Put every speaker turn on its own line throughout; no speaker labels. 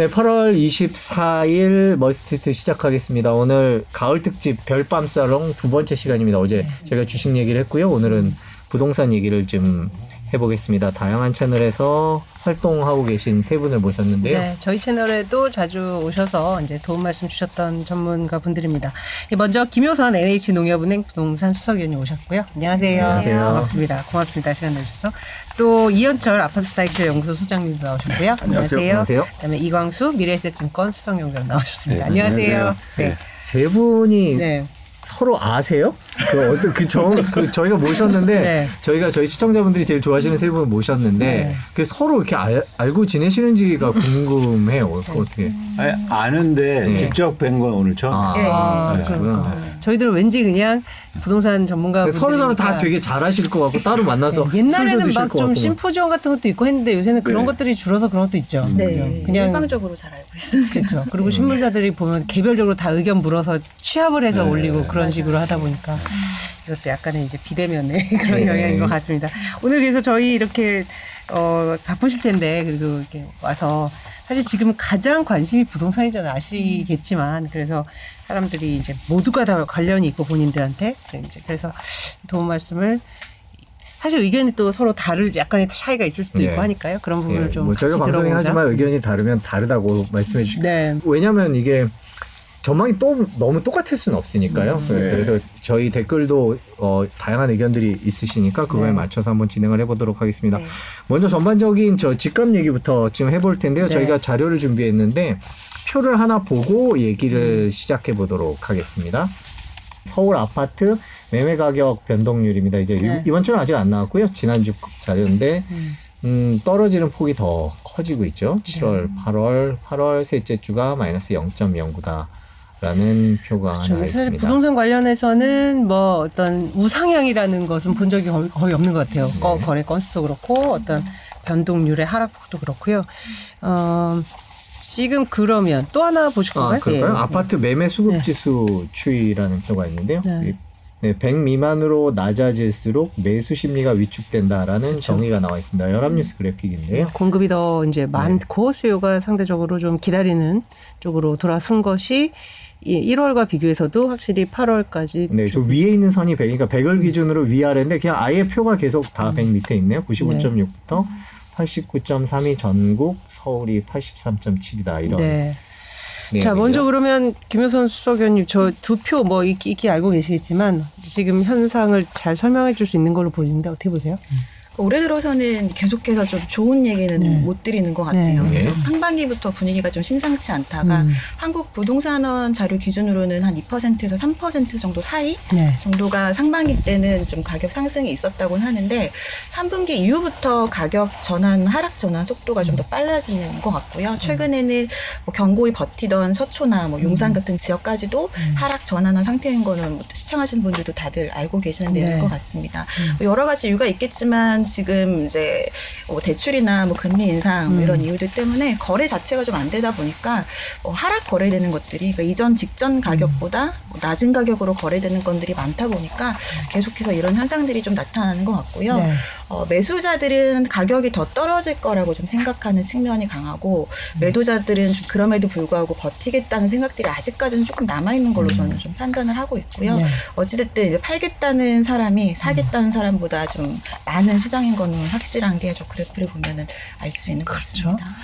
네, 8월 24일 머스티트 시작하겠습니다. 오늘 가을 특집 별밤 사롱 두 번째 시간입니다. 어제 제가 주식 얘기를 했고요. 오늘은 부동산 얘기를 좀 해보겠습니다. 다양한 채널에서 활동하고 계신 세 분을 모셨는데요.
네, 저희 채널에도 자주 오셔서 이제 도움 말씀 주셨던 전문가 분들입니다. 예, 먼저 김효선 NH농협은행 부동산 수석위원님 오셨고요. 안녕하세요.
안녕하세요.
반갑습니다. 고맙습니다. 시간 내주셔서 또 이현철 아파트 사이클 연구소 소장님도 나오셨고요. 안녕하세요.
안녕하세요.
그다음에 이광수 미래에셋증권 수석연구원 나오셨습니다.
네,
안녕하세요.
안녕하세요.
네.
세 분이
네.
서로 아세요? 그 어떤 그 저 그 저희가 모셨는데
네.
저희가 저희 시청자분들이 제일 좋아하시는 세 분을 모셨는데
네.
그 서로 이렇게 알, 알고 지내시는지가 궁금해요. 그 어떻게?
아니, 아는데
네.
직접 뵌 건 오늘 처음.
아,
예, 예.
아,
그러니까.
그러구나.
저희들은 왠지 그냥 부동산 전문가
서로 서로 다 되게 잘하실 것 같고 따로 만나서
네, 옛날에는
막것
좀. 심포지엄 같은 것도 있고 했는데 요새는 그런
네.
것들이 줄어서 그런 것도 있죠.
네,
그죠? 그냥
일방적으로 잘 알고 있습니다.
그렇죠. 그리고 신문사들이 보면 개별적으로 다 의견 물어서 취합을 해서
네.
올리고 그런 식으로 하다 보니까 이것도 약간의 이제 비대면의 그런
네.
영향인 것 같습니다. 오늘 그래서 저희 이렇게 어 바쁘실 텐데 그래도 이렇게 와서 사실 지금 가장 관심이 부동산이잖아요. 아시겠지만 그래서 사람들이 이제 모두가 다 관련이 있고 본인들한테 이제 그래서 도움 말씀을 사실 의견이 또 서로 다를 약간의 차이가 있을 수도
네.
있고 하니까요. 그런 부분을
예, 좀뭐 저희가
같이
방송이
들어보자.
하지만 의견이 다르면 다르다고 말씀해 주시고
네.
왜냐하면 이게 전망이 또 너무 똑같을 수는 없으니까요.
음.
네,
네.
그래서 저희 댓글도 어, 다양한 의견들이 있으시니까 그거에
네.
맞춰서 한번 진행을 해보도록 하겠습니다.
네.
먼저 전반적인 저 집값 얘기부터 좀 해볼 텐데요.
네.
저희가 자료를 준비했는데 표를 하나 보고 얘기를
음.
시작해 보도록 하겠습니다. 서울 아파트 매매 가격 변동률입니다. 이제 이-
네.
이번 주는 아직 안 나왔고요. 지난주 자료인데
음.
음, 떨어지는 폭이 더 커지고 있죠. 7월, 8월, 8월 셋째 주가 마이너스 0.09다 라는 표가
그렇죠.
나와 있습니다.
부동산 관련해서는 뭐 어떤 우상향이라는 것은 본 적이 거의, 없는 것 같아요. 거-
네.
거래 건수도 그렇고 어떤 변동률의 하락폭도 그렇고요. 어, 지금 그러면 또 하나 보실
아,
건가요?
그럴까요?
예.
아파트 매매 수급
네.
지수 추이라는 표가 있는데요.
네.
네, 100 미만으로 낮아질수록 매수 심리가 위축된다라는
그렇죠.
정의가 나와 있습니다. 연합뉴스 그래픽인데요.
공급이 더 이제
네.
많고 수요가 상대적으로 좀 기다리는 쪽으로 돌아선 것이 이 1월과 비교해서도 확실히 8월까지
네, 저 위에 있는 선이 100이니까 100을 기준으로 위아래인데 그냥 아예 표가 계속 다 100 밑에 있네요. 95.6부터 89.3이 전국, 서울이 83.7이다 이런.
네.
내용이죠.
자, 먼저 그러면 김효선 수석위원님 저 두 표 뭐 익히, 알고 계시겠지만 지금 현상을 잘 설명해 줄 수 있는 걸로 보이는데 어떻게 보세요?
올해 들어서는 계속해서 좀 좋은 얘기는
네.
못 드리는 것 같아요.
네.
그래서 상반기부터 분위기가 좀 심상치 않다가
음.
한국 부동산원 자료 기준으로는 한 2%에서 3% 정도 사이
네.
정도가 상반기 때는 좀 가격 상승이 있었다고는 하는데 3분기 이후부터 가격 전환 하락 전환 속도가 좀 더 빨라지는 것 같고요. 최근에는 뭐 경고히 버티던 서초나 뭐 용산 같은 지역까지도 하락 전환한 상태인 거는 뭐 시청하시는 분들도 다들 알고 계시는 내용일
네.
것 같습니다. 뭐 여러 가지 이유가 있겠지만 지금 이제 뭐 대출이나 뭐 금리 인상 뭐 이런 이유들 때문에 거래 자체가 좀 안 되다 보니까 뭐 하락 거래되는 것들이 그러니까 이전 직전 가격보다 뭐 낮은 가격으로 거래되는 건들이 많다 보니까 계속해서 이런 현상들이 좀 나타나는 것 같고요.
네.
어, 매수자들은 가격이 더 떨어질 거라고 좀 생각하는 측면이 강하고 매도자들은 좀 그럼에도 불구하고 버티겠다는 생각들이 아직까지는 조금 남아 있는 걸로 저는 좀 판단을 하고 있고요.
네.
어찌됐든 이제 팔겠다는 사람이 사겠다는 사람보다 좀 많은 시장 인 거는 확실한 게 저 그래프를 보면은 알 수 있는 것
그렇죠.
같습니다.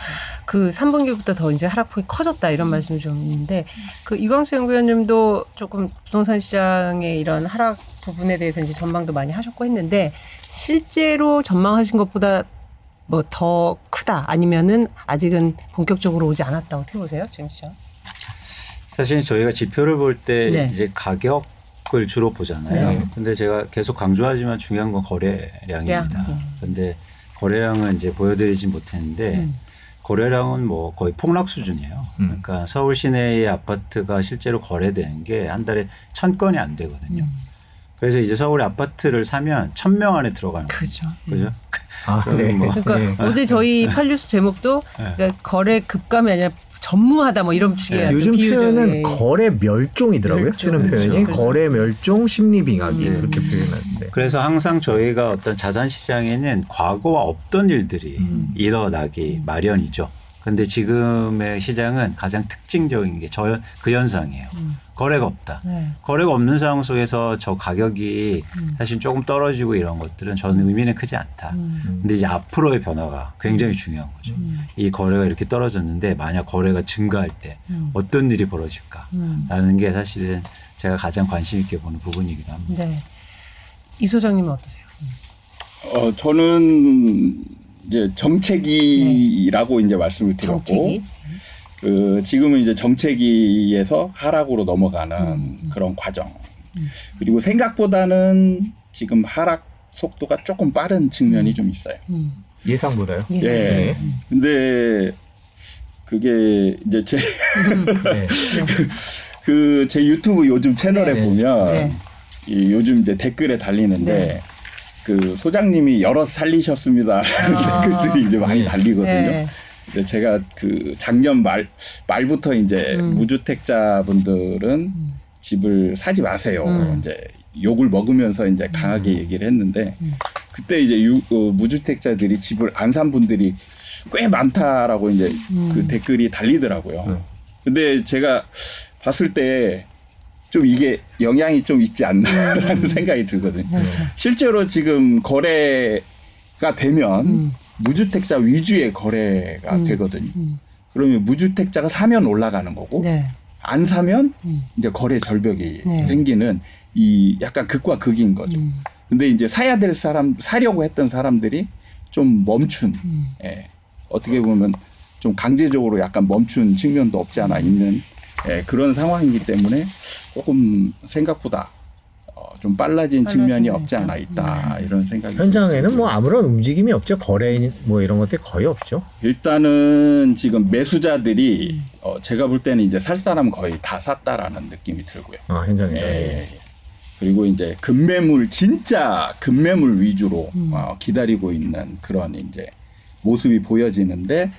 그 3분기부터 더 이제 하락폭이 커졌다 이런 말씀이 좀 있는데 그 이광수 연구위원님도 조금 부동산 시장의 이런 하락 부분에 대해서 이제 전망도 많이 하셨고 했는데 실제로 전망하신 것보다 뭐 더 크다 아니면은 아직은 본격적으로 오지 않았다 어떻게 보세요, 지금 시장?
사실 저희가 지표를 볼때
네.
이제 가격 을 주로 보잖아요.
네.
근데 제가 계속 강조하지만 중요한 건 거래량입니다.
량. 음.
근데 거래량은 이제 보여드리진 못했는데
음.
거래량은 뭐 거의 폭락 수준이에요.
음.
그러니까 서울 시내의 아파트가 실제로 거래되는 게 한 달에 천 건이 안 되거든요.
음.
그래서 이제 서울에 아파트를 사면 천 명 안에 들어가는 거죠.
그죠.
그죠?
아, 네.
뭐.
그러니까
네.
어제 저희 팔뉴스 제목도
네.
그러니까 거래 급감이 아니라 전무하다 뭐 이런 식의
네.
요즘
비유적인-
표현은 거래 멸종이더라고요.
멸종.
쓰는
그렇죠.
표현이
그렇죠.
거래 멸종 심리 빙하기
네.
그렇게 표현하는데.
그래서 항상 저희가 어떤 자산 시장에는 과거와 없던 일들이
음.
일어나기 마련이죠. 근데 지금의 시장은 가장 특징적인 게 저 그 현상이에요. 거래가 없다.
네.
거래가 없는 상황 속에서 저 가격이 사실 조금 떨어지고 이런 것들은 저는 의미는 크지 않다. 근데 이제 앞으로의 변화가 굉장히 중요한 거죠. 이 거래가 이렇게 떨어졌는데 만약 거래가 증가할 때 어떤 일이 벌어질까라는 게 사실은 제가 가장 관심 있게 보는 부분이기도 합니다.
네. 이 소장님은 어떠세요?
어, 저는 이제 정체기라고 이제 말씀을 드렸고
정책이
그 지금은 이제 정체기에서 하락으로 넘어가는 그런 과정. 그리고 생각보다는 지금 하락 속도가 조금 빠른 측면이 좀 있어요.
음.
예상보다요.
예.
예. 근데 그게 이제 제
네.
그제 유튜브 요즘 채널에
네.
보면
네.
이 요즘 이제 댓글에 달리는데
네.
그 소장님이 여러 살리셨습니다.
아.
댓글들이 이제 많이 달리거든요.
네.
근데 제가 그 작년 말 말부터 이제
음.
무주택자분들은 집을 사지 마세요.
음.
이제 욕을 먹으면서 이제 강하게 얘기를 했는데 그때 이제 유, 어, 무주택자들이 집을 안 산 분들이 꽤 많다라고 이제
음.
그 댓글이 달리더라고요. 근데 제가 봤을 때 좀 이게 영향이 좀 있지 않나라는
음.
생각이 들거든요.
그렇죠.
실제로 지금 거래가 되면
음.
무주택자 위주의 거래가 되거든요.
음.
그러면 무주택자가 사면 올라가는 거고
네.
안 사면
음.
이제 거래 절벽이
네.
생기는 이 약간 극과 극인 거죠.
음.
근데 이제 사야 될 사람 사려고 했던 사람들이 좀 멈춘
음.
예. 어떻게 보면 좀 강제적으로 약간 멈춘 측면도 없지 않아 있는 예, 그런 상황이기 때문에 조금 생각보다 어, 좀 빨라진
빨라진
측면이
게
없지 않아 있다 이런 생각이
현장에는 뭐 아무런 움직임이 없죠. 거래 뭐 이런 것들이 거의 없죠.
일단은 지금 매수자들이 어, 제가 볼 때는 이제 살 사람 거의 다 샀다라는 느낌이 들고요.
아, 현장에서.
예, 예, 예. 그리고 이제 급매물 진짜 급매물 위주로 어, 기다리고 있는 그런 이제 모습이 보여지는데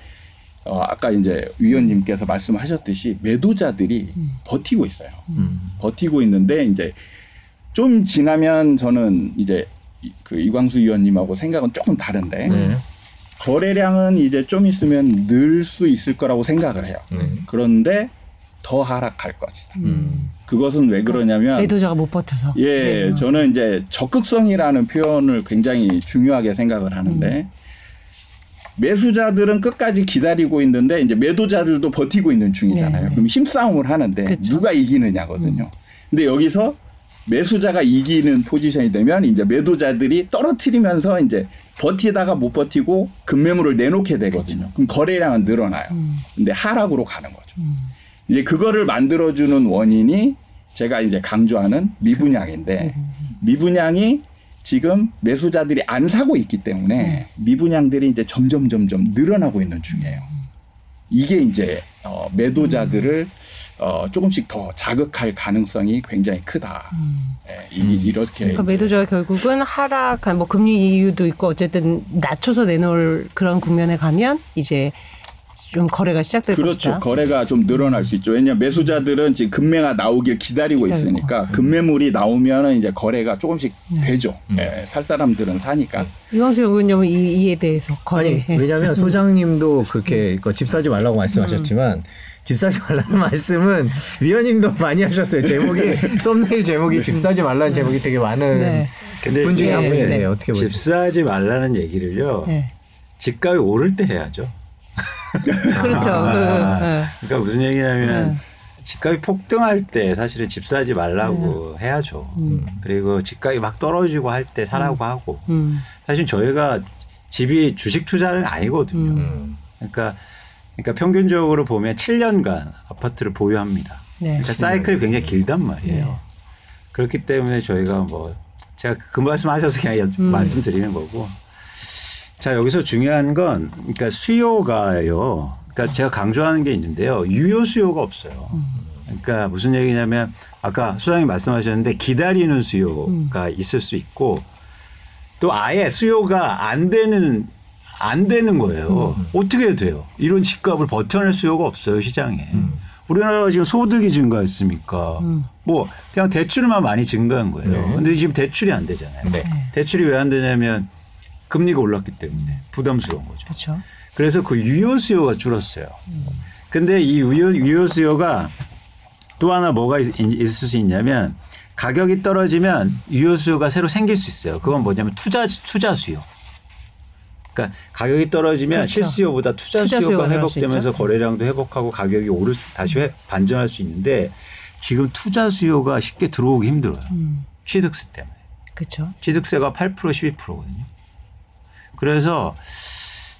어, 아까 이제 위원님께서 말씀하셨듯이 매도자들이 버티고 있어요.
음.
버티고 있는데 이제 좀 지나면 저는 이제 이- 그 이광수 위원님하고 생각은 조금 다른데
네.
거래량은 이제 좀 있으면 늘 수 있을 거라고 생각을 해요.
네.
그런데 더 하락할 것이다.
음.
그것은 왜 그러냐면
매도자가 못 버텨서.
예,
네.
저는 이제 적극성이라는 표현을 굉장히 중요하게 생각을 하는데 매수자들은 끝까지 기다리고 있는데 이제 매도자들도 버티고 있는 중이잖아요.
네, 네.
그럼 힘싸움을 하는데
그렇죠.
누가 이기느냐거든요. 근데 여기서 매수자가 이기는 포지션이 되면 이제 매도자들이 떨어뜨리면서 이제 버티다가 못 버티고 급매물을 내놓게 되거든요. 그럼 거래량은 늘어나요. 근데 하락으로 가는 거죠. 이제 그거를 만들어주는 원인이 제가 이제 강조하는 미분양인데 미분양이 지금 매수자들이 안 사고 있기 때문에 미분양들이 이제 점점 점점 늘어나고 있는 중이에요. 이게 이제 어, 매도자들을 어, 조금씩 더 자극할 가능성이 굉장히 크다. 예, 이, 이렇게
그러니까 매도자가 결국은 하락한 뭐 금리 이유도 있고 어쨌든 낮춰서 내놓을 그런 국면에 가면 이제 좀 거래가 시작될
그렇죠.
것이다.
거래가 좀 늘어날 수 있죠. 왜냐하면 매수자들은 지금 금매가 나오길 기다리고
기다리고.
있으니까 금매물이 나오면은 이제 거래가 조금씩
네.
되죠. 예, 살 사람들은 사니까.
이광수 연구원님은 이, 이에 대해서 거래.
아니 왜냐하면 소장님도 그렇게 그집 사지 말라고 말씀하셨지만 집 사지 말라는 말씀은 위원님도 많이 하셨어요. 제목이 썸네일 제목이 집 사지 말라는 제목이 되게 많은
네.
분 중에 한
네,
분이네요.
네.
어떻게 보세요?
집사하지 말라는 얘기를요.
네.
집값이 오를 때 해야죠.
그렇죠.
아,
그, 네.
그러니까 무슨 얘기냐면
네.
집값이 폭등할 때 사실은 집 사지 말라고
네.
해야죠. 그리고 집값이 막 떨어지고 할 때 사라고 하고
음.
사실 저희가 집이 주식 투자는 아니거든요.
음.
그러니까 그러니까 평균적으로 보면 7년간 아파트를 보유합니다.
네.
그러니까 사이클이 굉장히 길단 말이에요.
네.
그렇기 때문에 저희가 뭐 제가 그 말씀 하셔서 그냥 여-
음.
말씀드리는 거고. 자 여기서 중요한 건 그러니까 수요가요. 그러니까 제가 강조하는 게 있는데요. 유효 수요가 없어요. 그러니까 무슨 얘기냐면 아까 소장님 말씀하셨는데 기다리는 수요가 있을 수 있고 또 아예 수요가 안 되는 안 되는 거예요. 어떻게 돼요? 이런 집값을 버텨낼 수요가 없어요 시장에. 우리나라가 지금 소득이 증가했습니까? 뭐 그냥 대출만 많이 증가한 거예요.
네.
근데 지금 대출이 안 되잖아요.
네.
대출이 왜 안 되냐면 금리가 올랐기 때문에 부담스러운 거죠.
그렇죠.
그래서 그 유효 수요가 줄었어요. 근데 이 유효, 유효 수요가 또 하나 뭐가 있, 있을 수 있냐면 가격이 떨어지면 유효 수요가 새로 생길 수 있어요. 그건 뭐냐면 투자 투자 수요. 그러니까 가격이 떨어지면
그렇죠.
실수요보다 투자,
투자
수요가 회복되면서. 거래량도 회복하고 가격이 오르 다시 회, 반전할 수 있는데 지금 투자 수요가 쉽게 들어오기 힘들어요.
음.
취득세 때문에.
그렇죠.
취득세가 8% 12%거든요. 그래서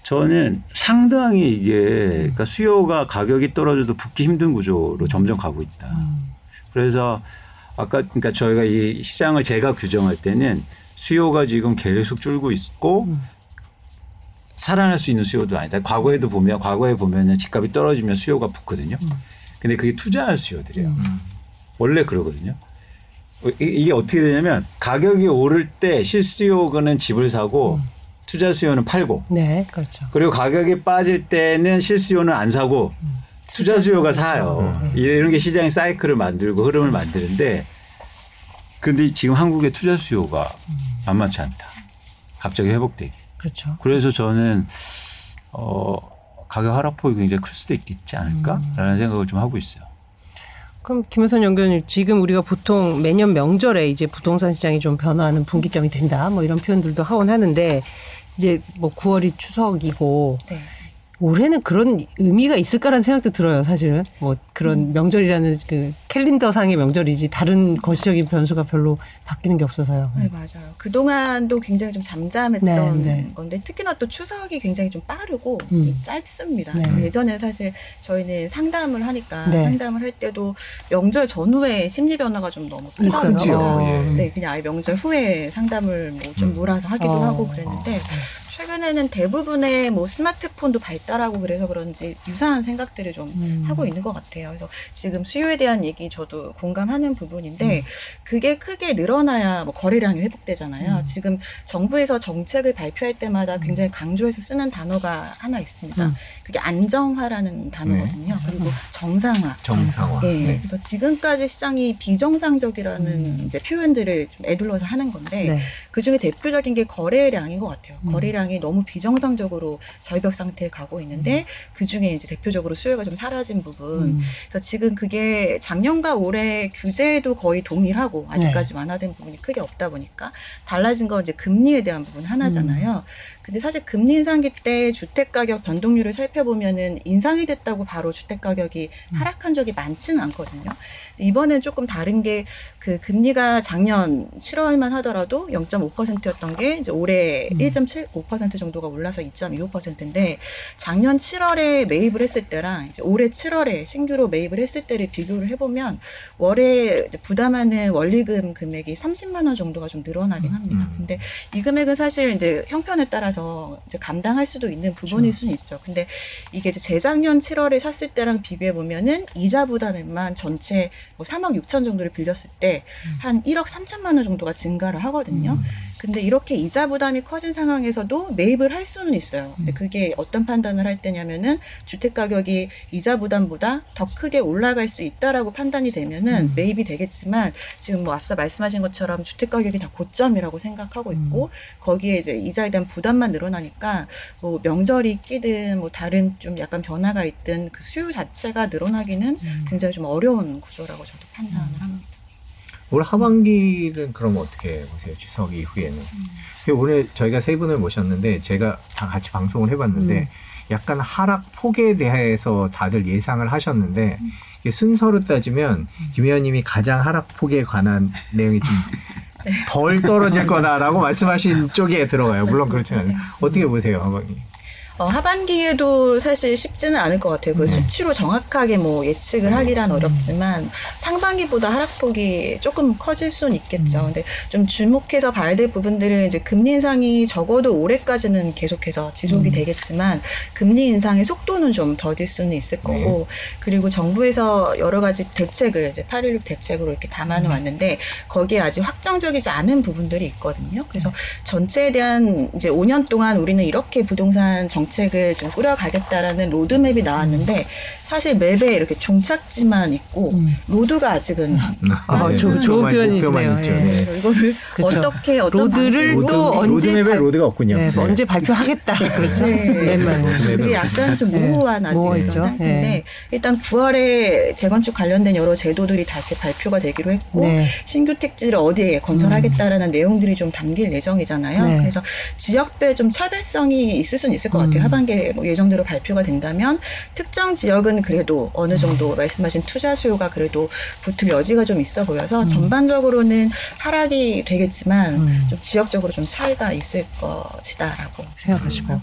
저는 상당히 이게 그러니까 수요가 가격이 떨어져도 붙기 힘든 구조로 점점 가고 있다. 그래서 아까 그러니까 저희가 이 시장을 제가 규정할 때는 수요가 지금 계속 줄고 있고 살아날 수 있는 수요도 아니다. 과거에도 보면 과거에 보면 집값이 떨어지면 수요가 붙거든요. 근데 그게 투자할 수요들이에요. 원래 그러거든요. 이- 이게 어떻게 되냐면 가격이 오를 때 실수요는 집을 사고 투자 수요는 팔고
네, 그렇죠.
그리고 가격이 빠질 때는 실수요는 안 사고 투자 수요가 사요. 이런 게 시장의 사이클을 만들고 흐름을 만드는데 근데 지금 한국의 투자 수요가 만만치 않다. 갑자기 회복되기.
그렇죠.
그래서 저는 어 가격 하락폭이 굉장히 클 수도 있지 않을까라는 생각을 좀 하고 있어요.
그럼 김효선 연구원님 지금 우리가 보통 매년 명절에 이제 부동산 시장이 좀 변화하는 분기점이 된다 뭐 이런 표현들도 하곤 하는데 이제 뭐 9월이 추석이고
네.
올해는 그런 의미가 있을까라는 생각도 들어요 사실은 뭐 그런 명절이라는 그 캘린더상의 명절이지 다른 거시적인 변수가 별로 바뀌는 게 없어서요.
네, 맞아요. 그동안도 굉장히 좀 잠잠했던
네, 네.
건데 특히나 또 추석이 굉장히 좀 빠르고
음.
좀 짧습니다.
네.
예전에 사실 저희는 상담을 하니까
네.
상담을 할 때도 명절 전후에 심리 변화가 좀 너무.
어.
예.
네, 그냥 아예 명절 후에 상담을 뭐좀
음.
몰아서 하기도
어.
하고 그랬는데 최근에는 대부분의 뭐 스마트폰도 발달하고 그래서 그런지 유사한 생각들을 좀
음.
하고 있는 것 같아요. 그래서 지금 수요에 대한 얘기 저도 공감하는 부분인데 그게 크게 늘어나야 뭐 거래량이 회복되잖아요. 지금 정부에서 정책을 발표할 때마다 굉장히 강조해서 쓰는 단어가 하나 있습니다.
음.
그게 안정화라는 단어거든요. 그리고 정상화.
정상화.
예,
네.
그래서 지금까지 시장이 비정상적이라는 이제 표현들을 좀 애둘러서 하는 건데
네.
그 중에 대표적인 게 거래량인 것 같아요. 거래량이 너무 비정상적으로 절벽 상태에 가고 있는데 그 중에 이제 대표적으로 수요가 좀 사라진 부분.
음.
그래서 지금 그게 작년과 올해 규제도 거의 동일하고 아직까지 완화된 부분이 크게 없다 보니까 달라진 건 이제 금리에 대한 부분 하나잖아요. 근데 사실 금리 인상기 때 주택 가격 변동률을 살펴보면은 인상이 됐다고 바로 주택 가격이 하락한 적이 많지는 않거든요. 이번엔 조금 다른 게 그 금리가 작년 7월만 하더라도 0.5%였던 게 이제 올해 1.75% 정도가 올라서 2.25%인데 작년 7월에 매입을 했을 때랑 이제 올해 7월에 신규로 매입을 했을 때를 비교를 해보면 월에 부담하는 원리금 금액이 30만 원 정도가 좀 늘어나긴 합니다. 근데 이 금액은 사실 이제 형편에 따라서 이제 감당할 수도 있는 부분일 수는 있죠. 근데 이게 이제 재작년 7월에 샀을 때랑 비교해 보면은 이자 부담액만 전체 뭐 3억 6천 정도를 빌렸을 때한 1억 3천만 원 정도가 증가를 하거든요. 근데 이렇게 이자 부담이 커진 상황에서도 매입을 할 수는 있어요. 근데 그게 어떤 판단을 할 때냐면은 주택 가격이 이자 부담보다 더 크게 올라갈 수 있다라고 판단이 되면은 매입이 되겠지만 지금 뭐 앞서 말씀하신 것처럼 주택 가격이 다 고점이라고 생각하고 있고 거기에 이제 이자에 대한 부담만 늘어나니까 뭐 명절이 끼든 뭐 다른 좀 약간 변화가 있든 그 수요 자체가 늘어나기는 굉장히 좀 어려운 구조라고 저도 판단을 합니다.
올 하반기는 그럼 어떻게 보세요? 추석 이후에는. 그 오늘 저희가 세 분을 모셨는데 제가 다 같이 방송을 해봤는데
음.
약간 하락 폭에 대해서 다들 예상을 하셨는데 이게 순서로 따지면 김 의원님이 가장 하락 폭에 관한 내용이 좀덜 떨어질 거다라고 말씀하신 쪽에 들어가요. 물론 그렇지는 않아요. 어떻게 보세요, 하반기?
어, 하반기에도 사실 쉽지는 않을 것 같아요. 그 수치로 정확하게 뭐 예측을 하기란 어렵지만 상반기보다 하락폭이 조금 커질 수는 있겠죠. 근데 좀 주목해서 봐야 될 부분들은 이제 금리 인상이 적어도 올해까지는 계속해서 지속이 되겠지만 금리 인상의 속도는 좀 더딜 수는 있을 거고 그리고 정부에서 여러 가지 대책을 이제 816 대책으로 이렇게 담아는 왔는데 거기에 아직 확정적이지 않은 부분들이 있거든요. 그래서 전체에 대한 이제 5년 동안 우리는 이렇게 부동산 정 책을 좀 꾸려가겠다라는 로드맵이 나왔는데 사실 map에 이렇게 종착지만 있고 road가 아직은
아, 조, 좋은 표현이시네요. 예.
네.
이거를
그렇죠.
어떻게 어떤
road를
방식으로
또
road,
언제
로드맵에
발-
road가 없군요.
네,
네.
언제 발표하겠다. 그렇죠.
네. 그게 약간 좀 모호한
네,
아직. 그런 상태인데
네.
일단 9월에 재건축 관련된 여러 제도들이 다시 발표가 되기로 했고
네.
신규 택지를 어디에 건설하겠다라는 내용들이 좀 담길 예정이잖아요.
네.
그래서 지역별 좀 차별성이 있을 수는 있을 것 같아요. 하반기에 뭐 예정대로 발표가 된다면 특정 지역은 그래도 어느 정도 말씀하신 투자 수요가 그래도 붙을 여지가 좀 있어 보여서 전반적으로는 하락이 되겠지만 좀 지역적으로 좀 차이가 있을 것이다라고
생각하시고.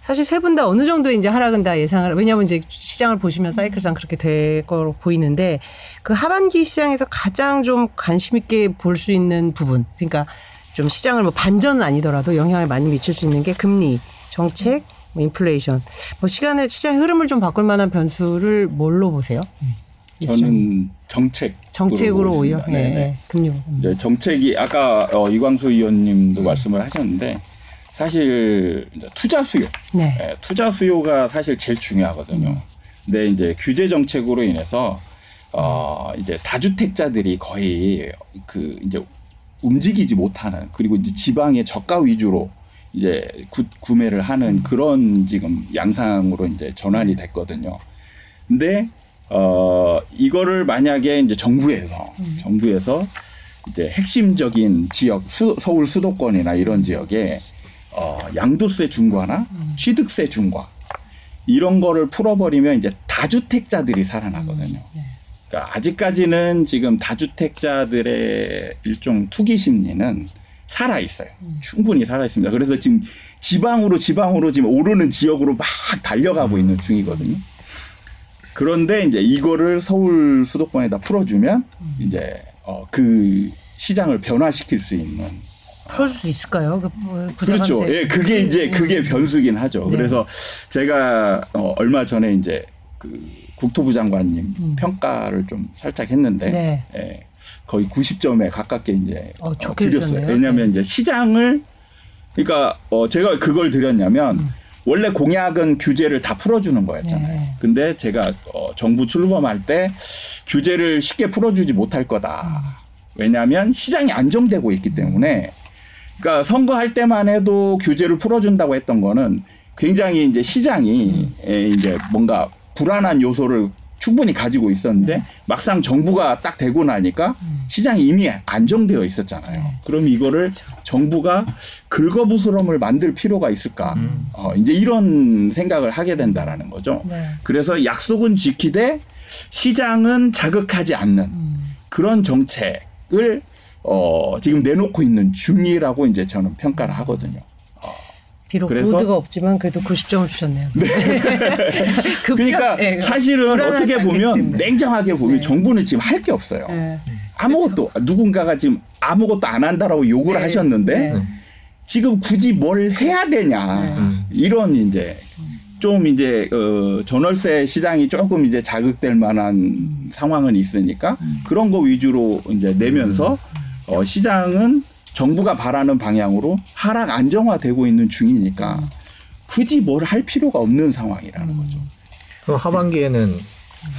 사실 세 분 다 어느 정도 이제 하락은 다 예상을 왜냐하면 이제 시장을 보시면 사이클상 그렇게 될 거로 보이는데 그 하반기 시장에서 가장 좀 관심 있게 볼 수 있는 부분 그러니까 좀 시장을 뭐 반전은 아니더라도 영향을 많이 미칠 수 있는 게 금리 정책 뭐 인플레이션 뭐 시간을 시장 흐름을 좀 바꿀 만한 변수를 뭘로 보세요?
저는 정책
정책으로 오히려 네, 네. 금리 부분.
이제 정책이 아까 어, 이광수 의원님도 말씀을 하셨는데 사실 이제 투자 수요,
네.
예, 투자 수요가 사실 제일 중요하거든요. 근데 이제 규제 정책으로 인해서 어 이제 다주택자들이 거의 그 이제 움직이지 못하는 그리고 이제 지방의 저가 위주로 이제 구, 구매를 하는 그런 지금 양상으로 이제 전환이 됐거든요. 근데 어 이거를 만약에 이제 정부에서 정부에서 이제 핵심적인 지역 수, 서울 수도권이나 이런 지역에 어 양도세 중과나 취득세 중과 이런 거를 풀어버리면 이제 다주택자들이 살아나거든요. 그러니까 아직까지는 지금 다주택자들의 일종 투기 심리는 살아 있어요. 충분히 살아 있습니다. 그래서 지금 지방으로 지방으로 지금 오르는 지역으로 막 달려가고 있는 중이거든요. 그런데 이제 이거를 서울 수도권에다 풀어주면 이제 어, 그 시장을 변화시킬 수 있는
풀어줄 수 있을까요? 그 부-
그렇죠. 예, 그게 이제 그게 변수긴 하죠.
네.
그래서 제가 어, 얼마 전에 이제 그 국토부 장관님 평가를 좀 살짝 했는데
음. 네.
예, 거의 90점에 가깝게 이제
어,
어, 드렸어요. 왜냐하면 이제 시장을 그러니까 어, 제가 그걸 드렸냐면 원래 공약은 규제를 다 풀어주는 거였잖아요.
음. 네.
근데 제가 어, 정부 출범할 때 규제를 쉽게 풀어주지 못할
음.
거다. 왜냐하면 시장이 안정되고 있기 때문에 그러니까 선거할 때만 해도 규제를 풀어준다고 했던 거는 굉장히 이제 시장이 에, 이제 뭔가 불안한 요소를 충분히 가지고 있었는데 막상 정부가 딱 되고 나니까 시장이 이미 안정되어 있었잖아요. 그럼 이거를 정부가 긁어부스럼을 만들 필요가 있을까? 어, 이제 이런 생각을 하게 된다라는 거죠.
네.
그래서 약속은 지키되 시장은 자극하지 않는 그런 정책을 어, 지금 내놓고 있는 중이라고 이제 저는 평가를 하거든요.
비록
그래서-
로드가 없지만 그래도 90점을 주셨네요. 급여-
그러니까
예,
사실은 어떻게 보면. 냉정하게 보면 정부는 지금 할 게 없어요.
예.
아무것도 누군가가 지금 아무것도 안 한다라고 요구를
네.
하셨는데
네.
지금 굳이 뭘 해야 되냐 이런 이제 좀 이제 어 전월세 시장이 조금 이제 자극될 만한 상황은 있으니까 그런 거 위주로 이제 내면서 어 시장은 정부가 바라는 방향으로 하락 안정화되고 있는 중이니까 굳이 뭘 할 필요가 없는 상황이라는 거죠.
그럼 하반기에는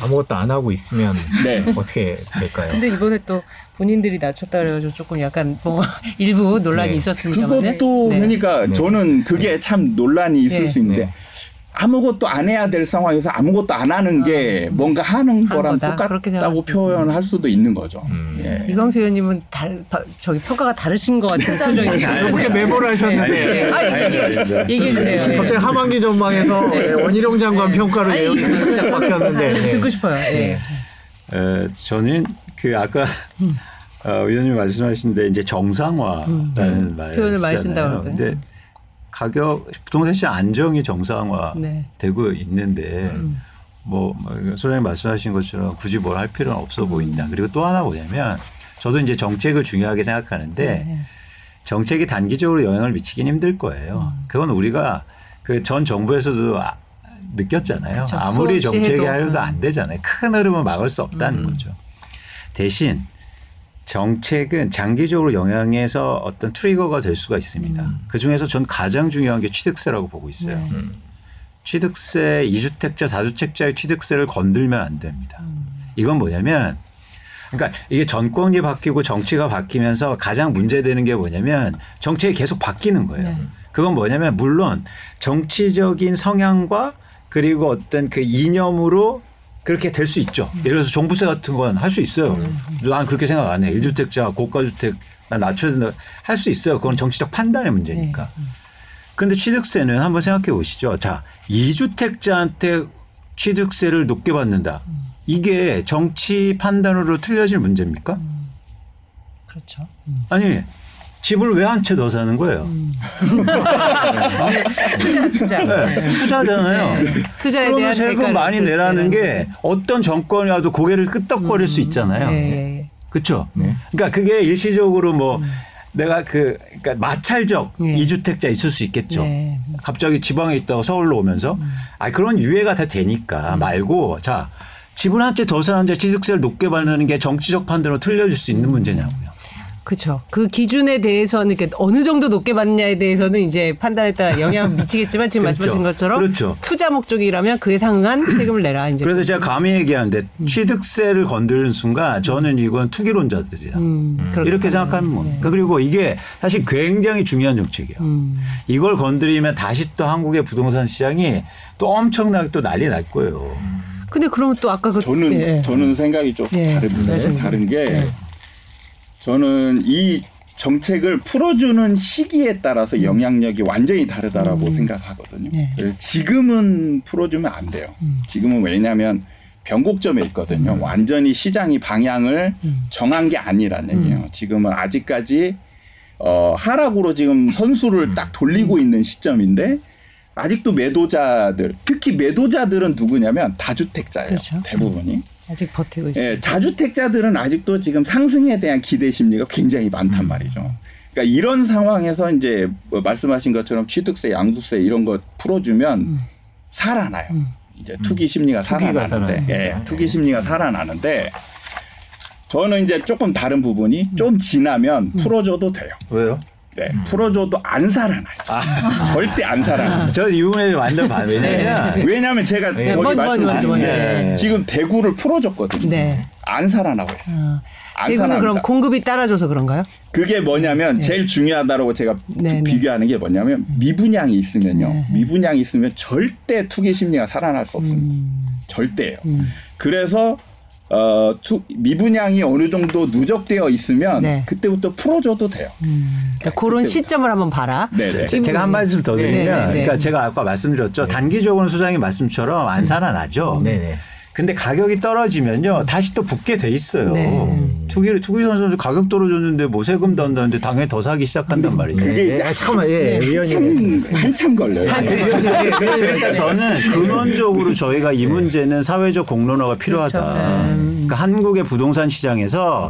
아무것도 안 하고 있으면
네.
어떻게 될까요?
근데 이번에 또 본인들이 낮췄다 그래가지고 조금 약간 뭐 일부 논란이
네.
있었습니다만.
그것도 그러니까
네.
저는 그게 참 논란이 있을
네.
수 있는데
네.
아무것도 안 해야 될 상황에서 아무것도 안 하는 게 뭔가 하는
한
거랑
거다.
똑같다고. 표현할 수도 있는 거죠.
음.
예.
이광수 의원님은 달, 바- 저기 평가가 다르신 것 같은 표정이.
이렇게 메모를 하셨는데
아, 얘기, 얘기해 주세요. 예.
갑자기 하반기 전망에서 예, 원희룡 장관 평가로 내용이 살짝 바뀌었는데 네.
듣고 싶어요. 예.
어, 저는 그 아까 어, 의원님 말씀하신 데 이제 정상화라는 말
음. 표현을 많이 쓴다고. 그러던데.
가격 부동산 시장 안정이 정상화되고
네.
있는데 뭐 소장님 말씀하신 것처럼 굳이 뭘 할 필요는 없어 보인다. 그리고 또 하나 뭐냐면 저도 이제 정책을 중요하게 생각하는데
네.
정책이 단기적으로 영향을 미치긴 힘들 거예요.
음.
그건 우리가 그 전 정부에서도 아- 느꼈잖아요.
그쵸.
아무리 정책이. 하려도
음.
안 되잖아요. 큰 흐름은 막을 수 없다는 거죠. 대신 정책은 장기적으로 영향해서 어떤 트리거가 될 수가 있습니다. 그 중에서 전 가장 중요한 게 취득세라고 보고 있어요. 취득세, 이주택자, 다주택자의 취득세를 건들면 안 됩니다. 이건 뭐냐면 그러니까 이게 정권이 바뀌고 정치가 바뀌면서 가장 문제되는 게 뭐냐면 정책이 계속 바뀌는 거예요. 그건 뭐냐면 물론 정치적인 성향과 그리고 어떤 그 이념으로 그렇게 될 수 있죠. 예를 들어서 종부세 같은 건 할 수 있어요. 난 그렇게 생각 안 해. 1주택자, 고가주택 난 낮춰야 된다. 할 수 있어요. 그건 정치적 판단의 문제니까. 근데 취득세는 한번 생각해 보시죠. 자, 2주택자한테 취득세를 높게 받는다. 이게 정치 판단으로 틀려질 문제입니까?
그렇죠.
아니, 집을 왜 한 채 더 사는 거예요?
투자 투자.
네, 투자잖아요.
투자에
그러면
대한
세금 많이
또
내라는 게
내라는
어떤 정권이 와도 고개를 끄덕거릴 수 있잖아요.
예.
그렇죠. 그러니까 그게 일시적으로 뭐 내가 그 그러니까 마찰적
예.
이주택자 있을 수 있겠죠.
네.
갑자기 지방에 있다가 서울로 오면서 아 그런 유예가 다 되니까 말고 자 집을 한 채 더 사는데 취득세를 높게 받는 게 정치적 판단으로 틀려질 수 있는 문제냐고요.
그렇죠. 그 기준에 대해서는 이렇게 어느 정도 높게 받느냐에 대해서는 이제 판단에 따라 영향을 미치겠지만 지금
그렇죠.
말씀하신 것처럼
그렇죠.
투자 목적이라면 그에 상응한 세금을 내라 이제.
그래서 제가 감히 얘기하는데 취득세를 건드리는 순간 저는 이건 투기론자들이야.
음, 그렇게
이렇게 생각하면 뭐. 그리고 이게 사실 굉장히 중요한 정책이에요.
음.
이걸 건드리면 다시 또 한국의 부동산 시장이 또 엄청나게 또 난리 날 거예요.
근데 그러면 또 아까 그
저는
예.
저는 생각이 좀
예. 말씀해
다른 게
네.
저는 이 정책을 풀어주는 시기에 따라서 영향력이 완전히 다르다라고 생각하거든요.
네.
지금은 풀어주면 안 돼요. 지금은 왜냐하면 변곡점에 있거든요. 완전히 시장이 방향을 정한 게 아니란 얘기예요. 지금은 아직까지 어, 하락으로 지금 선수를 딱 돌리고 있는 시점인데 아직도 매도자들 특히 매도자들은 누구냐면 다주택자예요.
그렇죠.
대부분이.
아직 버티고 있어요.
예, 다주택자들은 아직도 지금 상승에 대한 기대 심리가 굉장히 많단 말이죠. 그러니까 이런 상황에서 이제 뭐 말씀하신 것처럼 취득세, 양도세 이런 거 풀어주면 살아나요. 이제 투기 심리가
투기가
살아나는데. 예, 투기 심리가 살아나는데 저는 이제 조금 다른 부분이 좀 지나면 풀어줘도 돼요.
왜요?
네, 풀어줘도 안 살아나요. 절대 안 살아나요.
저이 부분에 완전 반. 왜냐면
왜냐하면 제가
네,
저기 말씀드린. 게
네.
지금 대구를 풀어줬거든요.
네.
안 살아나고 있어요.
어.
안
대구는
살아납니다.
그럼 공급이 따라줘서 그런가요?
그게 뭐냐면 제일 중요하다라고 제가
네, 네.
비교하는 게 뭐냐면 미분양이 있으면요.
네.
미분양이 있으면 절대 투기 심리가 살아날 수 없습니다.
음.
절대예요. 그래서 어, 투, 미분양이 어느 정도 누적되어 있으면
네.
그때부터 풀어줘도 돼요.
그러니까 그런 시점을 한번 봐라.
네, 네.
제- 제가 한 말씀 더 드리면,
네, 네, 네.
그러니까 제가 아까 말씀드렸죠. 단기적으로 소장님 말씀처럼 안 살아나죠.
네네.
근데 가격이 떨어지면요 다시 또 붙게 돼 있어요.
네.
투기를 투기 선수 가격 떨어졌는데 뭐 세금 더 한다는데 당연히 더 사기 시작한단 말이죠.
그게
예, 예, 잠깐만, 예, 위원님.
한참, 한참 걸려요.
그러니까 저는 근원적으로 저희가 이 문제는 사회적 공론화가 필요하다. 그러니까 한국의 부동산 시장에서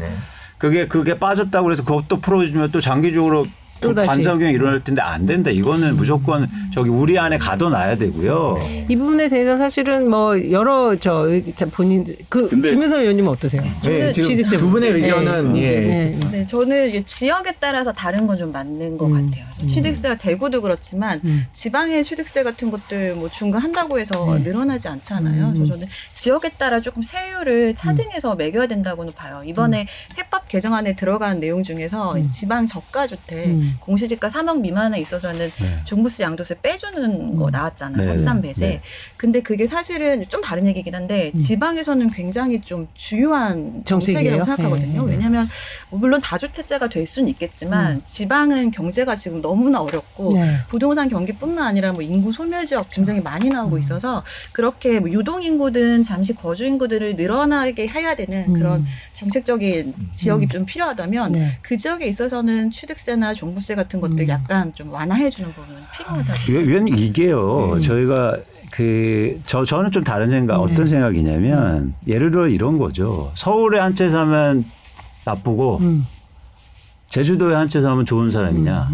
그게 그게 빠졌다고 그래서 그것도 풀어주면 또 장기적으로
또다시.
반작용이 일어날 텐데 안 된다. 이거는 무조건 저기 우리 안에 가둬놔야 되고요.
이 부분에 대해서 사실은 뭐 여러 저 자, 본인 그 김효선 의원님 은 어떠세요?
네, 지금
취득세
두 분의
부분.
의견은,
네,
예.
네, 네.
네, 저는 지역에 따라서 다른 건 좀 맞는 것 같아요. 그래서 취득세가 대구도 그렇지만
음.
지방의 취득세 같은 것들 뭐 중과한다고 해서
네.
늘어나지 않잖아요. 그래서 저는 지역에 따라 조금 세율을 차등해서 매겨야 된다고는 봐요. 이번에 세법 개정안에 들어간 내용 중에서 지방 저가 주택
음.
공시지가 3억 미만에 있어서는 종부세 양도세 빼주는 거 나왔잖아요.
네,
합산
네,
배세.
네.
근데 그게 사실은 좀 다른 얘기긴 한데 지방에서는 굉장히 좀 중요한
정책이에요?
정책이라고 생각하거든요.
네.
왜냐하면 물론 다주택자가 될 수는 있겠지만 지방은 경제가 지금 너무나 어렵고
네.
부동산 경기뿐만 아니라 뭐 인구 소멸 지역 굉장히 많이 나오고 있어서 그렇게 뭐 유동 인구든 잠시 거주 인구들을 늘어나게 해야 되는 그런 정책적인 지역이 좀 필요하다면
네.
그 지역에 있어서는 취득세나 종부세 같은 것들 약간 좀 완화해 주는 부분은 필요하다.
위- 위원님 이게요. 저희가 그 저 저는 좀 다른 생각 어떤 생각이냐면 예를 들어 이런 거죠. 서울에 한 채 사면 나쁘고
음.
제주도에 한 채 사면 좋은 사람이냐.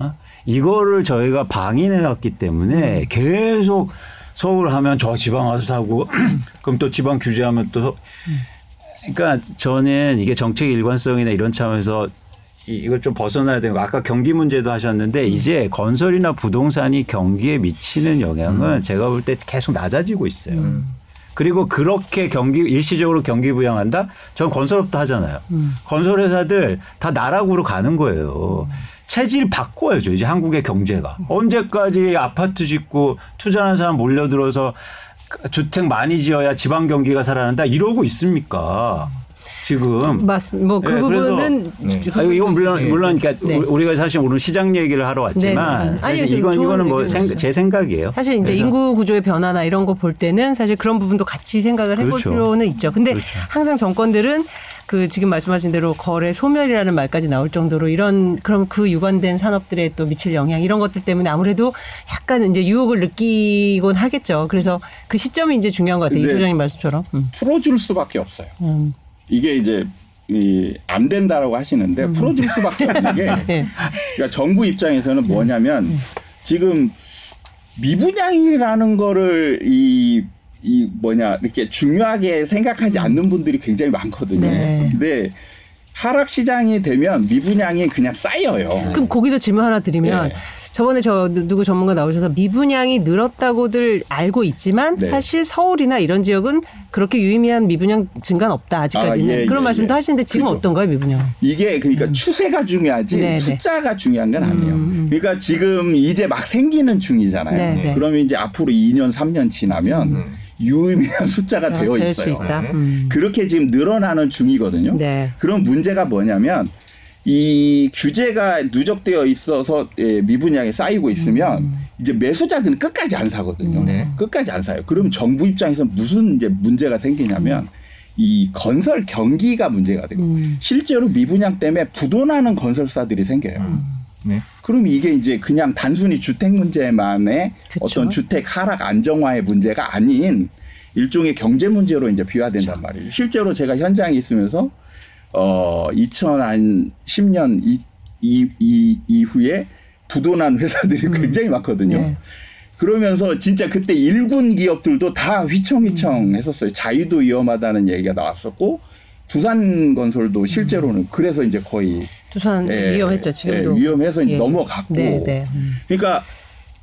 어? 이거를 저희가 방인해 왔기 때문에 계속 서울 하면 저 지방 와서 사고 그럼 또 지방 규제하면 또 서- 그러니까 저는 이게 정책 일관성이나 이런 차원에서 이- 이걸 좀 벗어나야 되는 거 아까 경기 문제도 하셨는데 이제 건설이나 부동산이 경기에 미치는 영향은 제가 볼 때 계속 낮아지고 있어요. 그리고 그렇게 경기 일시적으로 경기 부양한다? 전 건설업도 하잖아요. 건설회사들 다 나락으로 가는 거예요. 체질 바꿔야죠. 이제 한국의 경제가 언제까지 아파트 짓고 투자하는 사람 몰려들어서 주택 많이 지어야 지방 경기가 살아난다 이러고 있습니까? 지금
맞습니다. 뭐그
예, 그래서-
부분은
네.
그
아, 이건 물론 물론 그러니까
네.
우리가 사실 오늘 시장 얘기를 하러 왔지만
네, 네.
사실
좀
이건 이거는 뭐
의견이시죠.
생, 제 생각이에요.
사실 이제
그래서
인구 구조의 변화나 이런 거 볼 때는 사실 그런 부분도 같이 생각을 해볼
그렇죠.
필요는 있죠. 근데
그렇죠.
항상 정권들은 그 지금 말씀하신 대로 거래 소멸이라는 말까지 나올 정도로 이런 그럼 그 유관된 산업들에 또 미칠 영향 이런 것들 때문에 아무래도 약간 이제 유혹을 느끼곤 하겠죠. 그래서 그 시점이 이제 중요한 것 같아요. 이
근데-
소장님 말씀처럼. 음.
풀어줄 수밖에 없어요.
음.
이게 이제 이안 된다라고 하시는데 풀어줄 수밖에 없는 게
네.
그러니까 정부 입장에서는 뭐냐면 지금 미분양이라는 거를 이, 이 뭐냐 이렇게 중요하게 생각하지 않는 분들이 굉장히 많거든요.
네.
근데 하락 시장이 되면 미분양이 그냥 쌓여요.
그럼 거기서 질문 하나 드리면
네.
저번에 저 누- 누구 전문가 나오셔서 미분양이 늘었다고들 알고 있지만
네.
사실 서울이나 이런 지역은 그렇게 유의미한 미분양 증가는 없다 아직까지는
아, 예,
그런
예,
말씀도
예.
하시는데 지금
그죠.
어떤가요 미분양?
이게 그러니까 추세가 중요하지
음. 네, 네.
숫자가 중요한 건 아니에요.
음,
그러니까 지금 이제 막 생기는 중이잖아요.
네, 네.
그러면 이제 앞으로 2년, 3년 지나면 유의미한 숫자가 되어
될수
있어요.
있다. 음.
그렇게 지금 늘어나는 중이거든요.
네.
그럼 문제가 뭐냐면 이 규제가 누적되어 있어서 예, 미분양이 쌓이고 있으면
음.
이제 매수자들은 끝까지 안 사거든요.
네.
끝까지 안 사요. 그럼 정부 입장에서 무슨 이제 문제가 생기냐면 이 건설 경기가 문제가 되고
음.
실제로 미분양 때문에 부도나는 건설사들이 생겨요.
네.
그럼 이게 이제 그냥 단순히 주택 문제만의
그쵸.
어떤 주택 하락 안정화의 문제가 아닌 일종의 경제 문제로 이제 비화된단 말이에요. 실제로 제가 현장에 있으면서 어 2010년 이, 이, 이 이후에 부도난 회사들이 굉장히 많거든요.
네.
그러면서 진짜 그때 일군 기업들도 다 휘청휘청 했었어요. 자유도 위험하다는 얘기가 나왔었고 두산 건설도 실제로는 그래서 이제 거의
두산
예,
위험했죠 지금도
예, 위험해서
예.
넘어갔고.
네, 네. 음.
그러니까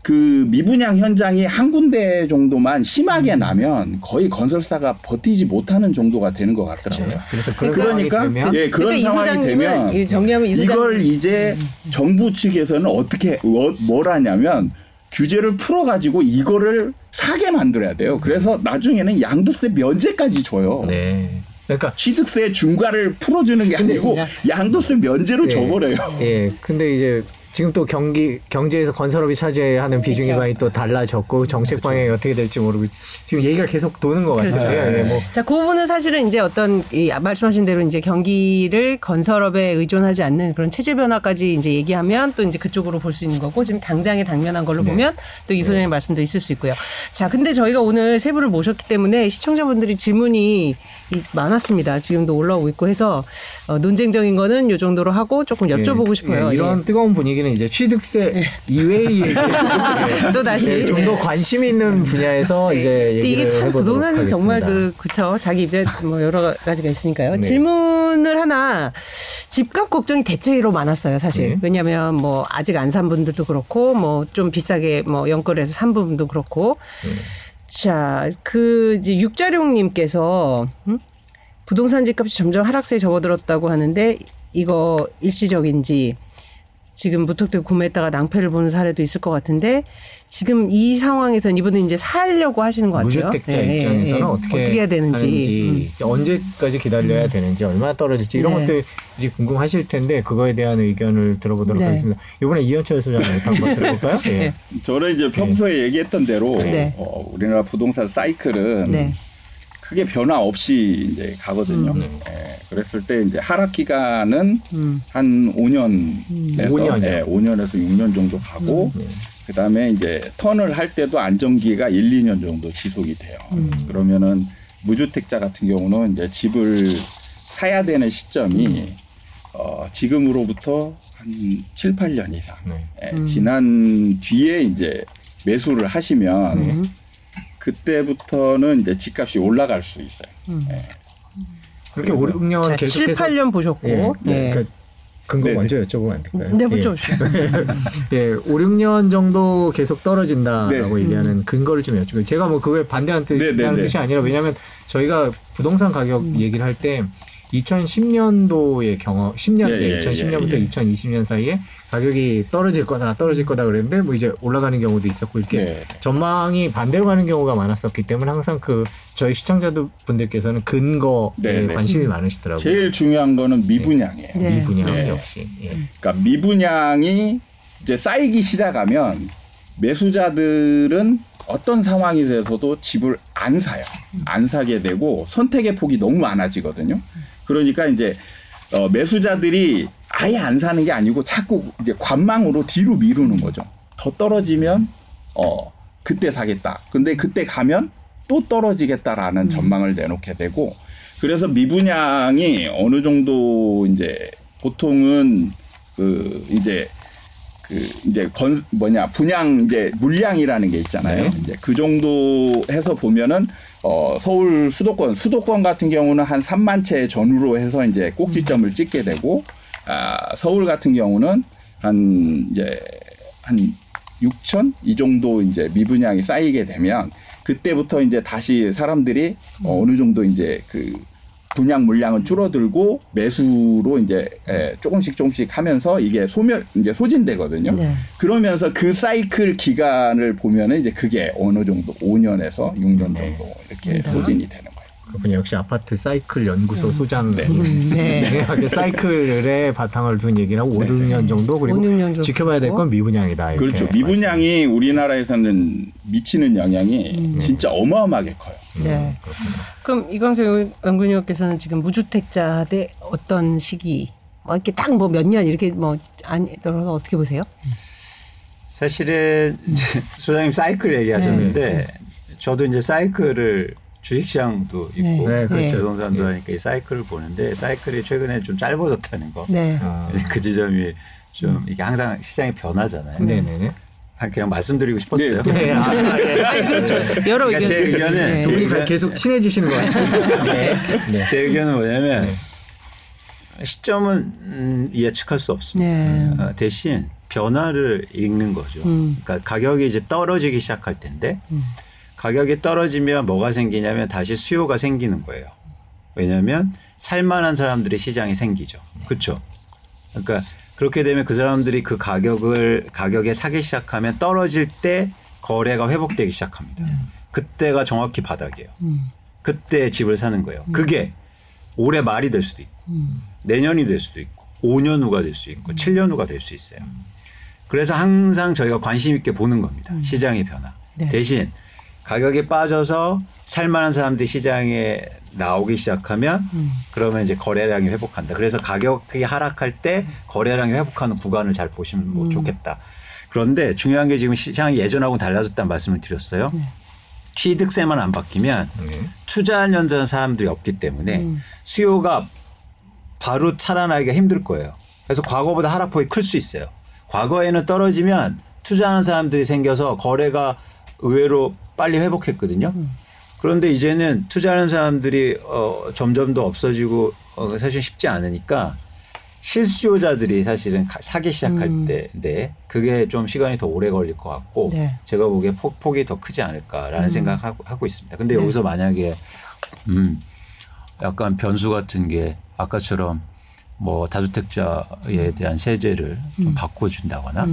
그 미분양 현장이 한 군데 정도만
음.
심하게 나면 거의 건설사가 버티지 못하는 정도가 되는 것 같더라고요.
그래서 그런
그러니까
상황이 되면
예 그런
그러니까 이
상황이 되면
이 정리하면 이
이걸
소장님은-
이제 정부 측에서는 어떻게 뭐- 뭘 하냐면 규제를 풀어 가지고 이거를 사게 만들어야 돼요. 그래서 나중에는 양도세 면제까지 줘요.
네. 그러니까
취득세 중과를 풀어주는 게 아니고
그냥-
양도세 면제로
예.
줘버려요.
예. 근데 이제 지금 또 경기 경제에서 건설업이 차지하는 비중이 많이 또 달라졌고 정책 방향이 어떻게 될지 모르고 지금 얘기가 계속 도는 것 같아요.
그렇죠.
예, 뭐
자, 그 부분은 사실은 이제 어떤 이 말씀하신 대로 이제 경기를 건설업에 의존하지 않는 그런 체질 변화까지 이제 얘기하면 또 이제 그쪽으로 볼 수 있는 거고 지금 당장에 당면한 걸로 보면 또 이 소장님 말씀도 있을 수 있고요. 자, 근데 저희가 오늘 세 분을 모셨기 때문에 시청자분들이 질문이 이- 많았습니다. 지금도 올라오고 있고 해서 어, 논쟁적인 거는 요 정도로 하고 조금 여쭤보고
예,
싶어요.
예, 이런 뜨거운 분위기는 이제 취득세 이외의
예. 또 다시
좀 더 관심 있는 분야에서 이제
이게 참
하겠습니다.
정말 그 그쵸 자기 입에 뭐 여러 가지가 있으니까요.
네.
질문을 하나 집값 걱정이 대체로 많았어요 사실.
네.
왜냐하면 뭐 아직 안 산 분들도 그렇고 뭐 좀 비싸게 뭐 연끌해서 산 분도 그렇고.
네.
자, 그 이제 육자룡님께서 음? 부동산 집값이 점점 하락세에 접어들었다고 하는데 이거 일시적인지 지금 무턱대고 구매했다가 낭패를 보는 사례도 있을 것 같은데 지금 이 상황에서는 이분은 이제 살려고 하시는 것 같아요.
무주택자
예, 예,
입장에서는
예.
어떻게,
어떻게 해야 되는지.
하는지, 언제까지 기다려야 되는지 얼마나 떨어질지 이런
네.
것들이 궁금하실 텐데 그거에 대한 의견을 들어보도록
네.
하겠습니다. 이번에 이현철 소장님 한번 들어볼까요? 예.
저는 이제 평소에 얘기했던 대로
네.
어, 우리나라 부동산 사이클은
네.
크게 변화 없이 이제 가거든요. 예, 그랬을 때 이제 하락 기간은
음.
한 5년에서
오 년이요?
예, 5년에서 6년 정도 가고 그 다음에 이제 턴을 할 때도 안정기가 1, 2년 정도 지속이 돼요. 그러면은 무주택자 같은 경우는 이제 집을 사야 되는 시점이 어, 지금으로부터 한 7, 8년 이상
네.
예, 지난 뒤에 이제 매수를 하시면 그때부터는 이제 집값이 올라갈 수 있어요.
음.
예.
그렇게 5, 6년
자, 7,
계속해서
8년 보셨고.
예,
네.
그, 근거
네네.
먼저 여쭤보면 안 될까요?
네,
예.
먼저 오시죠.
예, 5, 6년 정도 계속 떨어진다라고
네.
얘기하는 근거를 좀 여쭤봐요. 제가 뭐 그거에 반대하는 뜻,
네, 네, 네.
뜻이 아니라 왜냐하면 저희가 부동산 가격 얘기를 할 때 2010년도의 경험, 10년대,
예, 예,
2010년부터
예, 예.
2020년 사이에 가격이 떨어질 거다, 떨어질 거다 그랬는데 뭐 이제 올라가는 경우도 있었고 이렇게
네.
전망이 반대로 가는 경우가 많았었기 때문에 항상 그 저희 시청자들 분들께서는 근거에
네, 네.
관심이 많으시더라고요.
제일 중요한 거는 미분양이에요.
네.
미분양
네.
역시. 예.
그러니까 미분양이 이제 쌓이기 시작하면 매수자들은 어떤 상황이 돼서도 집을 안 사요. 안 사게 되고 선택의 폭이 너무 많아지거든요. 그러니까 이제 어, 매수자들이 아예 안 사는 게 아니고 자꾸 이제 관망으로 뒤로 미루는 거죠. 더 떨어지면 어 그때 사겠다. 근데 그때 가면 또 떨어지겠다라는 전망을 내놓게 되고 그래서 미분양이 어느 정도 이제 보통은 그 이제 그 이제 건 뭐냐 분양 이제 물량이라는 게 있잖아요.
네.
이제 그 정도 해서 보면은 어 서울 수도권 수도권 같은 경우는 한 3만 채 전후로 해서 이제 꼭지점을 찍게 되고 아 서울 같은 경우는 한 이제 한 6천 이 정도 이제 미분양이 쌓이게 되면 그때부터 이제 다시 사람들이 어, 어느 정도 이제 그 분양 물량은 줄어들고 매수로 이제 에, 조금씩 조금씩 하면서 이게 소멸 이제 소진되거든요.
네.
그러면서 그 사이클 기간을 보면은 이제 그게 어느 정도 5년에서 6년 정도 이렇게 소진이 되는
그분이 역시 아파트 사이클 연구소 소장
네.
네.
네. 사이클의 바탕을 둔 얘기라고 5, 6년 정도 그리고
5, 6년 정도
지켜봐야 될 건 미분양이다. 이렇게
그렇죠. 미분양이 우리나라에서는 미치는 영향이 진짜 어마어마하게 커요.
네. 그럼 이광수 연구위원께서는 지금 무주택자 대 어떤 시기 뭐 이렇게 딱 뭐 몇 년 이렇게 뭐 아니더라도 어떻게 보세요?
사실은 소장님 사이클 얘기하셨는데 저도 이제 사이클을 주식시장도 있고
네.
네, 그렇죠.
부동산도 하니까 이 사이클을 보는데 사이클이 최근에 좀 짧아졌다는 거.
네.
아,
그 지점이 좀 이게 항상 시장이 변하잖아요.
네네네.
아, 그냥 말씀드리고 싶었어요.
네, 아, 예.
아니, 그렇죠. 여러
그러니까 제
의견.
의견은
네.
두 분이 계속 친해지시는 것 같습니다. 네. 네.
제 의견은 뭐냐면
네.
시점은 음, 예측할 수 없습니다.
네.
어, 대신 변화를 읽는 거죠.
음.
그러니까 가격이 이제 떨어지기 시작할 텐데 가격이 떨어지면 뭐가 생기냐면 다시 수요가 생기는 거예요. 왜냐하면 살만한 사람들이 시장에 생기죠. 그렇죠. 그러니까 그렇게 되면 그 사람들이 그 가격을 가격에 사기 시작하면 떨어질 때 거래가 회복되기 시작합니다. 그때가 정확히 바닥이에요.
음.
그때 집을 사는 거예요. 그게 올해 말이 될 수도 있고
음.
내년이 될 수도 있고 5년 후가 될 수 있고 7년 후가 될 수 있어요. 그래서 항상 저희가 관심 있게 보는 겁니다. 시장의 변화.
네.
대신 가격이 빠져서 살만한 사람들이 시장에 나오기 시작하면 그러면 이제 거래량이 회복한다. 그래서 가격이 하락할 때 거래량이 회복하는 구간을 잘 보시면 뭐 좋겠다. 그런데 중요한 게 지금 시장이 예전하고 달라졌다는 말씀을 드렸어요. 취득세만 안 바뀌면 투자하려는 사람들이 없기 때문에 수요가 바로 살아나기가 힘들 거예요. 그래서 과거보다 하락폭이 클 수 있어요. 과거에는 떨어지면 투자하는 사람들이 생겨서 거래가 의외로 빨리 회복했거든요. 그런데 이제는 투자하는 사람들이 어, 점점 더 없어지고 어, 사실 쉽지 않으니까 실수요자들이 사실은 가- 사기 시작할 때인데 그게 좀 시간이 더 오래 걸릴 것 같고
네.
제가 보기에 폭, 폭이 더 크지 않을까라는 생각하고 하고 있습니다. 근데 여기서 만약에 음 약간 변수 같은 게 아까처럼 뭐 다주택자에 대한 세제를 좀 바꿔준다거나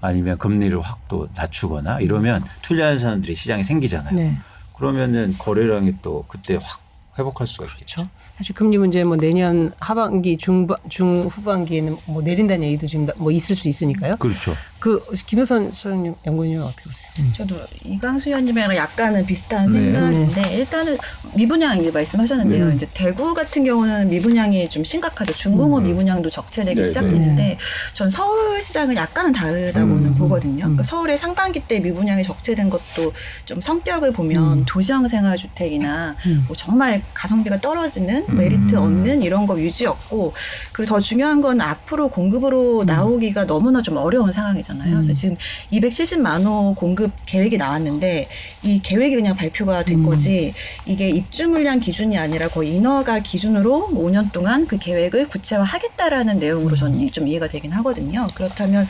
아니면 금리를 확 또 낮추거나 이러면 투자하는 사람들이 시장에 생기잖아요.
네.
그러면은 거래량이 또 그때 확 회복할 수가 있겠죠.
그렇죠. 사실 금리 문제 뭐 내년 하반기 중반 중 후반기에는 뭐 내린다는 얘기도 지금 뭐 있을 수 있으니까요.
그렇죠.
그 김효선 소장님 연구위원 어떻게 보세요?
저도 이광수 의원님이랑 약간은 비슷한 생각인데 일단은 미분양 이제 말씀하셨는데요. 이제 대구 같은 경우는 미분양이 좀 심각하죠. 중공업 미분양도 적체되기
네,
시작했는데 전 서울 시장은 약간은 다르다고는 보거든요. 그러니까 서울의 상반기 때 미분양이 적체된 것도 좀 성격을 보면 도시형 생활주택이나 뭐 정말 가성비가 떨어지는 메리트 없는 이런 거 위주였고 그리고 더 중요한 건 앞으로 공급으로 나오기가 너무나 좀 어려운 상황이잖아요. 그래서 지금 270만 호 공급 계획이 나왔는데 이 계획이 그냥 발표가 된 거지 이게 입주 물량 기준이 아니라 거의 인허가 기준으로 5년 동안 그 계획을 구체화하겠다라는 내용으로 저는 좀 이해가 되긴 하거든요. 그렇다면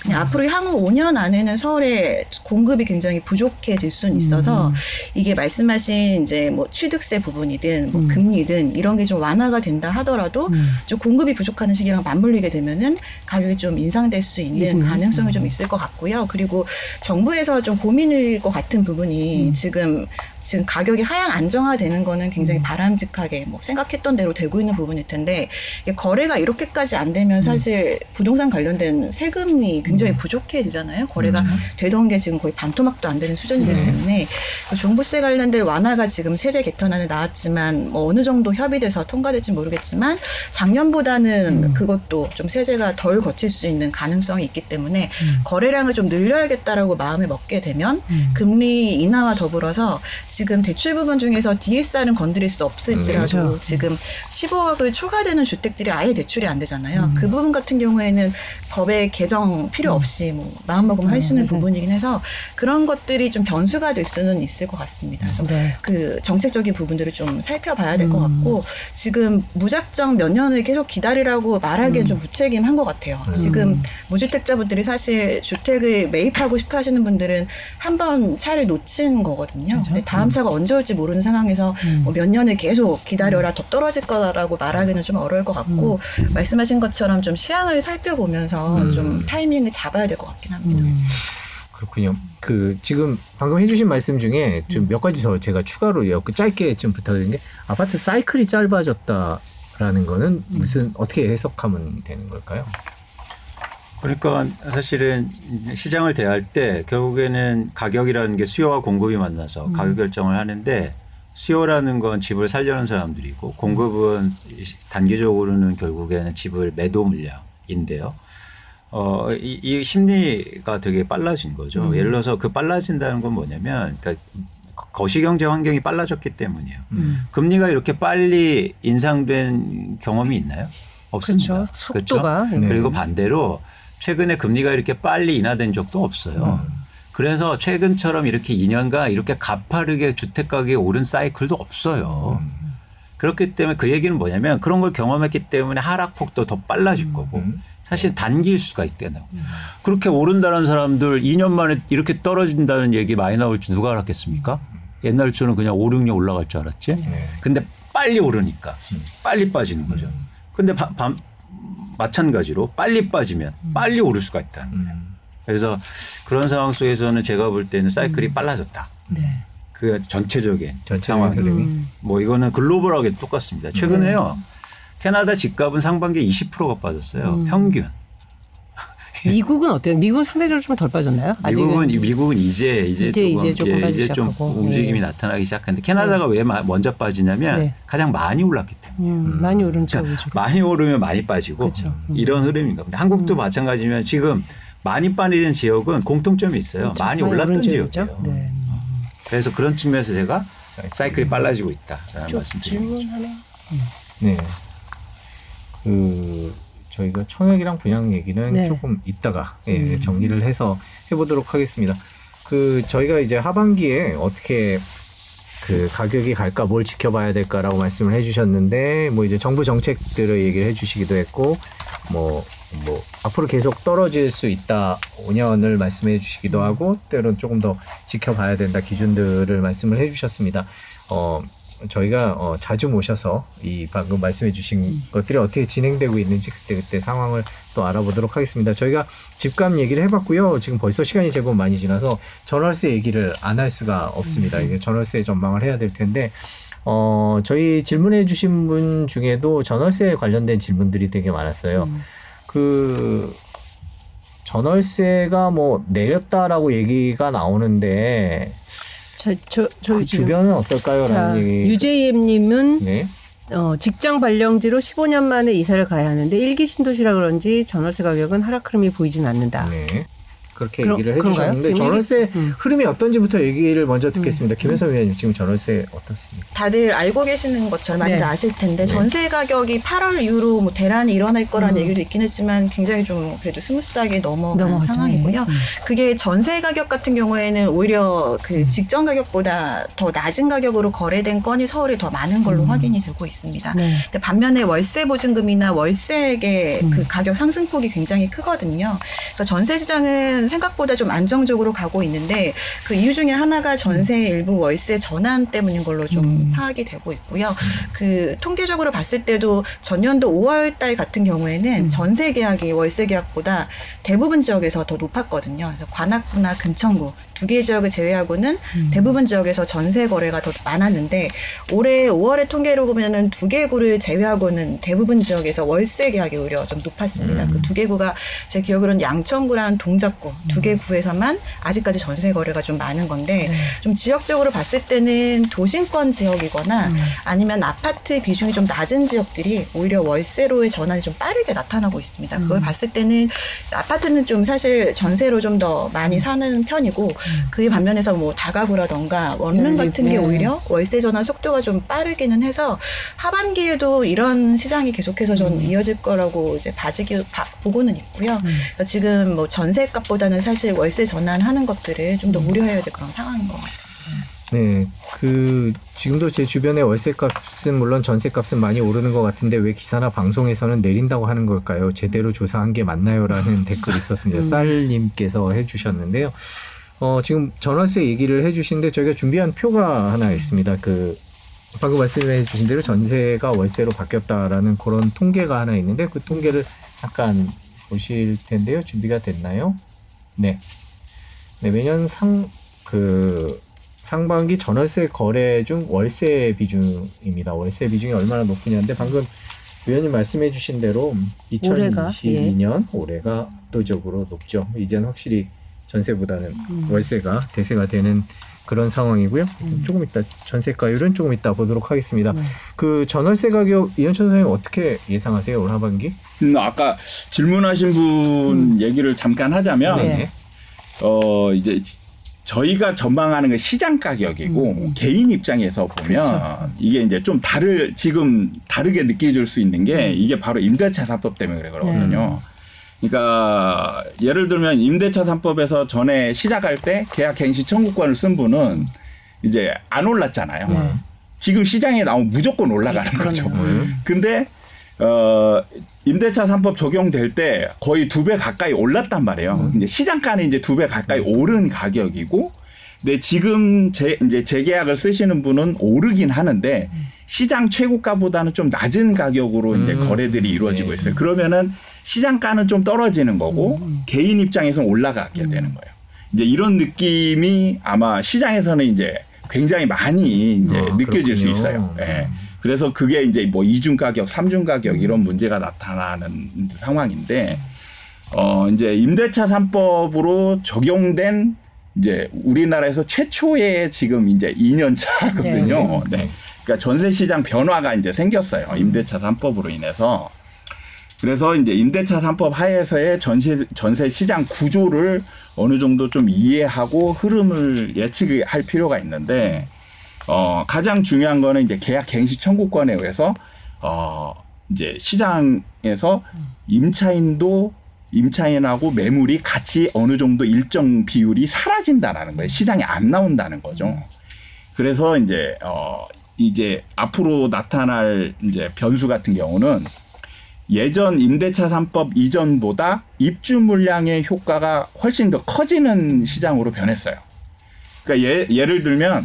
그냥 앞으로 향후 5년 안에는 서울에 공급이 굉장히 부족해질 수는 있어서 이게 말씀하신 이제 뭐 취득세 부분이든 뭐 금리든 이런 게 좀 완화가 된다 하더라도 좀 공급이 부족하는 시기랑 맞물리게 되면은 가격이 좀 인상될 수 있는 가능성이 좀 있을 것 같고요. 그리고 정부에서 좀 고민일 것 같은 부분이 지금 지금 가격이 하향 안정화되는 거는 굉장히 바람직하게 뭐 생각했던 대로 되고 있는 부분일 텐데 거래가 이렇게까지 안 되면 사실 부동산 관련된 세금이 굉장히 부족해지잖아요. 거래가 되던 게 지금 거의 반토막도 안 되는 수준이기 때문에 그 종부세 관련된 완화가 지금 세제 개편안에 나왔지만 뭐 어느 정도 협의돼서 통과될지 모르겠지만 작년보다는 그것도 좀 세제가 덜 거칠 수 있는 가능성이 있기 때문에 거래량을 좀 늘려야겠다라고 마음을 먹게 되면 금리 인하와 더불어서 지금 대출 부분 중에서 DSR은 건드릴 수 없을지라도
그렇죠.
지금 15억을 초과되는 주택들이 아예 대출이 안 되잖아요. 그 부분 같은 경우에는 법의 개정 필요 없이 뭐 마음 먹으면 할 수 있는 부분이긴 해서 그런 것들이 좀 변수가 될 수는 있을 것 같습니다.
네.
그 정책적인 부분들을 좀 살펴봐야 될 것 같고 지금 무작정 몇 년을 계속 기다리라고 말하기엔 좀 무책임한 것 같아요. 지금 무주택자분들이 사실 주택을 매입하고 싶어 하시는 분들은 한 번 차를 놓친 거거든요. 근데 다음 차가 언제 올지 모르는 상황에서 뭐 몇 년을 계속 기다려라 더 떨어질 거라고 말하기는 좀 어려울 것 같고 말씀하신 것처럼 좀 시향을 살펴보면서 좀 타이밍을 잡아야 될 것 같긴 합니다.
그렇군요. 그 지금 방금 해주신 말씀 중에 좀 몇 가지 더 제가 추가로 여- 짧게 좀 부탁드리는 게 아파트 사이클이 짧아졌다라는 거는 무슨 어떻게 해석하면 되는 걸까요?
그러니까 사실은 시장을 대할 때 결국에는 가격이라는 게 수요와 공급이 만나서 가격 결정을 하는데 수요라는 건 집을 살려는 사람들이고 공급은 단기적으로는 결국에는 집을 매도 물량인데요. 어, 이, 이 심리가 되게 빨라진 거죠. 예를 들어서 그 빨라진다는 건 뭐냐면 그러니까 거시경제 환경이 빨라졌기 때문이에요. 금리가 이렇게 빨리 인상된 경험이 있나요? 없습니다.
그렇죠. 속도가.
그렇죠? 그리고 반대로 최근에 금리가 이렇게 빨리 인하된 적도 없어요. 그래서 최근처럼 이렇게 2년간 이렇게 가파르게 주택 가격이 오른 사이클도 없어요. 그렇기 때문에 그 얘기는 뭐냐면 그런 걸 경험했기 때문에 하락폭도 더 빨라질 거고 사실 단기일 수가 있다는 거. 그렇게 오른다는 사람들 2년 만에 이렇게 떨어진다는 얘기 많이 나올 줄 누가 알았겠습니까? 옛날처럼 그냥 5, 6년 올라갈 줄 알았지. 근데 빨리 오르니까 빨리 빠지는 거죠. 근데 바- 밤- 마찬가지로 빨리 빠지면 빨리 오를 수가 있다. 그래서 그런 상황 속에서는 제가 볼 때는 사이클이 빨라졌다.
네.
그 전체적인
전체적인
상황. 뭐 이거는 글로벌하게 똑같습니다. 최근에요. 캐나다 집값은 상반기에 20%가 빠졌어요. 평균.
미국은 어때요? 미국은 상대적으로 좀 덜 빠졌나요? 아직은?
미국은 미국은 이제 이제,
이제,
조금,
이제 조금
예, 이제 좀. 움직임이
네.
나타나기 시작했는데 캐나다가 왜 마- 먼저 빠지냐면
네.
가장 많이 올랐기 때문에.
음, 많이 오른 쪽이
그러니까. 많이 오르면 많이 빠지고
그렇죠. 음.
이런 흐름인 겁니다. 한국도 마찬가지면 지금 많이 빠진 지역은 공통점이 있어요.
그렇죠.
많이
많이
올랐던.
지역이죠. 네.
그래서 그런 측면에서 제가
사이클이.
사이클이 빨라지고 있다라는 말씀드립니다.
질문 하나.
네. 그 저희가 청약이랑 분양 얘기는
네.
조금 이따가 예, 정리를 해서 해보도록 하겠습니다. 그 저희가 이제 하반기에 어떻게 그 가격이 갈까 뭘 지켜봐야 될까라고 말씀을 해주셨는데 뭐 이제 정부 정책들을 얘기를 해주시기도 했고 뭐. 뭐 앞으로 계속 떨어질 수 있다 5년을 말씀해 주시기도 하고 때로는 조금 더 지켜봐야 된다 기준들을 말씀을 해주셨습니다. 어 저희가 어, 자주 모셔서 이 방금 말씀해 주신 것들이 어떻게 진행되고 있는지 그때그때 상황을 또 알아보도록 하겠습니다. 저희가 집값 얘기를 해봤고요. 지금 벌써 시간이 제법 많이 지나서 전월세 얘기를 안 할 수가 없습니다. 이게 전월세 전망을 해야 될 텐데 어, 저희 질문해 주신 분 중에도 전월세에 관련된 질문들이 되게 많았어요. 그 전월세가 뭐 내렸다라고 얘기가 나오는데
저, 저, 저기
그. 주변은 어떨까요?
자,
라는 얘기.
유재임님은
네.
어, 직장 발령지로 15년 만에 이사를 가야 하는데 1기 신도시라 그런지 전월세 가격은 하락 흐름이 보이진 않는다.
네. 그렇게
그러-
얘기를? 해주셨는데 전월세
음.
흐름이 어떤지부터 얘기를 먼저 듣겠습니다. 김현선 위원님 지금 전월세 어떻습니까?
다들 알고 계시는 것처럼 많이들
네.
아실 텐데 전세 가격이 8월 이후로 뭐 대란이 일어날 거라는 얘기도 있긴 했지만 굉장히 좀 그래도 smooth하게 넘어간. 상황이고요.
네. 음.
그게 전세 가격 같은 경우에는 오히려 그 직전 가격보다 더 낮은 가격으로 거래된 건이 서울에 더 많은 걸로 확인이 되고 있습니다.
네.
근데 반면에 월세 보증금이나 월세액의 그 가격 상승폭이 굉장히 크거든요. 그래서 전세 시장은 생각보다 좀 안정적으로 가고 있는데 그 이유 중에 하나가 전세 일부 월세 전환 때문인 걸로 좀 파악이 되고 있고요. 그 통계적으로 봤을 때도 전년도 5월 달 같은 경우에는 전세 계약이 월세 계약보다 대부분 지역에서 더 높았거든요. 그래서 관악구나 금천구 두 개 지역을 제외하고는 대부분 지역에서 전세 거래가 더 많았는데 올해 5월의 통계로 보면은 두 개 구를 제외하고는 대부분 지역에서 월세 계약이 오히려 좀 높았습니다. 그두 개 구가 제 기억으로는 양천구랑 동작구 두 개 구에서만 아직까지 전세 거래가 좀 많은 건데 좀 지역적으로 봤을 때는 도심권 지역이거나 아니면 아파트 비중이 좀 낮은 지역들이 오히려 월세로의 전환이 좀 빠르게 나타나고 있습니다. 그걸 봤을 때는 아파트는 좀 사실 전세로 좀 더 많이 사는 편이고 그에 반면에서 뭐 다가구라던가 원룸 같은 게
네.
오히려 월세 전환 속도가 좀 빠르기는 해서 하반기에도 이런 시장이 계속해서 전 이어질 거라고 이제 봐지기 봐- 보고는 있고요. 그래서 지금 뭐 전세값보다는 사실 월세 전환하는 것들을 좀 더 우려해야 될 그런 상황인 것 같아요.
네, 그 지금도 제 주변에 월세값은 물론 전세값은 많이 오르는 것 같은데 왜 기사나 방송에서는 내린다고 하는 걸까요? 제대로 조사한 게 맞나요?라는 댓글이 있었습니다. 쌀님께서 해주셨는데요. 어, 지금 전월세 얘기를 해주신데 저희가 준비한 표가 하나 있습니다. 그 방금 말씀해 주신 대로 전세가 월세로 바뀌었다라는 그런 통계가 하나 있는데 그 통계를 잠깐 보실 텐데요. 준비가 됐나요? 네. 네, 매년 상, 그, 상반기 전월세 거래 중 월세 비중입니다. 월세 비중이 얼마나 높으냐인데 방금 위원님 말씀해 주신 대로
올해가,
2022년 올해가 압도적으로 높죠. 이제는 확실히 전세보다는 월세가 대세가 되는 그런 상황이고요. 조금 이따 전세가율은 조금 이따 보도록 하겠습니다. 그 전월세 가격 이현천 선생님 어떻게 예상하세요? 올 하반기?
음, 아까 질문하신 분 얘기를 잠깐 하자면
네.
어 이제 지- 저희가 전망하는 건 시장 가격이고 개인 입장에서 보면 이게 이제 좀 다를 지금 다르게 느껴질 수 있는 게 이게 바로 임대차 3법 때문에 그래 그러거든요. 그러니까 예를 들면 임대차 3법에서 전에 시작할 때 계약 갱시 청구권을 쓴 분은 이제 안 올랐잖아요. 지금 시장에 나오면 무조건 올라가는 거죠. 근데 어 임대차 3법 적용될 때 거의 두 배 가까이 올랐단 말이에요. 이제 시장가는 이제 두 배 가까이 오른 가격이고 근데 지금 재, 이제 재계약을 쓰시는 분은 오르긴 하는데 시장 최고가보다는 좀 낮은 가격으로 이제 거래들이 이루어지고 있어요. 그러면은 시장가는 좀 떨어지는 거고 개인 입장에서는 올라가게 되는 거예요. 이제 이런 느낌이 아마 시장에서는 이제 굉장히 많이 이제
아,
느껴질 수
그렇군요.
있어요. 예. 그래서 그게 이제 뭐 이중 가격, 삼중 가격 이런 문제가 나타나는 상황인데 어 이제 임대차 3법으로 적용된 이제 우리나라에서 최초의 지금 이제 2년 차거든요. 네. 그러니까 전세 시장 변화가 이제 생겼어요. 임대차 3법으로 인해서. 그래서 이제 임대차 3법 하에서의 전세 전세 시장 구조를 어느 정도 좀 이해하고 흐름을 예측할 필요가 있는데 어 가장 중요한 거는 이제 계약 갱시 청구권에 의해서 어 이제 시장에서 임차인도 임차인하고 매물이 같이 어느 정도 일정 비율이 사라진다라는 거예요. 시장에 안 나온다는 거죠. 그래서 이제 어 이제 앞으로 나타날 이제 변수 같은 경우는 예전 임대차 3법 이전보다 입주 물량의 효과가 훨씬 더 커지는 시장으로 변했어요. 그러니까 예, 예를 들면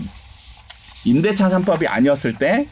임대차 3법이 아니었을 때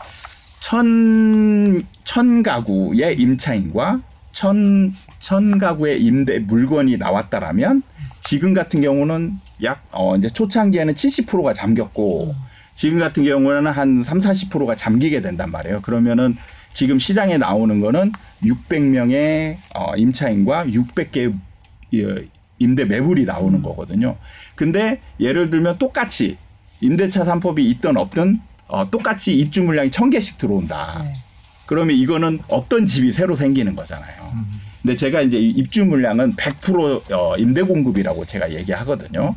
천, 천 가구의 임차인과 천, 천 가구의 임대 물건이 나왔다라면 지금 같은 경우는 약, 어, 이제 초창기에는 70%가 잠겼고 지금 같은 경우는 한 3, 40%가 잠기게 된단 말이에요. 그러면은 지금 시장에 나오는 거는 600명의 어, 임차인과 600개의 임대 매물이 나오는 거거든요. 근데 예를 들면 똑같이 임대차 3법이 있든 없든 어, 똑같이 입주 물량이 1000개씩 들어온다.
네.
그러면 이거는 없던 집이 새로 생기는 거잖아요. 근데 제가 이제 이 입주 물량은 100% 어, 임대 공급이라고 제가 얘기하거든요.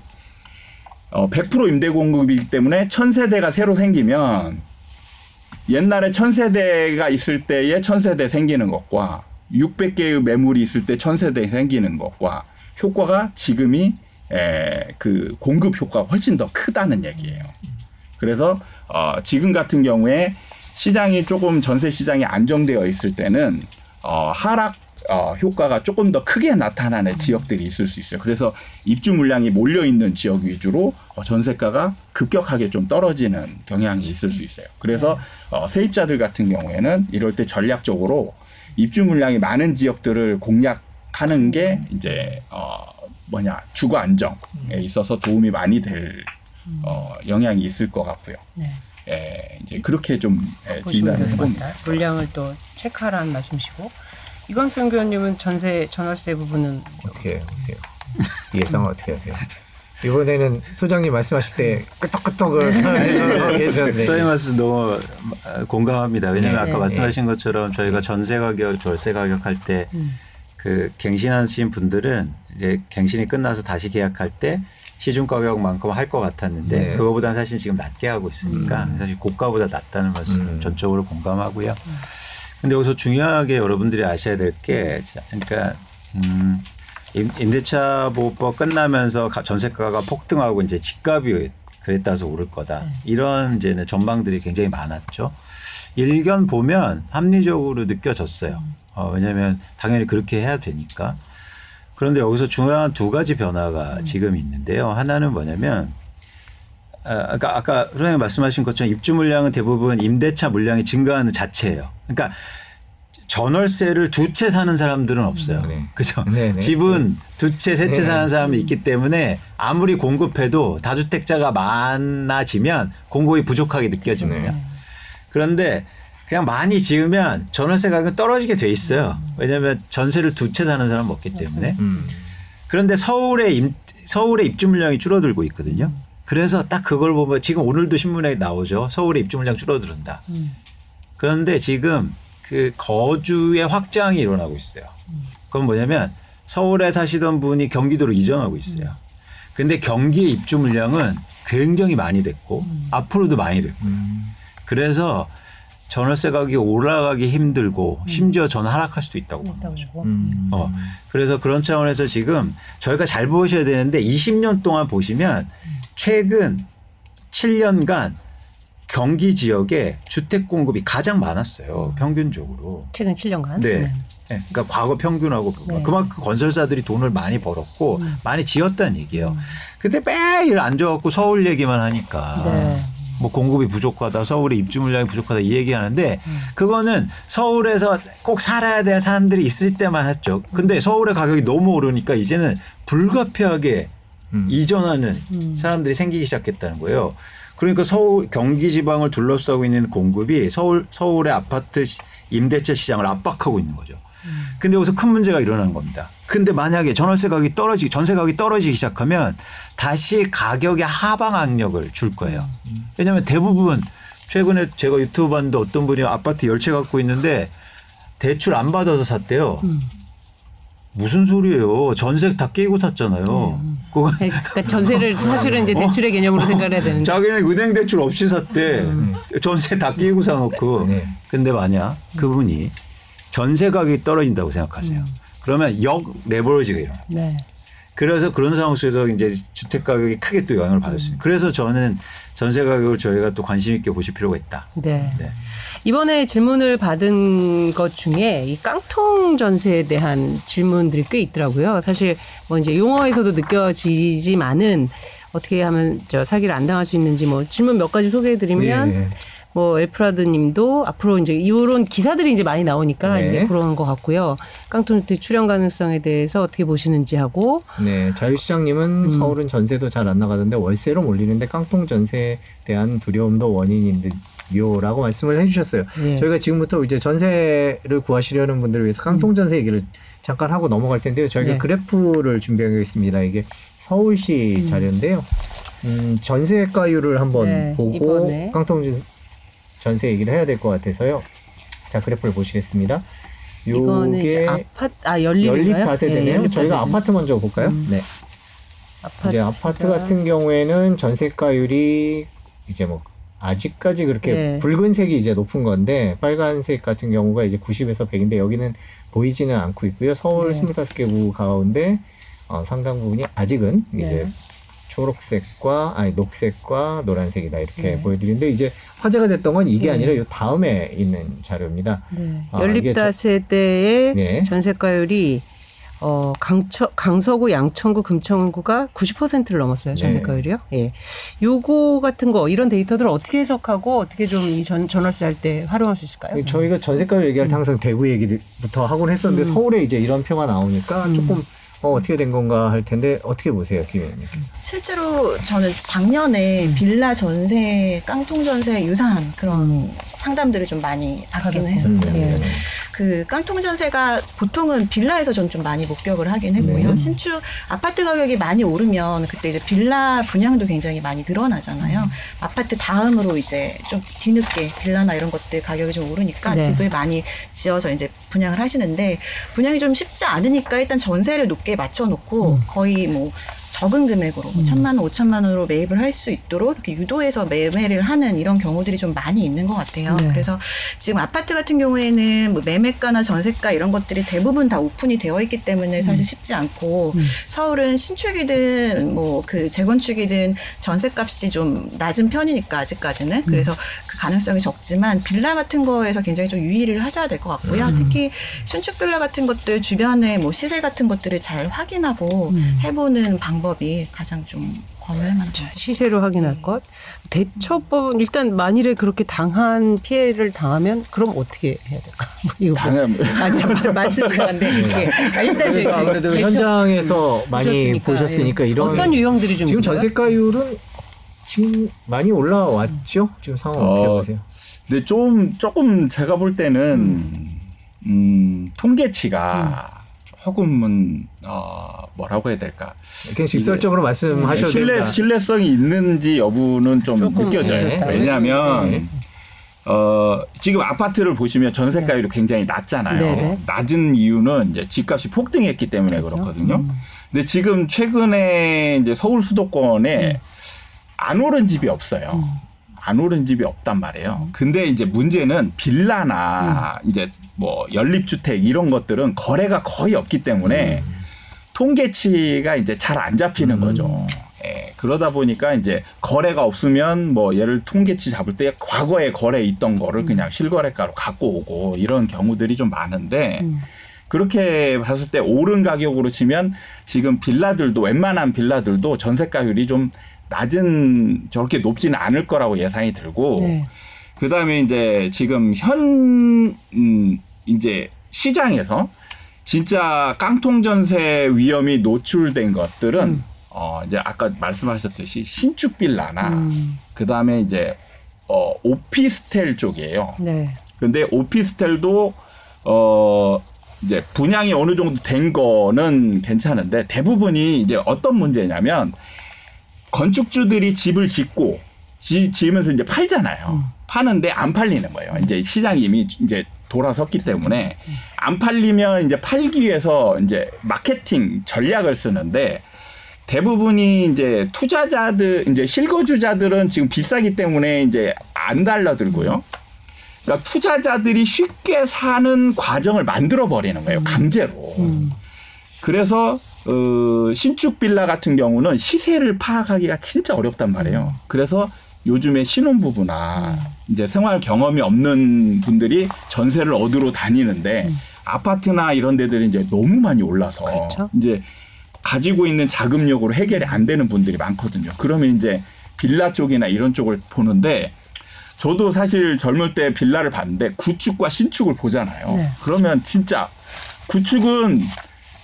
어, 100% 임대 공급이기 때문에 천세대가 새로 생기면 옛날에 천세대가 있을 때에 천세대 생기는 것과 600개의 매물이 있을 때 천세대 생기는 것과 효과가 지금이 에, 그 공급 효과가 훨씬 더 크다는 얘기예요. 그래서 어, 지금 같은 경우에 시장이 조금 전세 시장이 안정되어 있을 때는 어, 하락 어, 효과가 조금 더 크게 나타나는 지역들이 있을 수 있어요. 그래서 입주 물량이 몰려 있는 지역 위주로 어, 전세가가 급격하게 좀 떨어지는 경향이 있을 수 있어요. 그래서 어, 세입자들 같은 경우에는 이럴 때 전략적으로 입주 물량이 많은 지역들을 공략하는 게 이제 어, 뭐냐 주거 안정에 있어서 도움이 많이 될 어, 영향이 있을 것 같고요.
네.
예, 이제 그렇게 좀 예, 진단을
해봅니다. 물량을 또 체크하라는 말씀이시고 이건수 연구원님은 전세 전월세 부분은
어떻게 보세요? 예상을 어떻게 하세요? 이번에는 소장님 말씀하실 때 끄떡끄떡을 하고 계셨는데
소장님 말씀 너무 공감합니다. 왜냐하면
네.
아까 말씀하신 것처럼 저희가 전세 가격, 절세 가격 할 때그 갱신하신 분들은 이제 갱신이 끝나서 다시 계약할 때 시중 가격만큼 할 것 같았는데
네.
그거보다는 사실 지금 낮게 하고 있으니까 사실 고가보다 낮다는 말씀
음.
전적으로 공감하고요. 근데 여기서 중요하게 여러분들이 아셔야 될 게 그러니까 음 임- 임대차 보호법 끝나면서 가- 전세가가 폭등하고 이제 집값이 그랬다서 오를 거다. 이런 이제 전망들이 굉장히 많았죠. 일견 보면 합리적으로 느껴졌어요. 어, 왜냐하면 당연히 그렇게 해야 되니까. 그런데 여기서 중요한 두 가지 변화가 지금 있는데요. 하나는 뭐냐면 아, 아까 아까 소장님 말씀하신 것처럼 입주 물량은 대부분 임대차 물량이 증가하는 자체예요. 그러니까 전월세를 두 채 사는 사람들은 없어요.
네.
그죠?
네, 네.
집은 두 채, 세채
네.
사는 사람이 있기 때문에 아무리 공급해도 다주택자가 많아지면 공급이 부족하게 느껴집니다.
네.
그런데 그냥 많이 지으면 전월세 가격이 떨어지게 돼 있어요. 왜냐하면 전세를 두 채 사는 사람은 없기 때문에.
음.
그런데 서울의 임, 서울의 입주 물량이 줄어들고 있거든요. 그래서 딱 그걸 보면 지금 오늘도 신문에 나오죠. 서울의 입주 물량 줄어든다. 그런데 지금 그 거주의 확장이 일어나고 있어요. 그건 뭐냐면 서울에 사시던 분이 경기도로 이전하고 있어요. 근데 경기의 입주 물량은 굉장히 많이 됐고 앞으로도 많이 됐고 그래서 전월세 가격이 올라가기 힘들고 심지어 저는 하락할 수도 있다고 보는 거죠.
음.
어, 그래서 그런 차원에서 지금 저희가 잘 보셔야 되는데 20년 동안 보시면 최근 7년간 경기 지역에 주택 공급이 가장 많았어요. 평균적으로.
최근 7년간.
네. 네. 그러니까 과거 평균하고
네.
그만큼 건설사들이 돈을 많이 벌었고 많이 지었다는 얘기예요. 근데 매일 앉아갖고 서울 얘기만 하니까
네.
뭐 공급이 부족하다, 서울의 입주 물량이 부족하다 이 얘기하는데 그거는 서울에서 꼭 살아야 될 사람들이 있을 때만 했죠. 근데 서울의 가격이 너무 오르니까 이제는 불가피하게
음.
이전하는 사람들이 생기기 시작했다는 거예요. 그러니까 서울 경기 지방을 둘러싸고 있는 공급이 서울 서울의 아파트 시- 임대차 시장을 압박하고 있는 거죠. 근데 여기서 큰 문제가 일어나는 겁니다. 근데 만약에 전월세 가격이 떨어지기 전세 가격이 떨어지기 시작하면 다시 가격의 하방 압력을 줄 거예요. 왜냐하면 대부분 최근에 제가 유튜브 봤는데 어떤 분이 아파트 열채 갖고 있는데 대출 안 받아서 샀대요. 무슨 소리예요? 전세 다 끼고 샀잖아요. 그거
그러니까 전세를 사실은 이제 대출의 개념으로 생각을 해야 되는데.
자기는 은행 대출 없이 샀대. 전세 다 끼고 사놓고.
네.
근데 만약 그분이 전세 가격이 떨어진다고 생각하세요. 그러면 역 레버리지가 일어나요.
네.
그래서 그런 상황 속에서 이제 주택 가격이 크게 또 영향을 받을 수 있어요. 그래서 저는 전세 가격을 저희가 또 관심 있게 보실 필요가 있다.
네.
네.
이번에 질문을 받은 것 중에 이 깡통 전세에 대한 질문들이 꽤 있더라고요. 사실 뭐 이제 용어에서도 느껴지지만은 어떻게 하면 저 사기를 안 당할 수 있는지 뭐 질문 몇 가지 소개해드리면
네.
뭐 엘프라드님도 앞으로 이제 이런 기사들이 이제 많이 나오니까
네.
이제 그런 것 같고요. 깡통 주택 출현 가능성에 대해서 어떻게 보시는지 하고
네, 자유시장님은
음.
서울은 전세도 잘 안 나가던데 월세로 몰리는데 깡통 전세에 대한 두려움도 원인인 듯 요라고 말씀을 해주셨어요.
네.
저희가 지금부터 이제 전세를 구하시려는 분들을 위해서 깡통 전세 얘기를 잠깐 하고 넘어갈 텐데요. 저희가
네.
그래프를 준비하겠습니다. 이게 서울시 자료인데요. 음, 전세가율을 한번
네,
보고
이거네.
깡통 전- 전세 얘기를 해야 될 것 같아서요. 자, 그래프를 보시겠습니다. 요게
아파트 아 연립
연립 다세대네요.
연립
저희가
다세대.
아파트 먼저 볼까요? 네. 이제 아파트 같은 경우에는 전세가율이 이제 뭐 아직까지 그렇게
네.
붉은색이 이제 높은 건데 빨간색 같은 경우가 이제 90에서 100인데 여기는 보이지는 않고 있고요. 서울
네.
25개 구 가운데 어, 상당 부분이 아직은 이제
네.
초록색과 아니 녹색과 노란색이다 이렇게
네.
보여드리는데 이제 화제가 됐던 건 이게
네.
아니라 요 다음에 있는 자료입니다.
네.
아,
연립
이게 저-
다세대의
네.
전세가율이 어 강처, 강서구, 양천구, 금천구가 90%를 넘었어요
네.
전세가율이요. 예, 요거 같은 거 이런 데이터들을 어떻게 해석하고 어떻게 좀 이 전 전월세 할 때 활용할 수 있을까요?
저희가 전세가를 얘기할 때 항상 대구 얘기부터 하곤 했었는데 서울에 이제 이런 표가 나오니까 조금 어, 어떻게 된 건가 할 텐데 어떻게 보세요, 김 의원님께서?
실제로 저는 작년에 빌라 전세, 깡통 전세 유사한 그런 상담들을 좀 많이 받기는 했었어요.
예.
그 깡통 전세가 보통은 빌라에서 전 좀 많이 목격을 하긴 했고요.
네.
신축 아파트 가격이 많이 오르면 그때 이제 빌라 분양도 굉장히 많이 늘어나잖아요. 아파트 다음으로 이제 좀 뒤늦게 빌라나 이런 것들 가격이 좀 오르니까
네.
집을 많이 지어서 이제 분양을 하시는데 분양이 좀 쉽지 않으니까 일단 전세를 높게 맞춰놓고
음.
거의 뭐 적은 금액으로 뭐 천만 원, 오천만 원으로 매입을 할 수 있도록 이렇게 유도해서 매매를 하는 이런 경우들이 좀 많이 있는 것 같아요.
네.
그래서 지금 아파트 같은 경우에는 뭐 매매가나 전세가 이런 것들이 대부분 다 오픈이 되어 있기 때문에
음.
사실 쉽지 않고 서울은 신축이든 뭐 그 재건축이든 전세값이 좀 낮은 편이니까 아직까지는 그래서 그 가능성이 적지만 빌라 같은 거에서 굉장히 좀 유의를 하셔야 될 것 같고요. 특히 신축 빌라 같은 것들 주변에 뭐 시세 같은 것들을 잘 확인하고 해보는 방법 이 가장 좀것 같아요.
시세로 확인할 것. 대처법은 일단 만일에 그렇게 당한 피해를 당하면 그럼 어떻게 해야 될까? 뭐 이거 뭐-
당하면
아, 잠깐 말씀 그런데 이게 아, 일단 저희
그러니까 아무래도
대처-
현장에서 많이
보셨으니까,
보셨으니까
예.
이런
어떤 유형들이 좀
지금
있어요?
전세가율은 지금 많이 올라왔죠? 지금 상황 어떻게
어,
보세요?
근데 좀 조금 제가 볼 때는 음, 통계치가 조금은 어, 뭐라고 해야 될까?
그냥 직설적으로 말씀하셔도
신뢰
됩니다.
신뢰성이 있는지 여부는 좀 느껴져요.
네.
왜냐하면
네.
어, 지금 아파트를 보시면 전세 가율이 굉장히 낮잖아요.
네네.
낮은 이유는 이제 집값이 폭등했기 때문에 그렇거든요 근데 지금 최근에 이제 서울 수도권에 안 오른 집이 없어요. 안 오른 집이 없단 말이에요. 근데 이제 문제는 빌라나 이제 뭐 연립주택 이런 것들은 거래가 거의 없기 때문에 통계치가 이제 잘 안 잡히는 거죠. 예, 그러다 보니까 이제 거래가 없으면 뭐 예를 통계치 잡을 때 과거에 거래 있던 거를 그냥 실거래가로 갖고 오고 이런 경우들이 좀 많은데 그렇게 봤을 때 오른 가격으로 치면 지금 빌라들도 웬만한 빌라들도 전세가율이 좀 낮은 저렇게 높지는 않을 거라고 예상이 들고
네.
그다음에 이제 지금 현 음, 이제 시장에서 진짜 깡통 전세 위험이 노출된 것들은
음.
어 이제 아까 말씀하셨듯이 신축 빌라나
음.
그다음에 이제 어 오피스텔 쪽이에요.
네.
근데 오피스텔도 어 이제 분양이 어느 정도 된 거는 괜찮은데 대부분이 이제 어떤 문제냐면 건축주들이 집을 짓고 지, 지으면서 이제 팔잖아요. 파는데 안 팔리는 거예요. 이제 시장이 이미 이제 돌아섰기 때문에 안 팔리면 이제 팔기 위해서 이제 마케팅 전략을 쓰는데 대부분이 이제 투자자들 이제 실거주자들은 지금 비싸기 때문에 이제 안 달라들고요. 그러니까 투자자들이 쉽게 사는 과정을 만들어 버리는 거예요. 강제로. 그래서 어, 신축 빌라 같은 경우는 시세를 파악하기가 진짜 어렵단 말이에요. 그래서 요즘에 신혼부부나 이제 생활 경험이 없는 분들이 전세를 얻으러 다니는데 아파트나 이런 데들이 이제 너무 많이 올라서
그렇죠.
이제 가지고 있는 자금력으로 해결이 안 되는 분들이 많거든요. 그러면 이제 빌라 쪽이나 이런 쪽을 보는데 저도 사실 젊을 때 빌라를 봤는데 구축과 신축을 보잖아요.
네.
그러면 진짜 구축은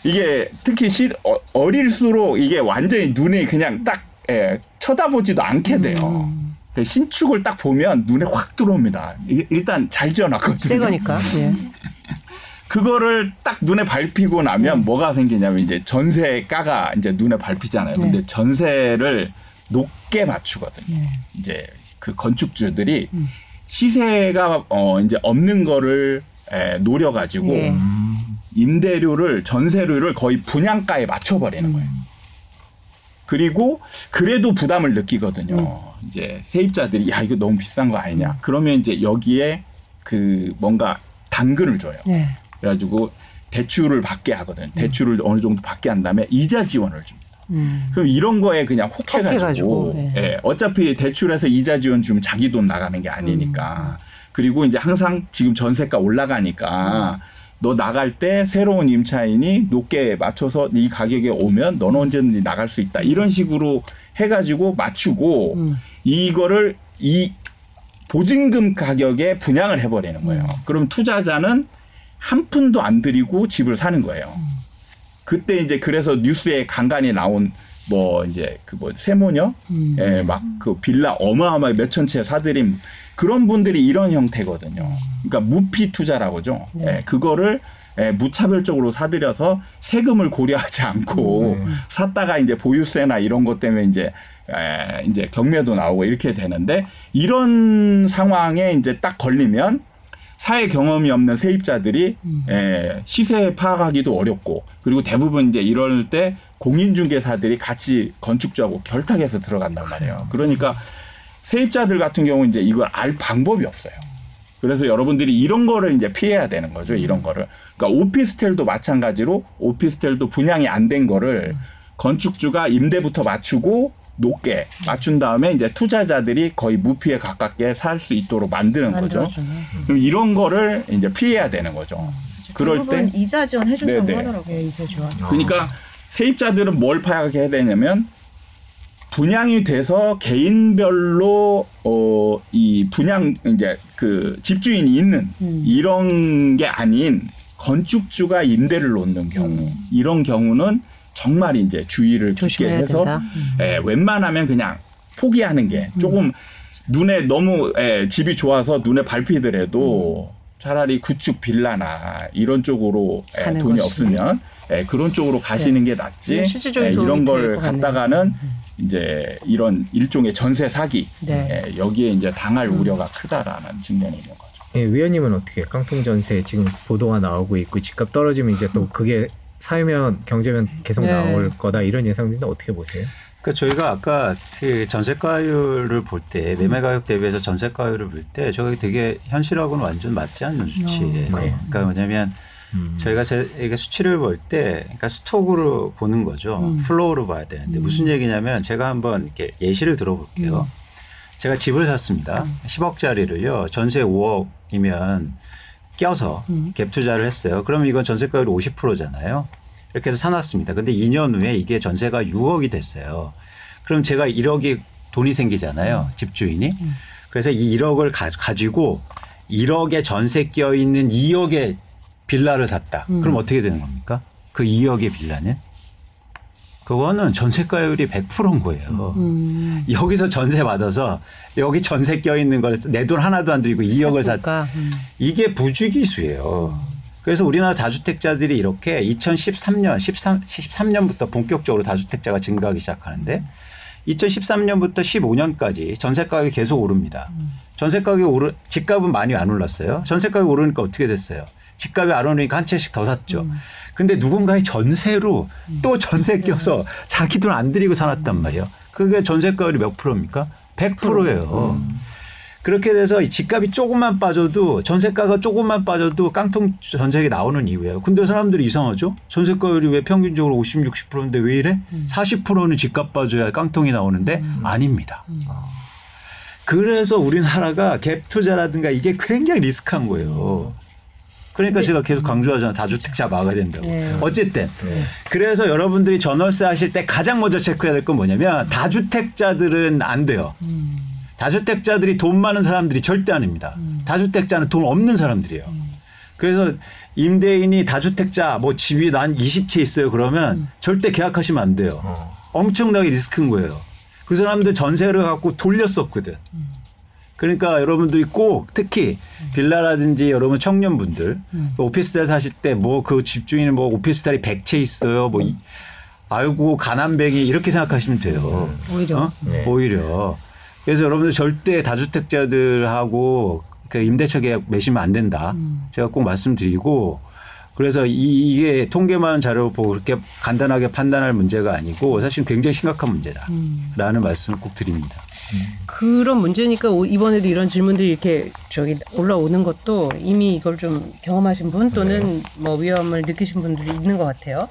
이게 특히 시, 어, 어릴수록 이게 완전히 눈에 그냥 딱 예, 쳐다보지도 않게 돼요.
음.
그 신축을 딱 보면 눈에 확 들어옵니다. 이- 일단 잘 지어놨거든요.
새 거니까. 예.
그거를 딱 눈에 밟히고 나면 뭐가 생기냐면 이제 전세가가 이제 눈에 밟히잖아요. 근데
네.
전세를 높게 맞추거든요.
네.
이제 그 건축주들이 시세가 어 이제 없는 거를 에, 노려가지고
예.
임대료를 전세료를 거의 분양가에 맞춰버리는 거예요. 그리고 그래도 부담을 느끼거든요. 이제 세입자들이 야 이거 너무 비싼 거 아니냐. 그러면 이제 여기에 그 뭔가 당근을 줘요.
네.
그래가지고 대출을 받게 하거든 요. 대출을 어느 정도 받게 한 다음에 이자 지원을 줍니다.
음.
그럼 이런 거에 그냥 혹해가지고,
혹해가지고, 네.
예, 어차피 대출해서 이자 지원 주면 자기 돈 나가는 게 아니니까. 그리고 이제 항상 지금 전세가 올라가니까 너 나갈 때 새로운 임차인이 높게 맞춰서 이 가격에 오면 너는 언제든지 나갈 수 있다. 이런 식으로 해가지고 맞추고
음.
이거를 이 보증금 가격에 분양을 해버리는 거예요. 그럼 투자자는 한 푼도 안 들이고 집을 사는 거예요. 그때 이제 그래서 뉴스에 간간히 나온 뭐 이제 그 뭐 세모녀,
음.
예, 막 그 빌라 어마어마하게 몇천 채 사들인 그런 분들이 이런 형태거든요. 그러니까 무피 투자라고죠.
네.
예, 그거를 예, 무차별적으로 사들여서 세금을 고려하지 않고 샀다가 이제 보유세나 이런 것 때문에 이제 에, 이제 경매도 나오고 이렇게 되는데 이런 상황에 이제 딱 걸리면 사회 경험이 없는 세입자들이 에, 시세 파악하기도 어렵고 그리고 대부분 이제 이럴 때 공인중개사들이 같이 건축주하고 결탁해서 들어간단 말이에요. 그러니까 세입자들 같은 경우 이제 이걸 알 방법이 없어요. 그래서 여러분들이 이런 거를 이제 피해야 되는 거죠. 이런 거를. 그러니까 오피스텔도 마찬가지로 오피스텔도 분양이 안 된 거를 건축주가 임대부터 맞추고 높게 맞춘 다음에 이제 투자자들이 거의 무피에 가깝게 살 수 있도록 만드는 거죠.
만들어주네.
그럼 이런 거를 이제 피해야 되는 거죠. 그럴 때
이자 지원 해준다고. 하더라고요.
네, 이제 좋아.
그러니까 세입자들은 뭘 파악해야 되냐면 분양이 돼서 개인별로 어 이 분양 이제 그 집주인이 있는
음.
이런 게 아닌 건축주가 임대를 놓는 경우 이런 경우는 정말 이제 주의를 깊게 해서.
음.
예, 웬만하면 그냥 포기하는 게 조금 눈에 너무 예, 집이 좋아서 눈에 밟히더라도 차라리 구축 빌라나 이런 쪽으로 예, 돈이
것이.
없으면 예, 그런 쪽으로 가시는 게 낫지.
네,
예, 이런 걸. 갖다가는 이제 이런 일종의 전세 사기
네.
예, 여기에 이제 당할 우려가 크다라는 측면이 있는 거죠.
예, 위원님은 어떻게 깡통 전세 지금 보도가 나오고 있고 집값 떨어지면 이제 또 그게 사회면 경제면 계속
네.
나올 거다 이런 예상인데 어떻게 보세요?
그러니까 저희가 아까 그 전세가율을 볼 때 매매 가격 대비해서 전세가율을 볼 때 저게 되게 현실하고는 완전 맞지 않는 수치예요. 그러니까 뭐냐면 저희가 제, 이게 수치를 볼 때 그러니까 stock으로 보는 거죠. flow로 봐야 되는데 무슨 얘기냐면 제가 한번 이렇게 예시를 들어볼게요. 제가 집을 샀습니다. 10억짜리를요. 전세 5억이면 껴서 갭 투자를 했어요. 그러면 이건 전세가율이 50%잖아요. 이렇게 해서 사놨습니다. 근데 2년 후에 이게 전세가 6억이 됐어요. 그럼 제가 1억이 돈이 생기잖아요. 집주인이. 그래서 이 1억을 가, 가지고 1억에 전세 껴 있는 2억의 빌라를 샀다. 그럼 어떻게 되는 겁니까? 그 2억의 빌라는 그거는 전세가율이 100%인 거예요.
음.
여기서 전세 받아서 여기 전세 껴 있는 걸 내 돈 하나도 안 들이고 2억을 샀
샀으니까. 음.
이게 부주기수예요. 그래서 우리나라 다주택자들이 이렇게 2013년, 13, 13년부터 본격적으로 다주택자가 증가하기 시작하는데 2013년부터 15년까지 전세 가격이 계속 오릅니다. 전세 가격이 오르, 집값은 많이 안 올랐어요. 전세 가격이 오르니까 어떻게 됐어요? 집값이 안 오르니까 한 채씩 더 샀죠. 근데 누군가의 전세로 또 전세 껴서 자기 돈 안 들이고 살았단 말이에요. 그게 전세가율이 몇 프로입니까? 100%예요. 그렇게 돼서 이 집값이 조금만 빠져도 전세가가 조금만 빠져도 깡통 전세가 나오는 이유예요. 근데 사람들이 이상하죠? 전세가율이 왜 평균적으로 50, 60%인데 왜 이래? 40%는 집값 빠져야 깡통이 나오는데 아닙니다. 그래서 우리나라가 갭 투자라든가 이게 굉장히 리스크한 거예요. 그러니까 제가 계속 강조하잖아요. 다주택자 막아야 된다고.
네.
어쨌든 그래서 여러분들이 전월세 하실 때 가장 먼저 체크해야 될 건 뭐냐면 다주택자들은 안 돼요. 다주택자들이 돈 많은 사람들이 절대 아닙니다. 다주택자는 돈 없는 사람들이에요. 그래서 임대인이 다주택자 뭐 집이 난 20채 있어요 그러면 절대 계약하시면 안 돼요. 엄청나게 리스크인 거예요. 그 사람들 전세를 갖고 돌렸었거든. 그러니까 여러분들이 꼭 특히 빌라라든지 여러분 청년분들 오피스텔 사실 때 뭐 그 집주인은 뭐 오피스텔이 100채 있어요. 뭐 이, 아이고 가난뱅이 이렇게 생각하시면 돼요.
오히려.
어? 오히려. 그래서 여러분들 절대 다주택자들하고 그 임대차 계약 매시면 안 된다. 제가 꼭 말씀드리고 그래서 이, 이게 통계만 자료 보고 그렇게 간단하게 판단할 문제가 아니고 사실 굉장히 심각한 문제다라는 말씀을 꼭 드립니다.
그런 문제니까 오- 이번에도 이런 질문들이 이렇게 저기 올라오는 것도 이미 이걸 좀 경험하신 분 또는 뭐 위험을 느끼신 분들이 있는 것 같아요.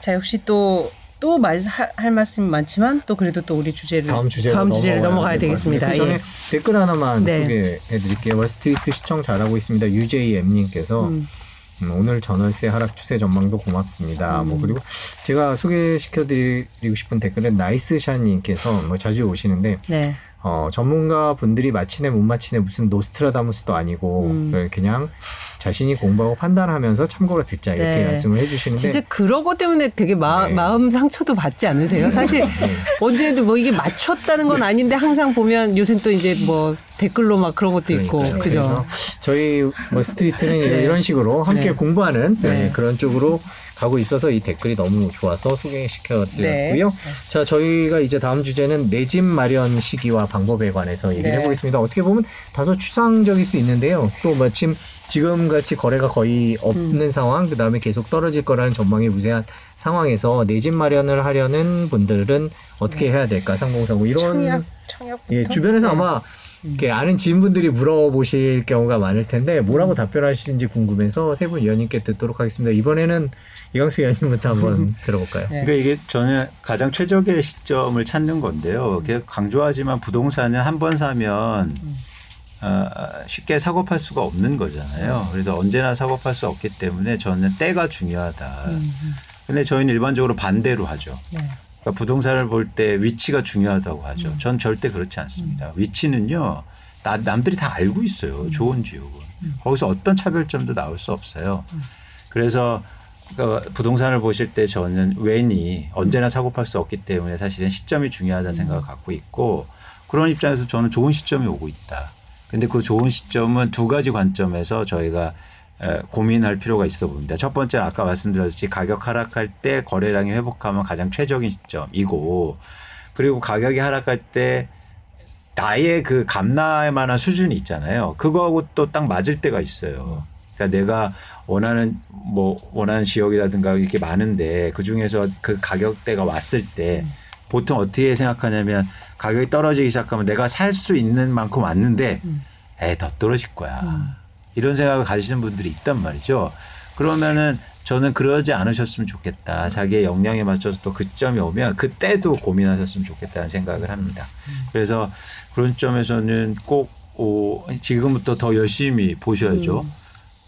자 역시 또 또 말할 말씀이 많지만 또 그래도 또 우리 주제를
다음
다음 주제를 넘어가야 되겠습니다.
그 전에
예.
댓글 하나만
네.
소개해 드릴게요. 월스트리트 시청 잘하고 있습니다. UJM님께서
음.
음, 오늘 전월세 하락 추세 전망도 고맙습니다.
음.
뭐 그리고 제가 소개시켜 드리고 싶은 댓글은 나이스샤님께서 뭐 자주 오시는데
네.
어, 전문가 분들이 마치네 못 마치네 무슨 노스트라다무스도 아니고
음.
그냥 자신이 공부하고 판단하면서 참고로 듣자 이렇게
네.
말씀을 해주시는데
진짜 것 때문에 되게 마,
네.
마음 상처도 받지 않으세요? 사실 언제도 뭐 이게 맞췄다는 건 아닌데 항상 보면 요새 또 이제 뭐 댓글로 막 그런 것도 있고
그러니까요.
그죠?
그래서 저희 뭐 스트리트는
네.
이런 식으로 함께
네.
공부하는 네,
네.
그런 쪽으로 가고 있어서 이 댓글이 너무 좋아서 소개시켜 드렸고요.
네.
자, 저희가 이제 다음 주제는 내 집 마련 시기와 방법에 관해서 얘기를
네.
해보겠습니다. 어떻게 보면 다소 추상적일 수 있는데요. 또 마침 지금 같이 거래가 거의 없는
음.
상황, 그 다음에 계속 떨어질 거라는 전망이 우세한 상황에서 내 집 마련을 하려는 분들은 어떻게 해야 될까? 상공사고 이런
청약 청약부터
예, 주변에서
네.
아마 이렇게 아는 지인분들이 물어보실 경우가 많을 텐데 뭐라고 답변하시는지 궁금해서 세 분 위원님께 듣도록 하겠습니다. 이번에는 이광수 위원님부터 한번 들어볼까요?
네.
그러니까 이게 저는 가장 최적의 시점을 찾는 건데요. 계속 강조하지만 부동산은 한 번 사면 어, 쉽게 사고 팔 수가 없는 거잖아요. 그래서 언제나 사고 팔 수 없기 때문에 저는 때가 중요하다. 근데 저희는 일반적으로 반대로 하죠.
네.
그러니까 부동산을 볼 때 위치가 중요하다고 하죠. 전 절대 그렇지 않습니다. 위치는요, 나, 남들이 다 알고 있어요. 좋은 지역은. 거기서 어떤 차별점도 나올 수 없어요. 그래서 그러니까 부동산을 보실 때 저는 웬이 언제나 사고 팔 수 없기 때문에 사실은 시점이 중요하다는 생각을 갖고 있고 그런 입장에서 저는 좋은 시점이 오고 있다. 근데 그 좋은 시점은 두 가지 관점에서 저희가 에, 고민할 필요가 있어 봅니다. 첫 번째는 아까 말씀드렸듯이 가격 하락할 때 거래량이 회복하면 가장 최적인 시점이고 그리고 가격이 하락할 때 나의 그 감나할 만한 수준이 있잖아요. 그거하고 또 딱 맞을 때가 있어요. 그러니까 내가 원하는 뭐 원하는 지역이라든가 이렇게 많은데 그 중에서 그 가격대가 왔을 때 보통 어떻게 생각하냐면 가격이 떨어지기 시작하면 내가 살 수 있는 만큼 왔는데 에이 더 떨어질 거야. 이런 생각을 가지시는 분들이 있단 말이죠. 그러면은 저는 그러지 않으셨으면 좋겠다. 자기의 역량에 맞춰서 또 그 점이 오면 그때도 고민하셨으면 좋겠다는 생각을 합니다. 그래서 그런 점에서는 꼭 오, 지금부터 더 열심히 보셔야죠.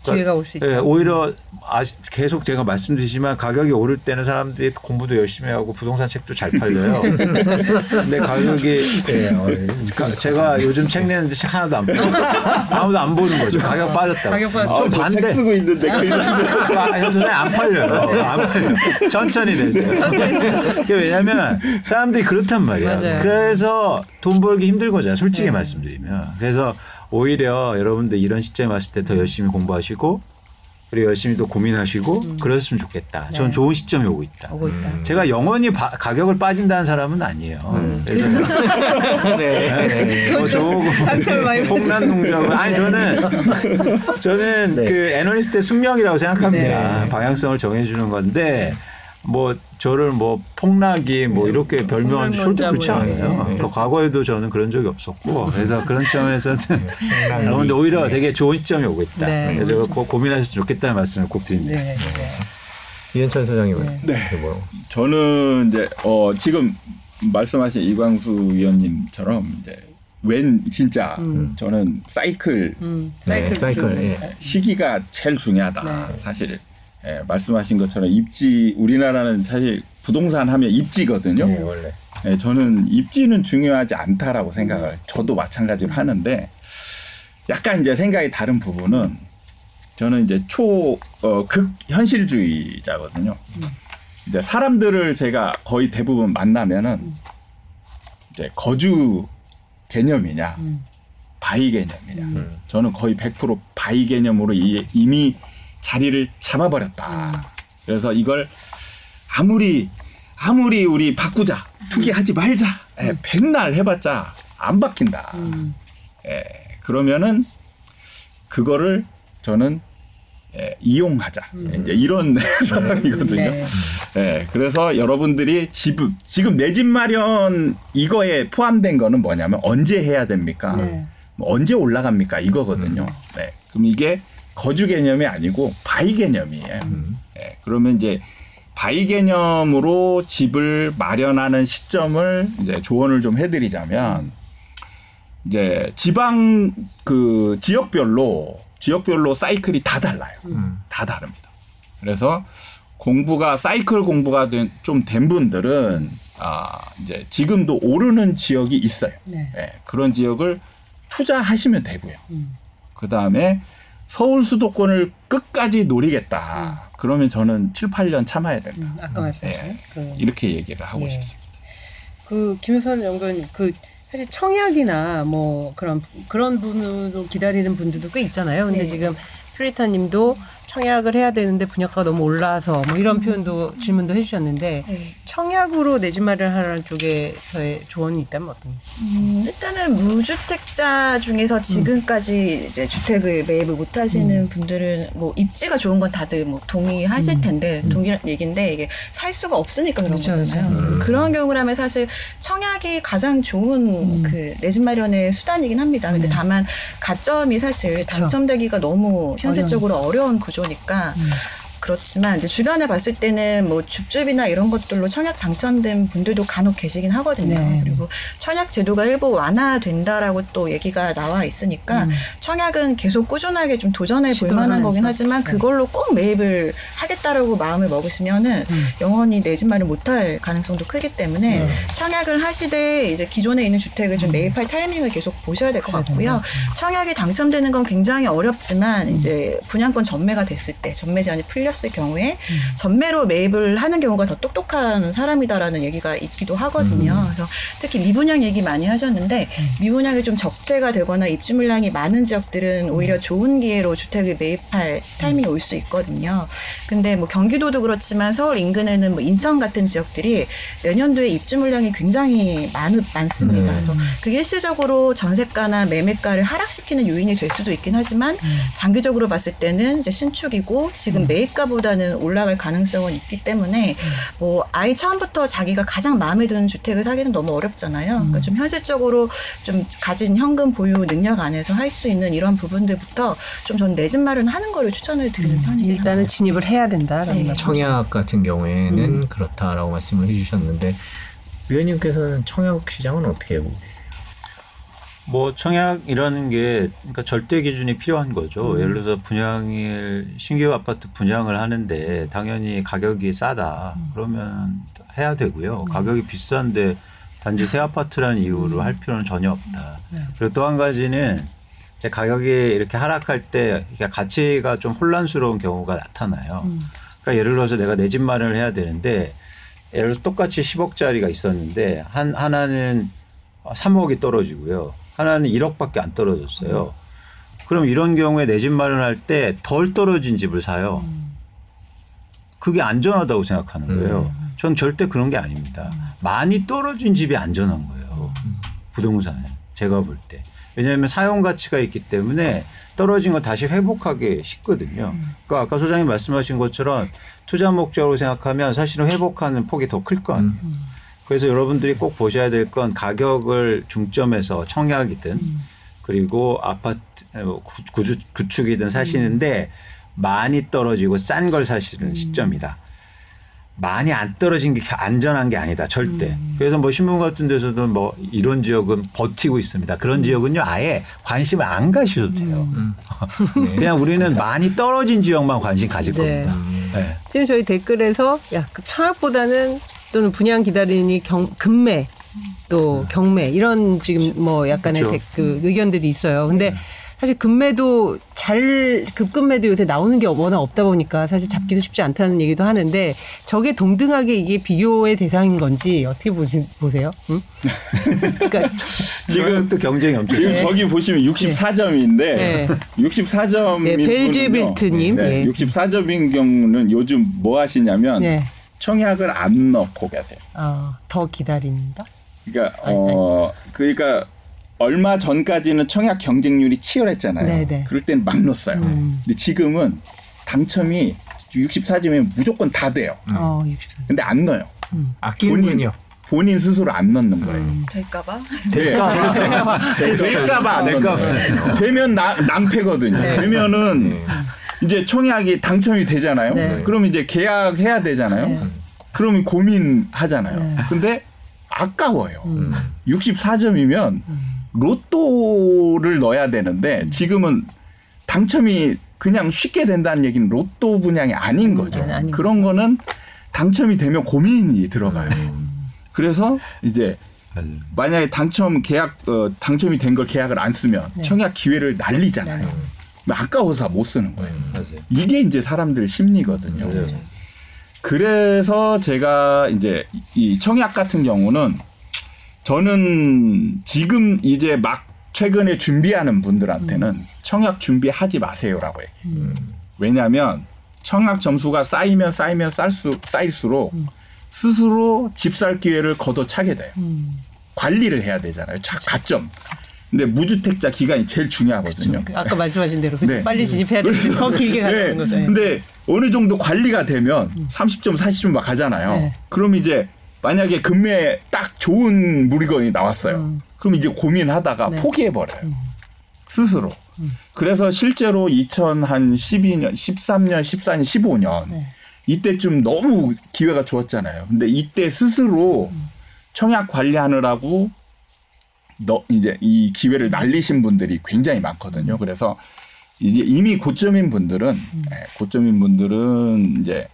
기회가 올 수 있죠.
예, 오히려 아, 계속 제가 말씀드리지만 가격이 오를 때는 사람들이 공부도 열심히 하고 부동산 책도 잘 팔려요. 근데 가격이
예, 어,
가- 제가 요즘 책 내는데 책 하나도 안 팔고 아무도 안 보는 거죠. 가격 빠졌다고.
가격 빠졌다.
좀
아,
반대.
쓰고 있는데 그
아, 안 팔려요. 안 팔려. 천천히 되세요. 그게 왜냐면 사람들이 그렇단 말이야.
맞아요.
그래서 돈 벌기 힘들거든요. 솔직히 말씀드리면. 그래서 오히려 여러분들 이런 시점에 왔을 때 더 열심히 공부하시고 그리고 열심히 또 고민하시고 그랬으면 좋겠다. 저는
네.
좋은 시점이 오고 있다.
오고 있다.
제가 영원히 바- 가격을 빠진다는 사람은 아니에요. 그래서
네, 네.
뭐
많이
폭란 농장은 아니 저는 저는
네.
그 애널리스트의 숙명이라고 생각합니다.
네.
방향성을 정해주는 건데 뭐 저를 뭐 폭락이 뭐 이렇게 별명을
폭락
절대 그렇지 않아요.
네.
또 과거에도 저는 그런 적이 없었고 그래서 그런 점에서는
폭락이.
여러분들 오히려 되게 좋은 시점이 오고 있다.
네.
그래서 고, 고민하셨으면 좋겠다는 말씀을 꼭 드립니다.
네. 네.
이현철 소장님은
네.
뭐
저는 이제 어 지금 말씀하신 이광수 위원님처럼 이제 웬 진짜 저는 사이클
음,
네, 사이클
좀-
예.
시기가 제일 중요하다.
네.
사실 예, 말씀하신 것처럼 입지 우리나라는 사실 부동산 하면 입지거든요.
네, 원래
예, 저는 입지는 중요하지 않다라고 생각을 저도 마찬가지로 하는데 약간 이제 생각이 다른 부분은 저는 이제 초극 현실주의자거든요. 이제 사람들을 제가 거의 대부분 만나면은 이제 거주 개념이냐 buy 개념이냐 저는 거의 100% buy 개념으로 이- 이미 자리를 잡아버렸다. 그래서 이걸 아무리 아무리 우리 바꾸자 투기하지 말자 예, 백날 해봤자 안 바뀐다. 예, 그러면은 그거를 저는 예, 이용하자 이제 이런 사람이거든요.
네.
예, 그래서 여러분들이 집 지금 내 집 마련 이거에 포함된 거는 뭐냐면 언제 해야 됩니까?
네.
뭐 언제 올라갑니까? 이거거든요. 네, 그럼 이게 거주 개념이 아니고 buy 개념이에요. 예, 그러면 이제 buy 개념으로 집을 마련하는 시점을 이제 조언을 좀 해드리자면 이제 지방 그 지역별로 지역별로 사이클이 다 달라요. 다 다릅니다. 그래서 공부가 사이클 공부가 좀 된 분들은 아 이제 지금도 오르는 지역이 있어요.
네.
예, 그런 지역을 투자하시면 되고요. 그 다음에 서울 수도권을 끝까지 노리겠다. 그러면 저는 7, 8년 참아야 된다.
음, 아까 말씀하신
예,
그,
이렇게 얘기를 하고
예.
싶습니다.
그 김효선 연구원 그 사실 청약이나 뭐 그런 그런 분으로 기다리는 분들도 꽤 있잖아요. 근데
네.
지금 퓨리타님도 청약을 해야 되는데 분양가가 너무 올라서 뭐 이런 표현도 질문도 해주셨는데
네.
청약으로 내 집 마련하라는 쪽에서의 조언이 있다면 어떤?
음, 일단은 무주택자 중에서 지금까지 이제 주택을 매입을 못 하시는 분들은 뭐 입지가 좋은 건 다들 뭐 동의하실 텐데 동일한 얘기인데 이게 살 수가 없으니까 그런
그렇죠,
거잖아요. 그런 경우라면 사실 청약이 가장 좋은 그 내 집 마련의 수단이긴 합니다. 근데 다만 가점이 사실
그렇죠.
당첨되기가 너무 현실적으로 어려운 구조 니까 그렇지만 이제 주변에 봤을 때는 뭐 줍줍이나 이런 것들로 청약 당첨된 분들도 간혹 계시긴 하거든요.
네.
그리고 청약 제도가 일부 완화된다라고 또 얘기가 나와 있으니까 청약은 계속 꾸준하게 좀 도전해 볼 만한 거긴. 하지만
네.
그걸로 꼭 매입을 하겠다라고 마음을 먹으시면은 영원히 내 집 마련 못할 가능성도 크기 때문에 청약을 하시되 이제 기존에 있는 주택을 좀 매입할 타이밍을 계속 보셔야 될것
그래야
같고요.
된다.
청약이 당첨되는 건 굉장히 어렵지만 이제 분양권 전매가 됐을 때 전매 제한이 풀 렸을 경우에 전매로 매입을 하는 경우가 더 똑똑한 사람이다라는 얘기가 있기도 하거든요. 그래서 특히 미분양 얘기 많이 하셨는데 미분양이 좀 적체가 되거나 입주 물량이 많은 지역들은 오히려 좋은 기회로 주택을 매입할 타이밍이 올 수 있거든요. 근데 뭐 경기도도 그렇지만 서울 인근에는 뭐 인천 같은 지역들이 내년도에 입주 물량이 굉장히 많, 많습니다. 그래서 그게 일시적으로 전세가나 매매가를 하락시키는 요인이 될 수도 있긴 하지만 장기적으로 봤을 때는 이제 신축이고 지금 매입 가보다는 올라갈 가능성은 있기 때문에 뭐 아이 처음부터 자기가 가장 마음에 드는 주택을 사기는 너무 어렵잖아요. 그러니까 좀 현실적으로 좀 가진 현금 보유 능력 안에서 할 수 있는 이런 부분들부터 좀 전 내 집 마련 하는 거를 추천을 드리는 편이에요.
일단은 진입을 해야 된다라는
네.
청약 같은 경우에는 그렇다라고 말씀을 해주셨는데 위원님께서는 청약 시장은 어떻게 보고 계세요?
뭐 청약이라는 게 그러니까 절대 기준이 필요한 거죠. 예를 들어서 분양을 신규 아파트 분양을 하는데 당연히 가격이 싸다. 그러면 해야 되고요. 가격이 비싼데 단지 새 아파트라는 이유로 할 필요는 전혀 없다. 그리고 또 한 가지는 이제 가격이 이렇게 하락할 때 가치가 좀 혼란스러운 경우가 나타나요. 그러니까 예를 들어서 내가 내 집 마련을 해야 되는데 예를 들어서 똑같이 10억짜리가 있었는데 한 하나는 3억이 떨어지고요. 하나는 1억밖에 안 떨어졌어요. 그럼 이런 경우에 내 집 마련할 때 덜 떨어진 집을 사요. 그게 안전하다고 생각하는 거예요. 전 절대 그런 게 아닙니다. 많이 떨어진 집이 안전한 거예요. 부동산은 제가 볼 때. 왜냐하면 사용 가치가 있기 때문에 떨어진 거 다시 회복하기 쉽거든요. 그러니까 아까 소장님 말씀하신 것처럼 투자 목적으로 생각하면 사실은 회복하는 폭이 더 클 거 아니에요. 그래서 여러분들이 꼭 보셔야 될 건 가격을 중점에서 청약이든 그리고 아파트 뭐 구- 구주, 구축이든 사시는데 많이 떨어지고 싼 걸 사시는 시점이다. 많이 안 떨어진 게 안전한 게 아니다. 절대. 그래서 뭐 신문 같은 데서도 뭐 이런 지역은 버티고 있습니다. 그런 지역은요 아예 관심을 안 가셔도 돼요. 그냥 우리는 많이 떨어진 지역만 관심 가질
네.
겁니다. 네.
지금 저희 댓글에서 야, 그 청약보다는 또는 분양 기다리니 경, 금매 또 경매 이런 지금 뭐 약간의
그렇죠.
댓글 의견들이 있어요. 근데 사실 금매도 잘 급금매도 요새 나오는 게 워낙 없다 보니까 사실 잡기도 쉽지 않다는 얘기도 하는데 저게 동등하게 이게 비교의 대상인 건지 어떻게 보시, 보세요? 응? 그러니까
지금 또 경쟁이 엄청
지금
심해요.
저기 보시면 64점인데
네.
64점인
네, 벨제빌트님.
네,
예.
64점인 경우는 요즘 뭐 하시냐면
네.
청약을 안 넣고 계세요.
어, 더 기다린다.
그러니까
아니,
어 그러니까 얼마 전까지는 청약 경쟁률이 치열했잖아요.
네네.
그럴 땐 막 넣었어요.
음.
근데 지금은 당첨이 64점이면 무조건 다 돼요.
어, 64.
근데 안 넣어요.
아끼는군요.
본인 스스로 안 넣는 거예요.
될까봐.
네. 될까봐 안 넣는 거예요. 되면 나, 낭패거든요. 되면은 이제 청약이 당첨이 되잖아요.
네.
그럼 이제 계약해야 되잖아요. 그러면 고민하잖아요. 근데 아까워요. 64점이면 로또를 넣어야 되는데 지금은 당첨이 그냥 쉽게 된다는 얘기는 로또 분양이 아닌 거죠.
아, 아닌
그런 거는 당첨이 되면 고민이 들어가요. 그래서 이제 만약에 당첨 계약 어, 당첨이 된 걸 계약을 안 쓰면 청약 기회를 날리잖아요. 그럼 아까워서 못 쓰는 거예요.
맞아요.
이게 이제 사람들 심리거든요.
맞아요.
그래서 제가 이제 이 청약 같은 경우는 저는 지금 이제 막 최근에 준비하는 분들한테는 청약 준비하지 마세요라고 얘기해요. 왜냐하면 청약 점수가 쌓이면 쌓이면 쌓수, 쌓일수록 스스로 집 살 기회를 걷어차게 돼요. 관리를 해야 되잖아요. 자, 가점. 근데 무주택자 기간이 제일 중요하거든요.
아까 말씀하신 대로 그죠?
네.
빨리 진입해야 되는데 더 길게 가는 거죠. 예.
근데 어느 정도 관리가 되면 30점, 40점 막 가잖아요.
네.
그럼 이제 만약에 금매에 딱 좋은 물건이 나왔어요.
음.
그럼 이제 고민하다가
네. 음.
포기해 버려요. 스스로. 그래서 실제로 2012년, 13년, 14년, 15년
네.
이때쯤 너무 기회가 좋았잖아요. 근데 이때 스스로
음.
청약 관리하느라고 너 이제 이 기회를 날리신 분들이 굉장히 많거든요. 그래서 이제 이미 고점인 분들은
음.
예, 고점인 분들은 이제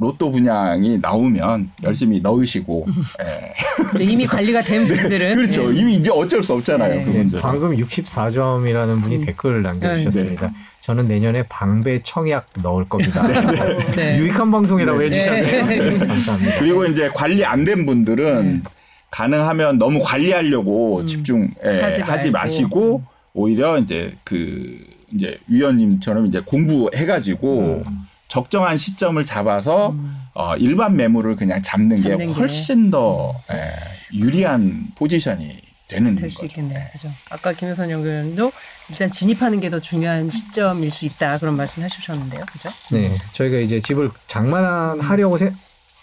로또 분양이 나오면 열심히 넣으시고 예.
이제 이미 관리가 된 분들은
그렇죠.
예.
이미 이제 어쩔 수 없잖아요.
네.
네,
그분들.
방금 64점이라는 분이 댓글을 남겨주셨습니다. 저는 내년에 방배 청약 넣을 겁니다.
네.
유익한 방송이라고 해주셨네요. 네, 감사합니다.
그리고 이제 관리 안 된 분들은 가능하면 너무 관리하려고 집중 예,
하지
하지. 마시고 오히려 이제 그 이제 위원님처럼 이제 공부해가지고 적정한 시점을 잡아서 어, 일반 매물을 그냥 잡는, 게
잡는 게.
훨씬 더 예, 유리한 포지션이 되는
될수
거죠.
있겠네요. 그죠? 아까 김효선 연구위원도 일단 진입하는 게 더 중요한 시점일 수 있다 그런 말씀 해주셨는데요. 그죠?
네, 저희가 이제 집을 장만하려고 세-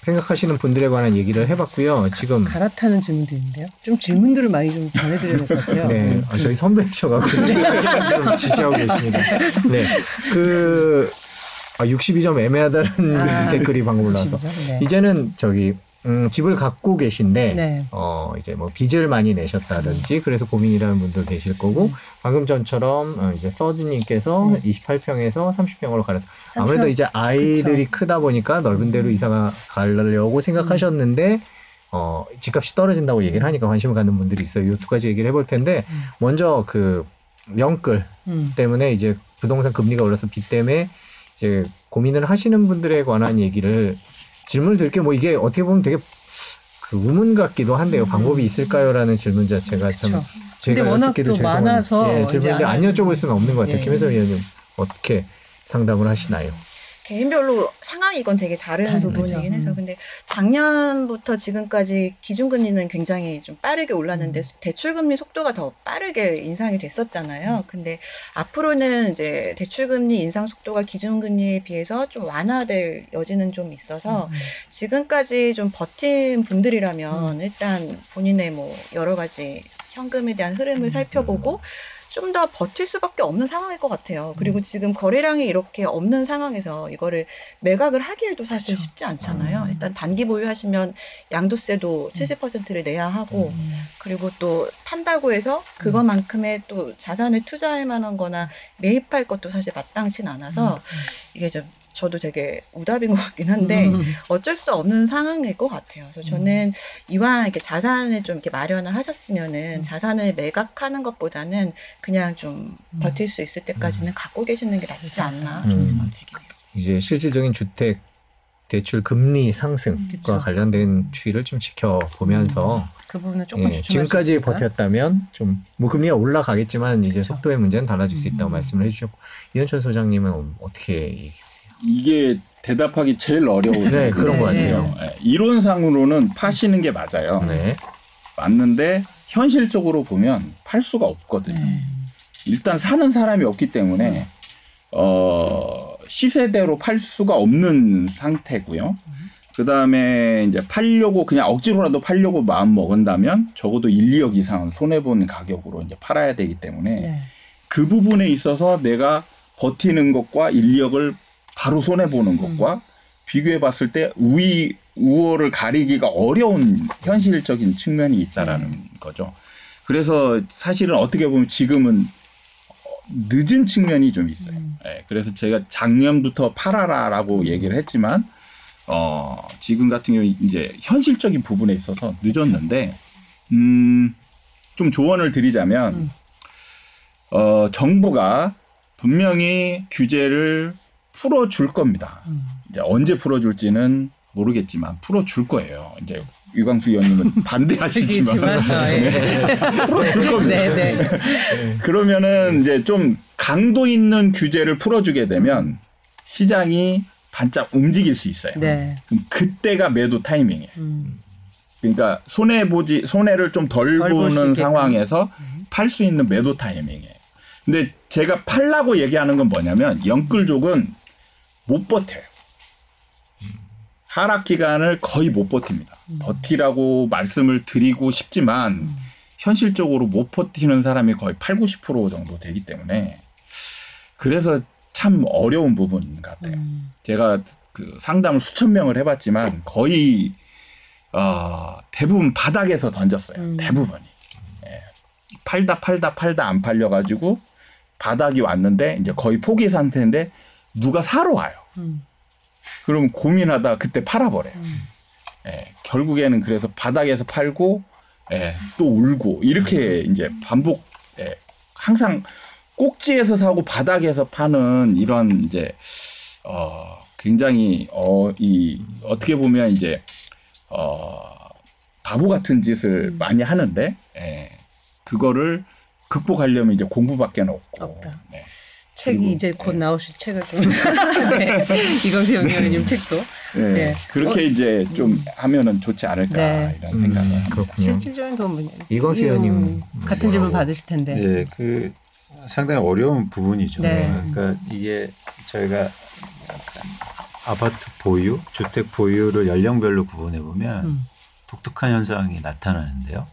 생각하시는 분들에 관한 얘기를 해봤고요. 지금
갈아타는 질문도 있는데요. 좀 질문들을 많이 좀 전해드려야 될 것 같아요.
네, 아, 저희 선배셔가지고 좀 지지하고 계십니다. 네, 그 아, 62점 애매하다는
아,
댓글이 방금 올라와서
62점? 네.
이제는 저기 음, 집을 갖고 계신데
네.
어 이제 뭐 빚을 많이 내셨다든지 그래서 고민이라는 분들 계실 거고 방금 전처럼 어, 이제 서드님께서
네.
28평에서 30평으로 가렸다. 아무래도
30평.
이제 아이들이 크다 보니까 넓은 데로 이사가 가려고 생각하셨는데 어 집값이 떨어진다고 얘기를 하니까 관심을 갖는 분들이 있어요. 이 두 가지 얘기를 해볼 텐데 먼저 그 명끌
음.
때문에 이제 부동산 금리가 올라서 빚 때문에 이제 고민을 하시는 분들에 관한 얘기를 질문을 드릴게요. 뭐 이게 어떻게 보면 되게 그 우문 같기도 한데요. 방법이 있을까요?라는 질문 자체가 참
음. 그쵸.
제가
근데 워낙
여쭙기도
또
죄송한
많아서
예, 질문인데 안안 여쭤볼 수는 없는 것 같아요.
예.
김혜선 위원님 어떻게 상담을 하시나요?
개인별로 상황이 이건 되게 다른
다른
부분이긴
거죠.
해서
음.
근데 작년부터 지금까지 기준금리는 굉장히 좀 빠르게 올랐는데
음.
대출금리 속도가 더 빠르게 인상이 됐었잖아요. 근데 앞으로는 이제 대출금리 인상 속도가 기준금리에 비해서 좀 완화될 여지는 좀 있어서
음.
지금까지 좀 버틴 분들이라면 일단 본인의 뭐 여러 가지 현금에 대한 흐름을 살펴보고 좀 더 버틸 수밖에 없는 상황일 것 같아요. 그리고 지금 거래량이 이렇게 없는 상황에서 이거를 매각을 하기에도 사실 쉽지 않잖아요. 일단 단기 보유하시면 양도세도 70%를 내야 하고 그리고 또 판다고 해서 그거만큼의 또 자산을 투자할 만한 거나 매입할 것도 사실 마땅치는 않아서 이게 좀 저도 되게 우답인 것 같긴 한데
음.
어쩔 수 없는 상황일 것 같아요. 그래서 저는 이왕 이렇게 자산을 좀 이렇게 마련을 하셨으면은 자산을 매각하는 것보다는 그냥 좀 버틸 수 있을 때까지는 갖고 계시는 게 낫지 않나 좀
음.
생각이 들긴 해요.
이제 실질적인 주택 대출 금리 상승과
그쵸.
관련된 추이를 좀 지켜보면서
그 부분은 조금
예, 지금까지. 버텼다면 좀 뭐 금리가 올라가겠지만 이제
그쵸.
속도의 문제는 달라질 수 있다고
음.
말씀을 해주셨고 이현철 소장님은 어떻게 얘기하세요?
이게 대답하기 제일 어려운
네 그런 것
네.
같아요.
예, 이론상으로는 파시는 게 맞아요.
네.
맞는데 현실적으로 보면 팔 수가 없거든요. 일단 사는 사람이 없기 때문에 어 시세대로 팔 수가 없는 상태고요. 그 다음에 이제 팔려고 그냥 억지로라도 팔려고 마음 먹은다면 적어도 1, 2억 이상은 손해 보는 가격으로 이제 팔아야 되기 때문에
네.
그 부분에 있어서 내가 버티는 것과 1, 2억을 바로 손해 보는 것과 비교해 봤을 때 우위 우월을 가리기가 어려운 현실적인 측면이 있다라는 거죠. 그래서 사실은 어떻게 보면 지금은 늦은 측면이 좀 있어요. 예, 그래서 제가 작년부터 팔아라라고 얘기를 했지만 어, 지금 같은 경우 이제 현실적인 부분에 있어서 늦었는데 음, 좀 조언을 드리자면 어, 정부가 분명히 규제를 풀어줄 겁니다. 이제 언제 풀어줄지는 모르겠지만 풀어줄 거예요. 이제 유광수 의원님은 반대하시지만
하시지만 어, 예.
풀어줄 겁니다.
네, 네.
그러면은 이제 좀 강도 있는 규제를 풀어주게 되면 시장이 반짝 움직일 수 있어요.
네.
그럼 그때가 매도 타이밍이에요.
음.
그러니까 손해 보지 손해를 좀덜 보는. 상황에서 팔수 있는 매도 타이밍이에요. 근데 제가 팔라고 얘기하는 건 뭐냐면 영끌족은 못 버텨요. 하락 기간을 거의 못 버팁니다. 버티라고 말씀을 드리고 싶지만 현실적으로 못 버티는 사람이 거의 8, 90% 정도 되기 때문에 그래서 참 어려운 부분 같아요. 제가 그 상담을 수천 명을 해봤지만 거의 어, 대부분 바닥에서 던졌어요. 대부분이. 예. 팔다 팔다 팔다 안 팔려가지고 바닥이 왔는데 이제 거의 포기 상태인데 누가 사러 와요. 그러면 고민하다 그때 팔아버려요. 예, 결국에는 그래서 바닥에서 팔고 예, 또 울고 이렇게 이제 반복 예, 항상 꼭지에서 사고 바닥에서 파는 이런 이제 어 굉장히 어 이 어떻게 보면 이제 어 바보 같은 짓을 많이 하는데 예, 그거를 극복하려면 이제 공부밖에 없고
없다.
네.
책이
그리고,
이제 곧
네.
나오실 책을 좀 네. 이광수 의원님 책도
네.
네.
그렇게 이제 좀 하면은 좋지 않을까
네.
이런 생각을
음. 그렇군요.
실질적인.
이광수
음,
의원님
같은 질문 받으실 텐데.
네, 그 상당히 어려운 부분이죠.
네.
그러니까 이게 저희가 아파트 보유, 주택 보유를 연령별로 구분해 보면
음.
독특한 현상이 나타나는데요.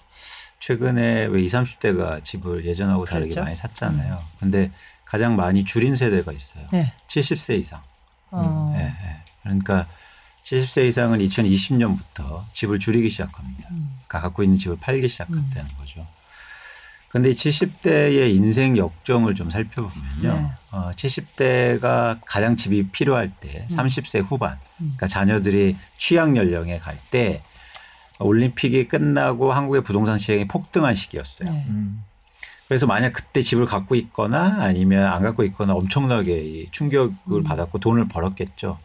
최근에 왜 20, 30대가 집을 예전하고 다르게
그렇죠.
많이 샀잖아요. 근데 가장 많이 줄인 세대가 있어요.
네.
70세 이상.
어.
예, 예. 그러니까 70세 이상은 2020년부터 집을 줄이기 시작합니다.
음.
그러니까 갖고 있는 집을 팔기 시작했다는 거죠. 그런데 70대의 인생 역정을 좀 살펴보면요.
네.
어, 70대가 가장 집이 필요할 때
음.
30세 후반, 그러니까 자녀들이 취약 연령에 갈 때 올림픽이 끝나고 한국의 부동산 시장이 폭등한 시기였어요.
네.
음.
그래서 만약 그때 집을 갖고 있거나 아니면 안 갖고 있거나 엄청나게 이 충격을
음.
받았고 돈을 벌었겠죠.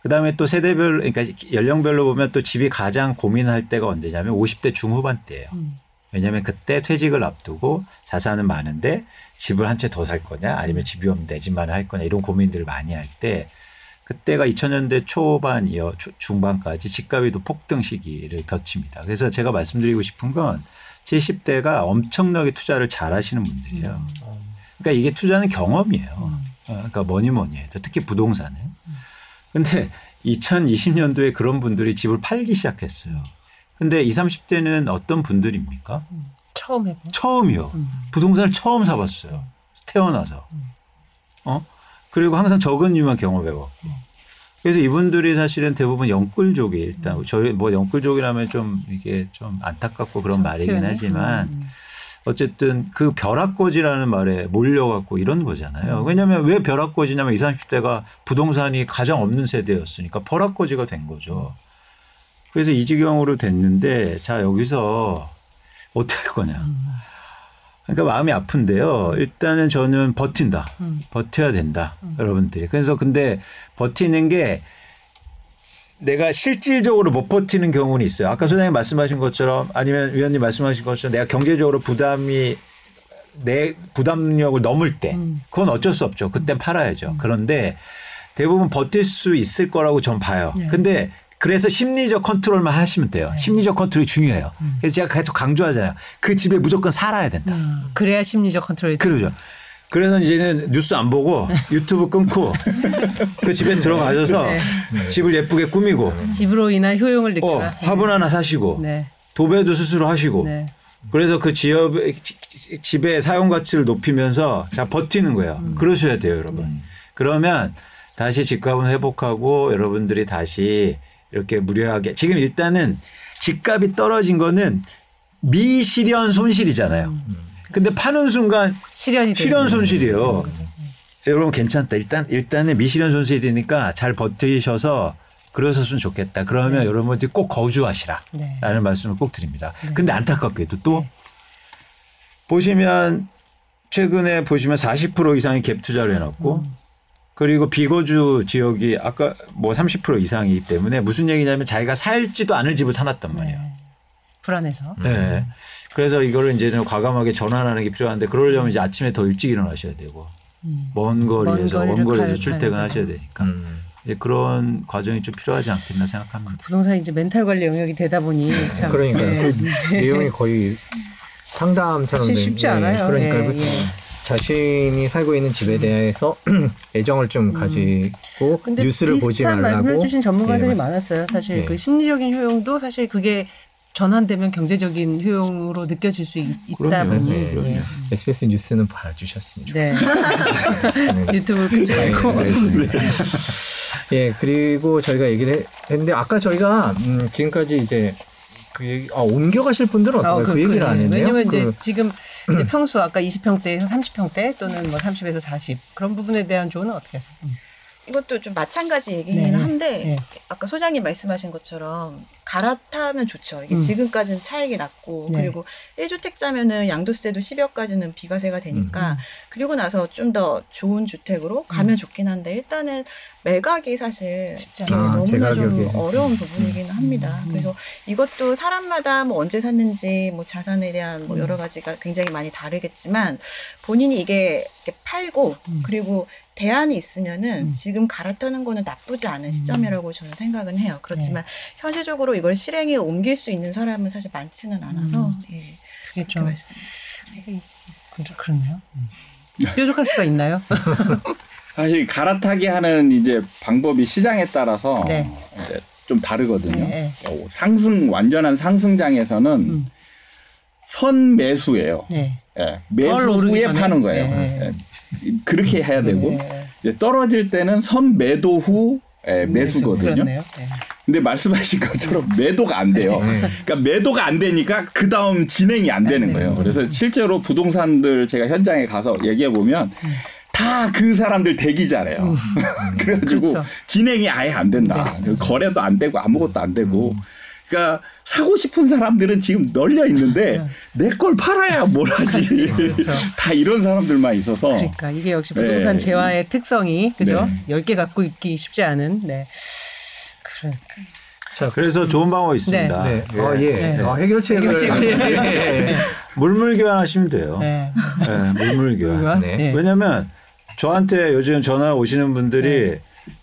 그 다음에 또 세대별, 그러니까 연령별로 보면 또 집이 가장 고민할 때가 언제냐면 50대 중후반 때예요.
음.
왜냐하면 그때 퇴직을 앞두고 자산은 많은데 집을 한 채 더 살 거냐 아니면 집이 없는데 내 집만을 할 거냐 이런 고민들을 많이 할 때 그때가 2000년대 초반 이어 초- 중반까지 집값이 또 폭등 시기를 거칩니다. 그래서 제가 말씀드리고 싶은 건 70대가 엄청나게 투자를 잘 하시는 분들이에요. 그러니까 이게 투자는 경험이에요. 어, 그러니까 뭐니 뭐니 해도 특히 부동산은. 근데 2020년도에 그런 분들이 집을 팔기 시작했어요. 근데 20, 30대는 어떤 분들입니까?
처음 해본.
처음이요. 부동산을 처음 사봤어요. 태어나서. 어? 그리고 항상 적은 일만 경험해봤고. 그래서 이분들이 사실은 대부분 영끌족이 일단 저희 뭐 영끌족이라면 좀 이게 좀 안타깝고 그런 말이긴
표현이?
하지만
음.
어쨌든 그 벼락거지라는 말에 몰려갖고 이런 거잖아요. 왜냐하면 왜 벼락거지냐면 20, 30대가 부동산이 가장 없는 세대였으니까 벼락거지가 된 거죠. 그래서 이 지경으로 됐는데 자 여기서 어떻게 할 거냐. 그러니까 마음이 아픈데요. 일단은 저는 버틴다. 버텨야 된다. 여러분들이. 그래서 근데 버티는 게 내가 실질적으로 못 버티는 경우는 있어요. 아까 소장님 말씀하신 것처럼 아니면 위원님 말씀하신 것처럼 내가 경제적으로 부담이 내 부담력을 넘을 때 그건 어쩔 수 없죠. 그땐 팔아야죠. 그런데 대부분 버틸 수 있을 거라고 전 봐요.
네.
근데 그래서 심리적 컨트롤만 하시면 돼요. 심리적 컨트롤이 중요해요. 그래서 제가 계속 강조하잖아요. 그 집에 무조건 살아야 된다.
그래야 심리적 컨트롤이
그러죠. 그래서 이제는 뉴스 안 보고 유튜브 끊고 그 집에 들어가셔서 집을 예쁘게 꾸미고
집으로 인한 효용을
어,
느껴라.
화분 하나 사시고
네.
도배도 스스로 하시고
네.
그래서 그 지역 집의 사용 가치를 높이면서 자 버티는 거예요.
음.
그러셔야 돼요, 여러분. 그러면 다시 집값은 회복하고 여러분들이 다시 이렇게 무료하게 지금 일단은 집값이 떨어진 거는 미실현 손실이잖아요.
음.
근데 파는 순간
실현 거죠.
손실이에요. 여러분 괜찮다. 일단 일단은 미실현 손실이니까 잘 버티셔서 그러셨으면 좋겠다. 그러면 여러분들이 꼭 거주하시라라는
네.
말씀을 꼭 드립니다. 근데 안타깝게도 또 보시면 최근에 보시면 40% 이상이 갭 투자를 해놨고 그리고 비거주 지역이 아까 뭐 30% 이상이기 때문에 무슨 얘기냐면 자기가 살지도 않을 집을 사놨단 말이에요.
불안해서.
네. 그래서 이거를 이제는 과감하게 전환하는 게 필요한데 그러려면 이제 아침에 더 일찍 일어나셔야 되고 먼 거리에서
먼
거리에서 출퇴근하셔야 되니까
음.
이제 그런 과정이 좀 필요하지 않겠나 생각합니다.
부동산이 이제 멘탈 관리 영역이 되다 보니 참
그러니까
네.
그 내용이 거의 상담처럼
쉽지
예,
않아요.
그러니까
예,
그
예.
자신이 살고 있는 집에 대해서 애정을 좀 가지고
근데
뉴스를 보지 말라고
말씀해 주신 전문가들이
예, 맞습니다.
많았어요. 사실
예.
그 심리적인 효용도 사실 그게 전환되면 경제적인 효용으로 느껴질 수 있, 다. 보니
네.
예.
SBS 뉴스는 봐주셨으면
네.
좋겠습니다.
유튜브 끊지 말고.
예, 그리고 저희가 얘기를 했- 했는데 아까 저희가 음, 지금까지 이제 그 얘기, 아, 옮겨가실 분들은? 어, 그, 얘기를 안 했네요.
왜냐면 이제
그,
지금 이제 평수 아까 20평대에서 30평대 또는 뭐 30에서 40 그런 부분에 대한 조언은 어떻게 하세요? 음.
이것도 좀 마찬가지 얘기는
네.
한데
네.
아까 소장님 말씀하신 것처럼 갈아타면 좋죠. 이게
음.
지금까지는 차익이 났고
네.
그리고 1주택자면은 양도세도 10여까지는 비과세가
음.
되니까 그리고 나서 좀 더 좋은 주택으로 가면 좋긴 한데 일단은 매각이 사실
쉽지
예,
않아요. 아,
너무나 좀. 어려운 부분이기는 합니다. 그래서 이것도 사람마다 뭐 언제 샀는지 뭐 자산에 대한 뭐 여러 가지가 굉장히 많이 다르겠지만 본인이 이게 팔고 그리고 대안이 있으면은 지금 갈아타는 거는 나쁘지 않은 시점이라고 저는 생각은 해요. 그렇지만 현실적으로 이걸 실행에 옮길 수 있는 사람은 사실 많지는 않아서 예,
그게
그렇게
좀
말씀.
그- 그렇네요. 뾰족할 수가 있나요?
사실 갈아타기 하는 이제 방법이 시장에 따라서
네.
이제 좀 다르거든요.
네,
어, 상승 완전한 상승장에서는
음.
선 매수예요.
네.
예, 매수 후에
전에?
파는 거예요.
네.
예, 그렇게 해야 되고
네.
떨어질 때는 선 매도 후 예, 매수거든요.
네.
근데 말씀하신 것처럼 매도가 안 돼요. 그러니까 매도가 안 되니까 그 다음 진행이 안 되는 거예요. 그래서 실제로 부동산들 제가 현장에 가서 얘기해 보면 다 그 사람들 대기자래요. 그래가지고
그렇죠.
진행이 아예 안 된다. 거래도 안 되고 아무것도 안 되고. 그러니까 사고 싶은 사람들은 지금 널려 있는데 내 걸 팔아야 뭘 하지.
그렇죠.
다 이런 사람들만 있어서.
그러니까 이게 역시 부동산
네.
재화의 특성이 그죠?
네.
10개 갖고 있기 쉽지 않은 네. 그래.
자, 그래서 좋은 방법이 있습니다.
네.
예.
아, 예.
네.
아, 해결책을.
해결책을.
예.
물물 교환하시면 돼요.
네.
네, 물물 교환.
네.
네.
왜냐면 저한테 요즘 전화 오시는 분들이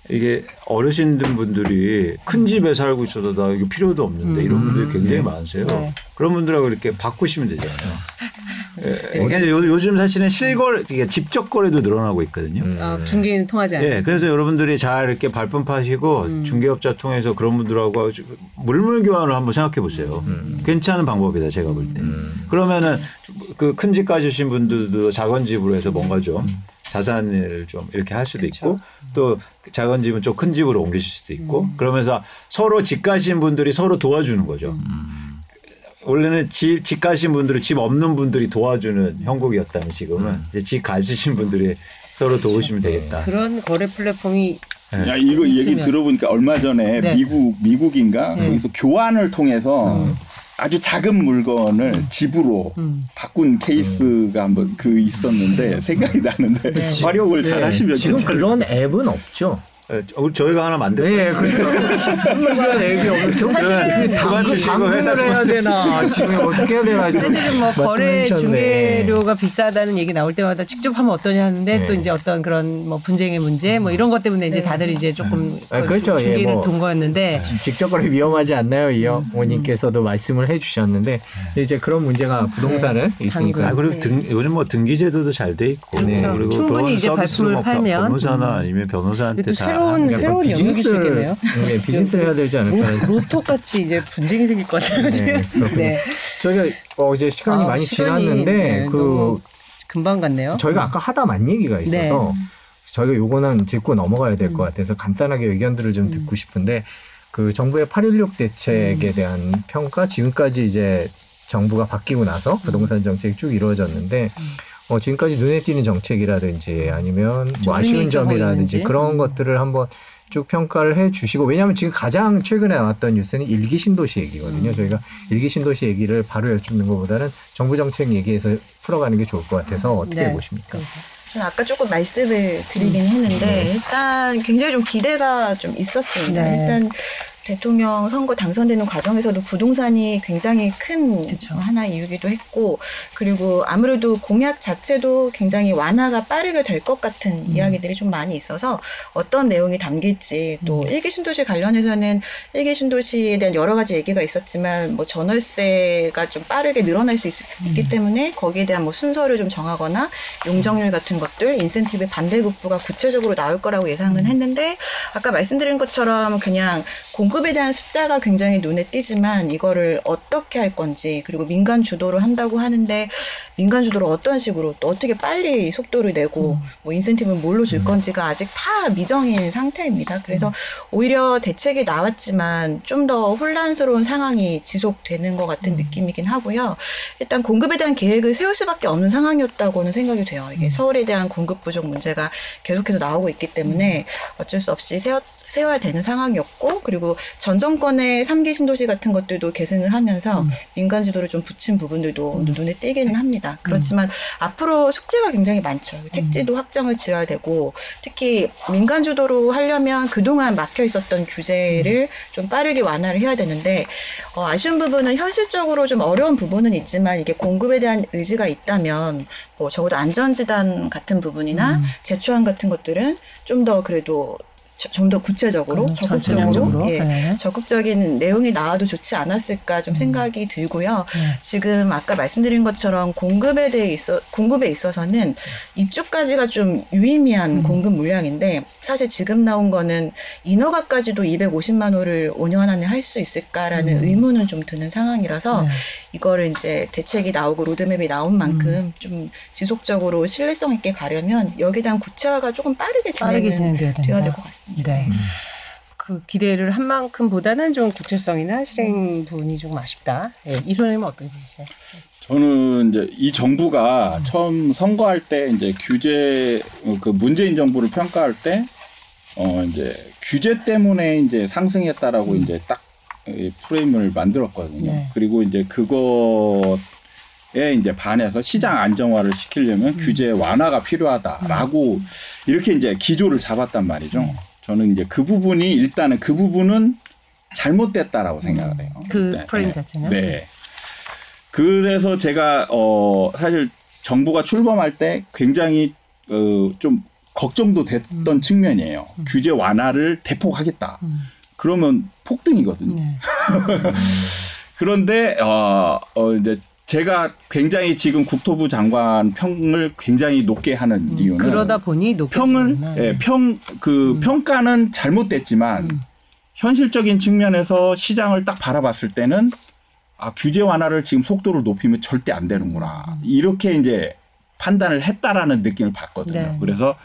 이게 어르신 분들이 큰 집에 살고 있어도 나 이거 필요도 없는데 이런 분들이 굉장히 많으세요.
네.
그런 분들하고 이렇게 바꾸시면 되잖아요. 예, 이게 요- 요즘 사실은 실거래, 직접 거래도 늘어나고 있거든요.
아, 중개인 통하지 않아요.
예, 그래서 여러분들이 잘 이렇게 발품 파시고 중개업자 통해서 그런 분들하고 물물 교환을 한번 생각해 보세요. 괜찮은 방법이다 제가 볼 때. 그러면은 그 큰 집 가주신 분들도 작은 집으로 해서 뭔가 좀 자산을 좀 이렇게 할 수도 있고 또 작은 집은 좀 큰 집으로 옮기실 수도 있고 그러면서 서로 집 가신 분들이 서로 도와주는 거죠. 원래는 집, 집 가신 분들은 집 없는 분들이 도와주는 형국이었다면 지금은 이제 집 가지신 분들이 서로 도우시면 되겠다.
그런 거래 플랫폼이
야 이거 얘기
있으면.
들어보니까 얼마 전에
네.
미국 미국인가 거기서 교환을 통해서 아주 작은 물건을 집으로
음.
바꾼 케이스가 한번 그 있었는데 생각이 나는데 활용을 잘 하시면
지금 그런 앱은 없죠.
예, 저- 저희가 하나 만들어.
네, 그러니까 얘기 없는 정말
주시고
당근을 해야
그만
되나 지금 어떻게 해야 되나 지금
뭐 거래. 중개료가 비싸다는 얘기 나올 때마다 직접 하면 어떠냐 하는데
네.
또 이제 어떤 그런 뭐 분쟁의 문제 뭐 이런 것 때문에 이제 다들 이제 조금
아, 그렇죠. 예,
중개를
뭐.
둔 거였는데
직접 거래 위험하지 않나요? 이 어머님께서도 말씀을 해주셨는데 이제 그런 문제가 부동산은 있으니까
아, 그리고 등, 요즘 뭐 등기제도도 잘 돼 있고
그렇죠.
그리고
충분히
그런
이제
서비스로
발품을
뭐
팔면.
변호사나 아니면 변호사한테 또다
새로운
게
새로운 영역이
비즈니스를
시작했네요.
네, 비즈니스를 해야 되지 않을까.
로또 같이 이제 분쟁이 생길 것 같아요.
그렇군요.
네.
저희가 어제 시간이
아,
많이
시간이,
지났는데
네,
그
금방 갔네요.
저희가 아까 하다 만 얘기가 있어서 저희가 요거는 짚고 넘어가야 될것 같아서 간단하게 의견들을 좀 듣고 싶은데 그 정부의 816 대책에 대한 평가 지금까지 이제 정부가 바뀌고 나서 부동산 정책이 쭉 이루어졌는데 어, 지금까지 눈에 띄는 정책이라든지 아니면 뭐 아쉬운 점이라든지. 그런
음.
것들을 한번 쭉 평가를 해 주시고 왜냐하면 지금 가장 최근에 나왔던 뉴스는 일기 신도시
음.
얘기거든요. 저희가 일기 신도시 얘기를 바로 여쭙는 것보다는 정부 정책 얘기에서 풀어가는 게 좋을 것 같아서 어떻게
네.
보십니까?
저는 아까 조금 말씀을 드리긴 했는데 일단 굉장히 좀 기대가 좀 있었습니다.
네.
일단 대통령 선거 당선되는 과정에서도 부동산이 굉장히 큰
그쵸.
하나의 이유기도 했고 그리고 아무래도 공약 자체도 굉장히 완화가 빠르게 될 것 같은
음.
이야기들이 좀 많이 있어서 어떤 내용이 담길지 또
음.
일기 신도시 관련해서는 일기 신도시에 대한 여러 가지 얘기가 있었지만 뭐 전월세가 좀 빠르게 늘어날 수 있, 기
음.
때문에 거기에 대한 뭐 순서를 좀 정하거나 용적률 같은 것들 인센티브 반대급부가 구체적으로 나올 거라고
음.
예상은 했는데 아까 말씀드린 것처럼 그냥 공급 에 대한 숫자가 굉장히 눈에 띄지만 이거를 어떻게 할 건지 그리고 민간 주도로 한다고 하는데 민간 주도로 어떤 식으로 또 어떻게 빨리 속도를 내고
음.
뭐 인센티브를 뭘로 줄 건지가 아직 다 미정인 상태입니다. 그래서
음.
오히려 대책이 나왔지만 좀 더 혼란스러운 상황이 지속되는 것
음.
같은 느낌이긴 하고요. 일단 공급에 대한 계획을 세울 수밖에 없는 상황이었다고는 생각이 돼요.
음.
이게 서울에 대한 공급 부족 문제가 계속해서 나오고 있기 때문에 어쩔 수 없이 세웠 세워야 되는 상황이었고 그리고 전 정권의 삼기 신도시 같은 것들도 계승을 하면서
음.
민간 주도를 좀 붙인 부분들도 눈에 띄기는 합니다. 그렇지만 앞으로 숙제가 굉장히 많죠. 택지도 확정을 지어야 되고 특히 민간 주도로 하려면 그동안 막혀 있었던 규제를 좀 빠르게 완화를 해야 되는데 어, 아쉬운 부분은 현실적으로 좀 어려운 부분은 있지만 이게 공급에 대한 의지가 있다면 뭐 적어도 안전지단 같은 부분이나 제초안 같은 것들은 좀 더 그래도 좀 더 구체적으로
음,
적극적으로. 예,
네.
적극적인 내용이 나와도 좋지 않았을까 좀 생각이 들고요.
네.
지금 아까 말씀드린 것처럼 공급에 대해 있어 공급에 있어서는 입주까지가 좀 유의미한
음.
공급 물량인데 사실 지금 나온 거는 인허가까지도 250만 호를 5년 안에 할 수 있을까라는 의문은 좀 드는 상황이라서
음. 네.
이거를 이제 대책이 나오고 로드맵이 나온 만큼
음.
좀 지속적으로 신뢰성 있게 가려면 여기에 대한 구체화가 조금 빠르게
된다.
돼야 될 것 같습니다.
네. 그 기대를 한 만큼보다는 좀 구체성이나 실행 부분이 조금 아쉽다. 예, 이소영님은 어떻게 보세요?
저는 이제 이 정부가 처음 선거할 때 이제 규제 어, 그 문재인 정부를 평가할 때 어 이제 규제 때문에 이제 상승했다라고 이제 딱이 프레임을 만들었거든요.
네.
그리고 이제 그거에 이제 반해서 시장 안정화를 시키려면 규제 완화가 필요하다라고 이렇게 이제 기조를 잡았단 말이죠. 저는 이제 그 부분이 일단은 그 부분은 잘못됐다라고 생각을 해요.
그
네,
프레임
네.
자체는?
네. 그래서 제가 어 사실 정부가 출범할 때 굉장히 어좀 걱정도 됐던
음.
측면이에요. 규제 완화를 대폭 하겠다. 그러면 폭등이거든요.
네.
그런데 어, 어 이제 제가 굉장히 지금 국토부 장관 평을 굉장히 높게 하는 이유는
음, 그러다 보니 주는구나.
예, 평그 평가는 잘못됐지만
음.
현실적인 측면에서 시장을 딱 바라봤을 때는 아 규제 완화를 지금 속도를 높이면 절대 안 되는구나 이렇게 이제 판단을 했다라는 느낌을 받거든요.
네.
그래서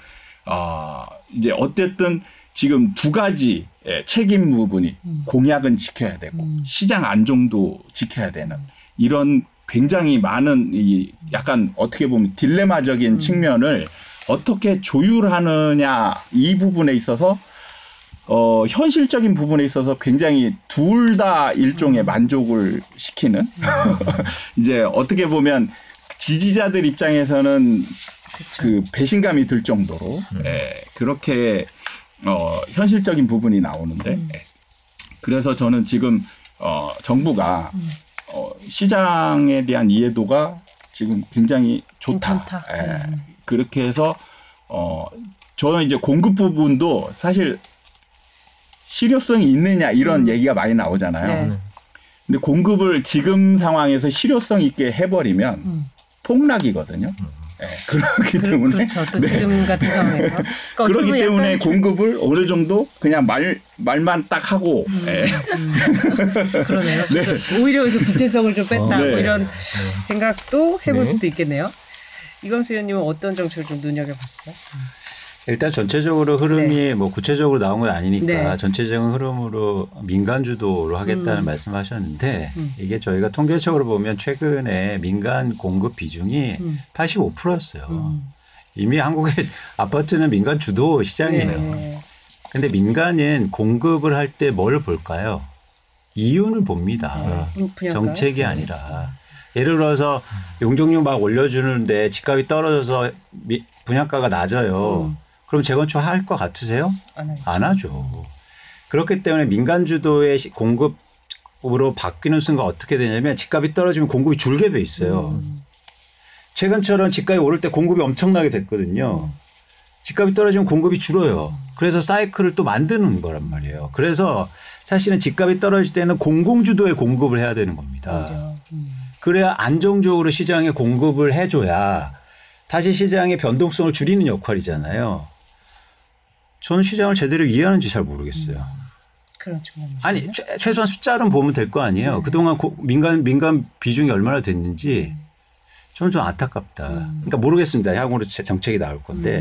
아 이제 어쨌든 지금 두 가지 예, 책임 부분이
음.
공약은 지켜야 되고 시장 안정도 지켜야 되는 이런 굉장히 많은 이 약간 어떻게 보면
음.
딜레마적인 측면을 어떻게 조율하느냐 이 부분에 있어서 어 현실적인 부분에 있어서 굉장히 둘 다 일종의
음.
만족을 시키는 이제 어떻게 보면 지지자들 입장에서는 그 배신감이 들 정도로 예, 그렇게 어, 현실적인 부분이 나오는데 예. 그래서 저는 지금 어, 정부가 어, 시장에 대한 이해도가 지금 굉장히 좋다.
괜찮다.
예. 그렇게 해서 어, 저는 이제 공급 부분도 사실 실효성이 있느냐 이런 얘기가 많이 나오잖아요.
네.
근데 공급을 지금 상황에서 실효성 있게 해버리면
음.
폭락이거든요. 예, 그렇기 때문에
그렇죠. 또 지금 같은 상황에서. 그러니까 어떻게
그렇기 때문에 공급을 어느 정도 그냥 말 말만 딱 하고
음.
예.
그러네요. 그래서 오히려 그래서 구체성을 좀 뺐다
어,
뭐
네.
이런 생각도 해볼
네.
수도 있겠네요. 이건수 의원님은 어떤 정책을 좀 눈여겨보셨어요?
일단 전체적으로 흐름이 뭐 구체적으로 나온 건 아니니까
네.
전체적인 흐름으로 민간 주도로 하겠다는 말씀하셨는데 이게 저희가 통계적으로 보면 최근에 민간 공급 비중이 85%였어요. 이미 한국의 아파트는 민간 주도 시장이에요.
네.
근데 민간은 공급을 할 때 뭘 볼까요? 이유는 봅니다.
분- 분양가요?
정책이 아니라. 예를 들어서 용적률 막 올려주는데 집값이 떨어져서 미- 분양가가 낮아요. 그럼 재건축 할 것 같으세요?
안 하요.
안 하죠. 그렇기 때문에 민간 주도의 시- 공급으로 바뀌는 순간 어떻게 되냐면 집값이 떨어지면 공급이 줄게 돼 있어요. 최근처럼 집값이 오를 때 공급이 엄청나게 됐거든요. 집값이 떨어지면 공급이 줄어요. 그래서 사이클을 또 만드는 거란 말이에요. 그래서 사실은 집값이 떨어질 때는 공공주도의 공급을 해야 되는 겁니다. 그래야 안정적으로 시장에 공급을 해줘야 다시 시장의 변동성을 줄이는 역할이잖아요. 저는 시장을 제대로 이해하는지 잘 모르겠어요.
그렇죠.
아니 최, 최소한 숫자는 보면 될 거 아니에요. 그동안 고- 민간 민간 비중이 얼마나 됐는지 저는 좀 안타깝다. 그러니까 모르겠습니다. 향후로 제- 정책이 나올 건데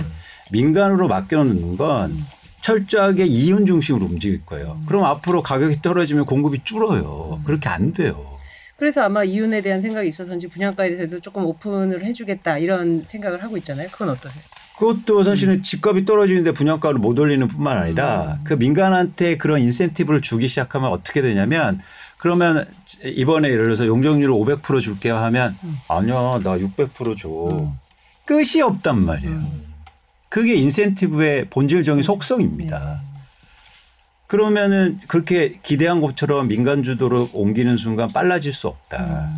민간으로 맡겨놓는 건 철저하게 이윤 중심으로 움직일 거예요. 그럼 앞으로 가격이 떨어지면 공급이 줄어요. 그렇게 안 돼요.
그래서 아마 이윤에 대한 생각이 있어서인지 분양가에 대해서도 조금 오픈을 해주겠다 이런 생각을 하고 있잖아요. 그건 어떠세요?
그것도 사실은 집값이 떨어지는데 분양가를 못 올리는 뿐만 아니라 그 민간한테 그런 인센티브를 주기 시작하면 어떻게 되냐면 그러면 이번에 예를 들어서 용적률을 500% 줄게요 하면 아니야 나 600% 줘. 끝이 없단 말이에요. 그게 인센티브의 본질적인 속성입니다. 그러면은 그렇게 기대한 것처럼 민간 주도로 옮기는 순간 빨라질 수 없다.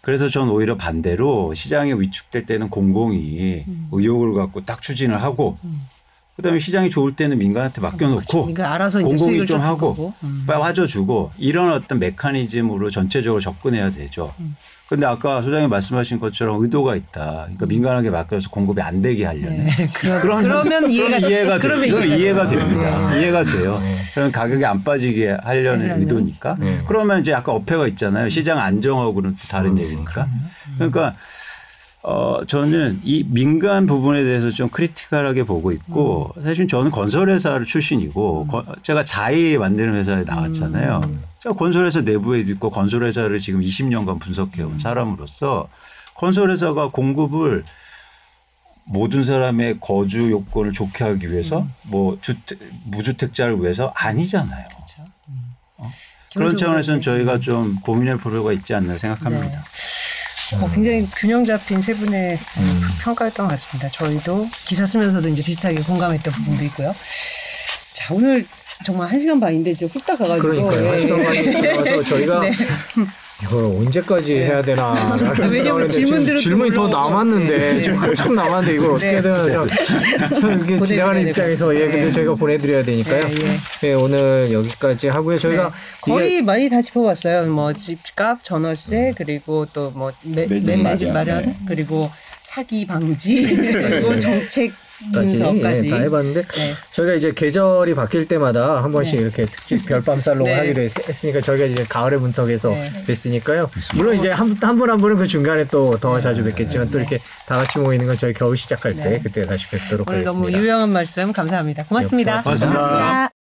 그래서 전 오히려 반대로 시장이 위축될 때는 공공이 의욕을 갖고 딱 추진을 하고 그다음에 시장이 좋을 때는 민간한테 맡겨놓고
그러니까 알아서
공공이 좀 하고.
음.
빠져주고 이런 어떤 메커니즘으로 전체적으로 접근해야 되죠.
음.
근데 아까 소장님 말씀하신 것처럼 의도가 있다. 그러니까 민간하게 맡겨서 공급이 안 되게 하려는.
그러,
그런-
그러면 이해가
이해가 돼요.
그러면 이해가
이해가. 됩니다. 이해가 돼요. 그런 가격이 안 빠지게 하려는. 의도니까. 그러면 이제 아까 어폐가 있잖아요. 시장 안정하고는 또 다른 얘기니까. 그러니까 어 저는 이 민간 부분에 대해서 좀 크리티컬하게 보고 있고 사실 저는 건설회사를 출신이고 거- 제가 자의 만드는 회사에 나왔잖아요. 제가 건설회사 내부에도 있고 건설회사를 지금 20년간 분석해온 사람으로서 건설회사가 공급을 모든 사람의 거주 요건을 좋게 하기 위해서 뭐 주택, 무주택자를 위해서 아니잖아요. 어? 그런 차원에서는 저희가 좀 고민할 필요가 있지 않나 생각합니다.
어, 굉장히 균형 잡힌 세 분의
음.
평가였던 것 같습니다. 저희도 기사 쓰면서도 이제 비슷하게 공감했던 부분도 있고요. 자 오늘 정말 한 시간 반인데 지금 후딱 가가지고
그러니까요. 한
예,
시간
예.
반이 지나서 저희가
네.
이걸 언제까지 해야 되나.
왜냐면 질문들은 또
질문이 더. 남았는데
네.
지금 한참 남았는데 이걸 어떻게
네.
해야 되나. 참 이게
될
입장에서
것
예. 근데
네.
저희가 보내드려야 되니까요.
네,
예, 오늘 여기까지 하고요. 저희가
네. 거의
이게
많이 다 짚어봤어요. 뭐 집값, 전월세, 그리고 또 뭐
매집
매집
마련,
마련,
네.
그리고 사기 방지, 그리고 정책
까지
분석까지.
예, 다 해봤는데
네.
저희가 이제 계절이 바뀔 때마다 한 번씩
네.
이렇게 특집 별밤 살롱을
네.
하기로 했, 했으니까 저희가 이제 가을의 문턱에서
네.
뵀으니까요. 물론 이제 한분한분 한 분은 그 중간에 또 더 자주 뵙겠지만 또 이렇게 다 같이 모이는 건 저희 겨울 시작할 때
네.
그때 다시 뵙도록
오늘
하겠습니다.
너무 유용한 말씀 감사합니다. 고맙습니다.
네, 고맙습니다.
고맙습니다.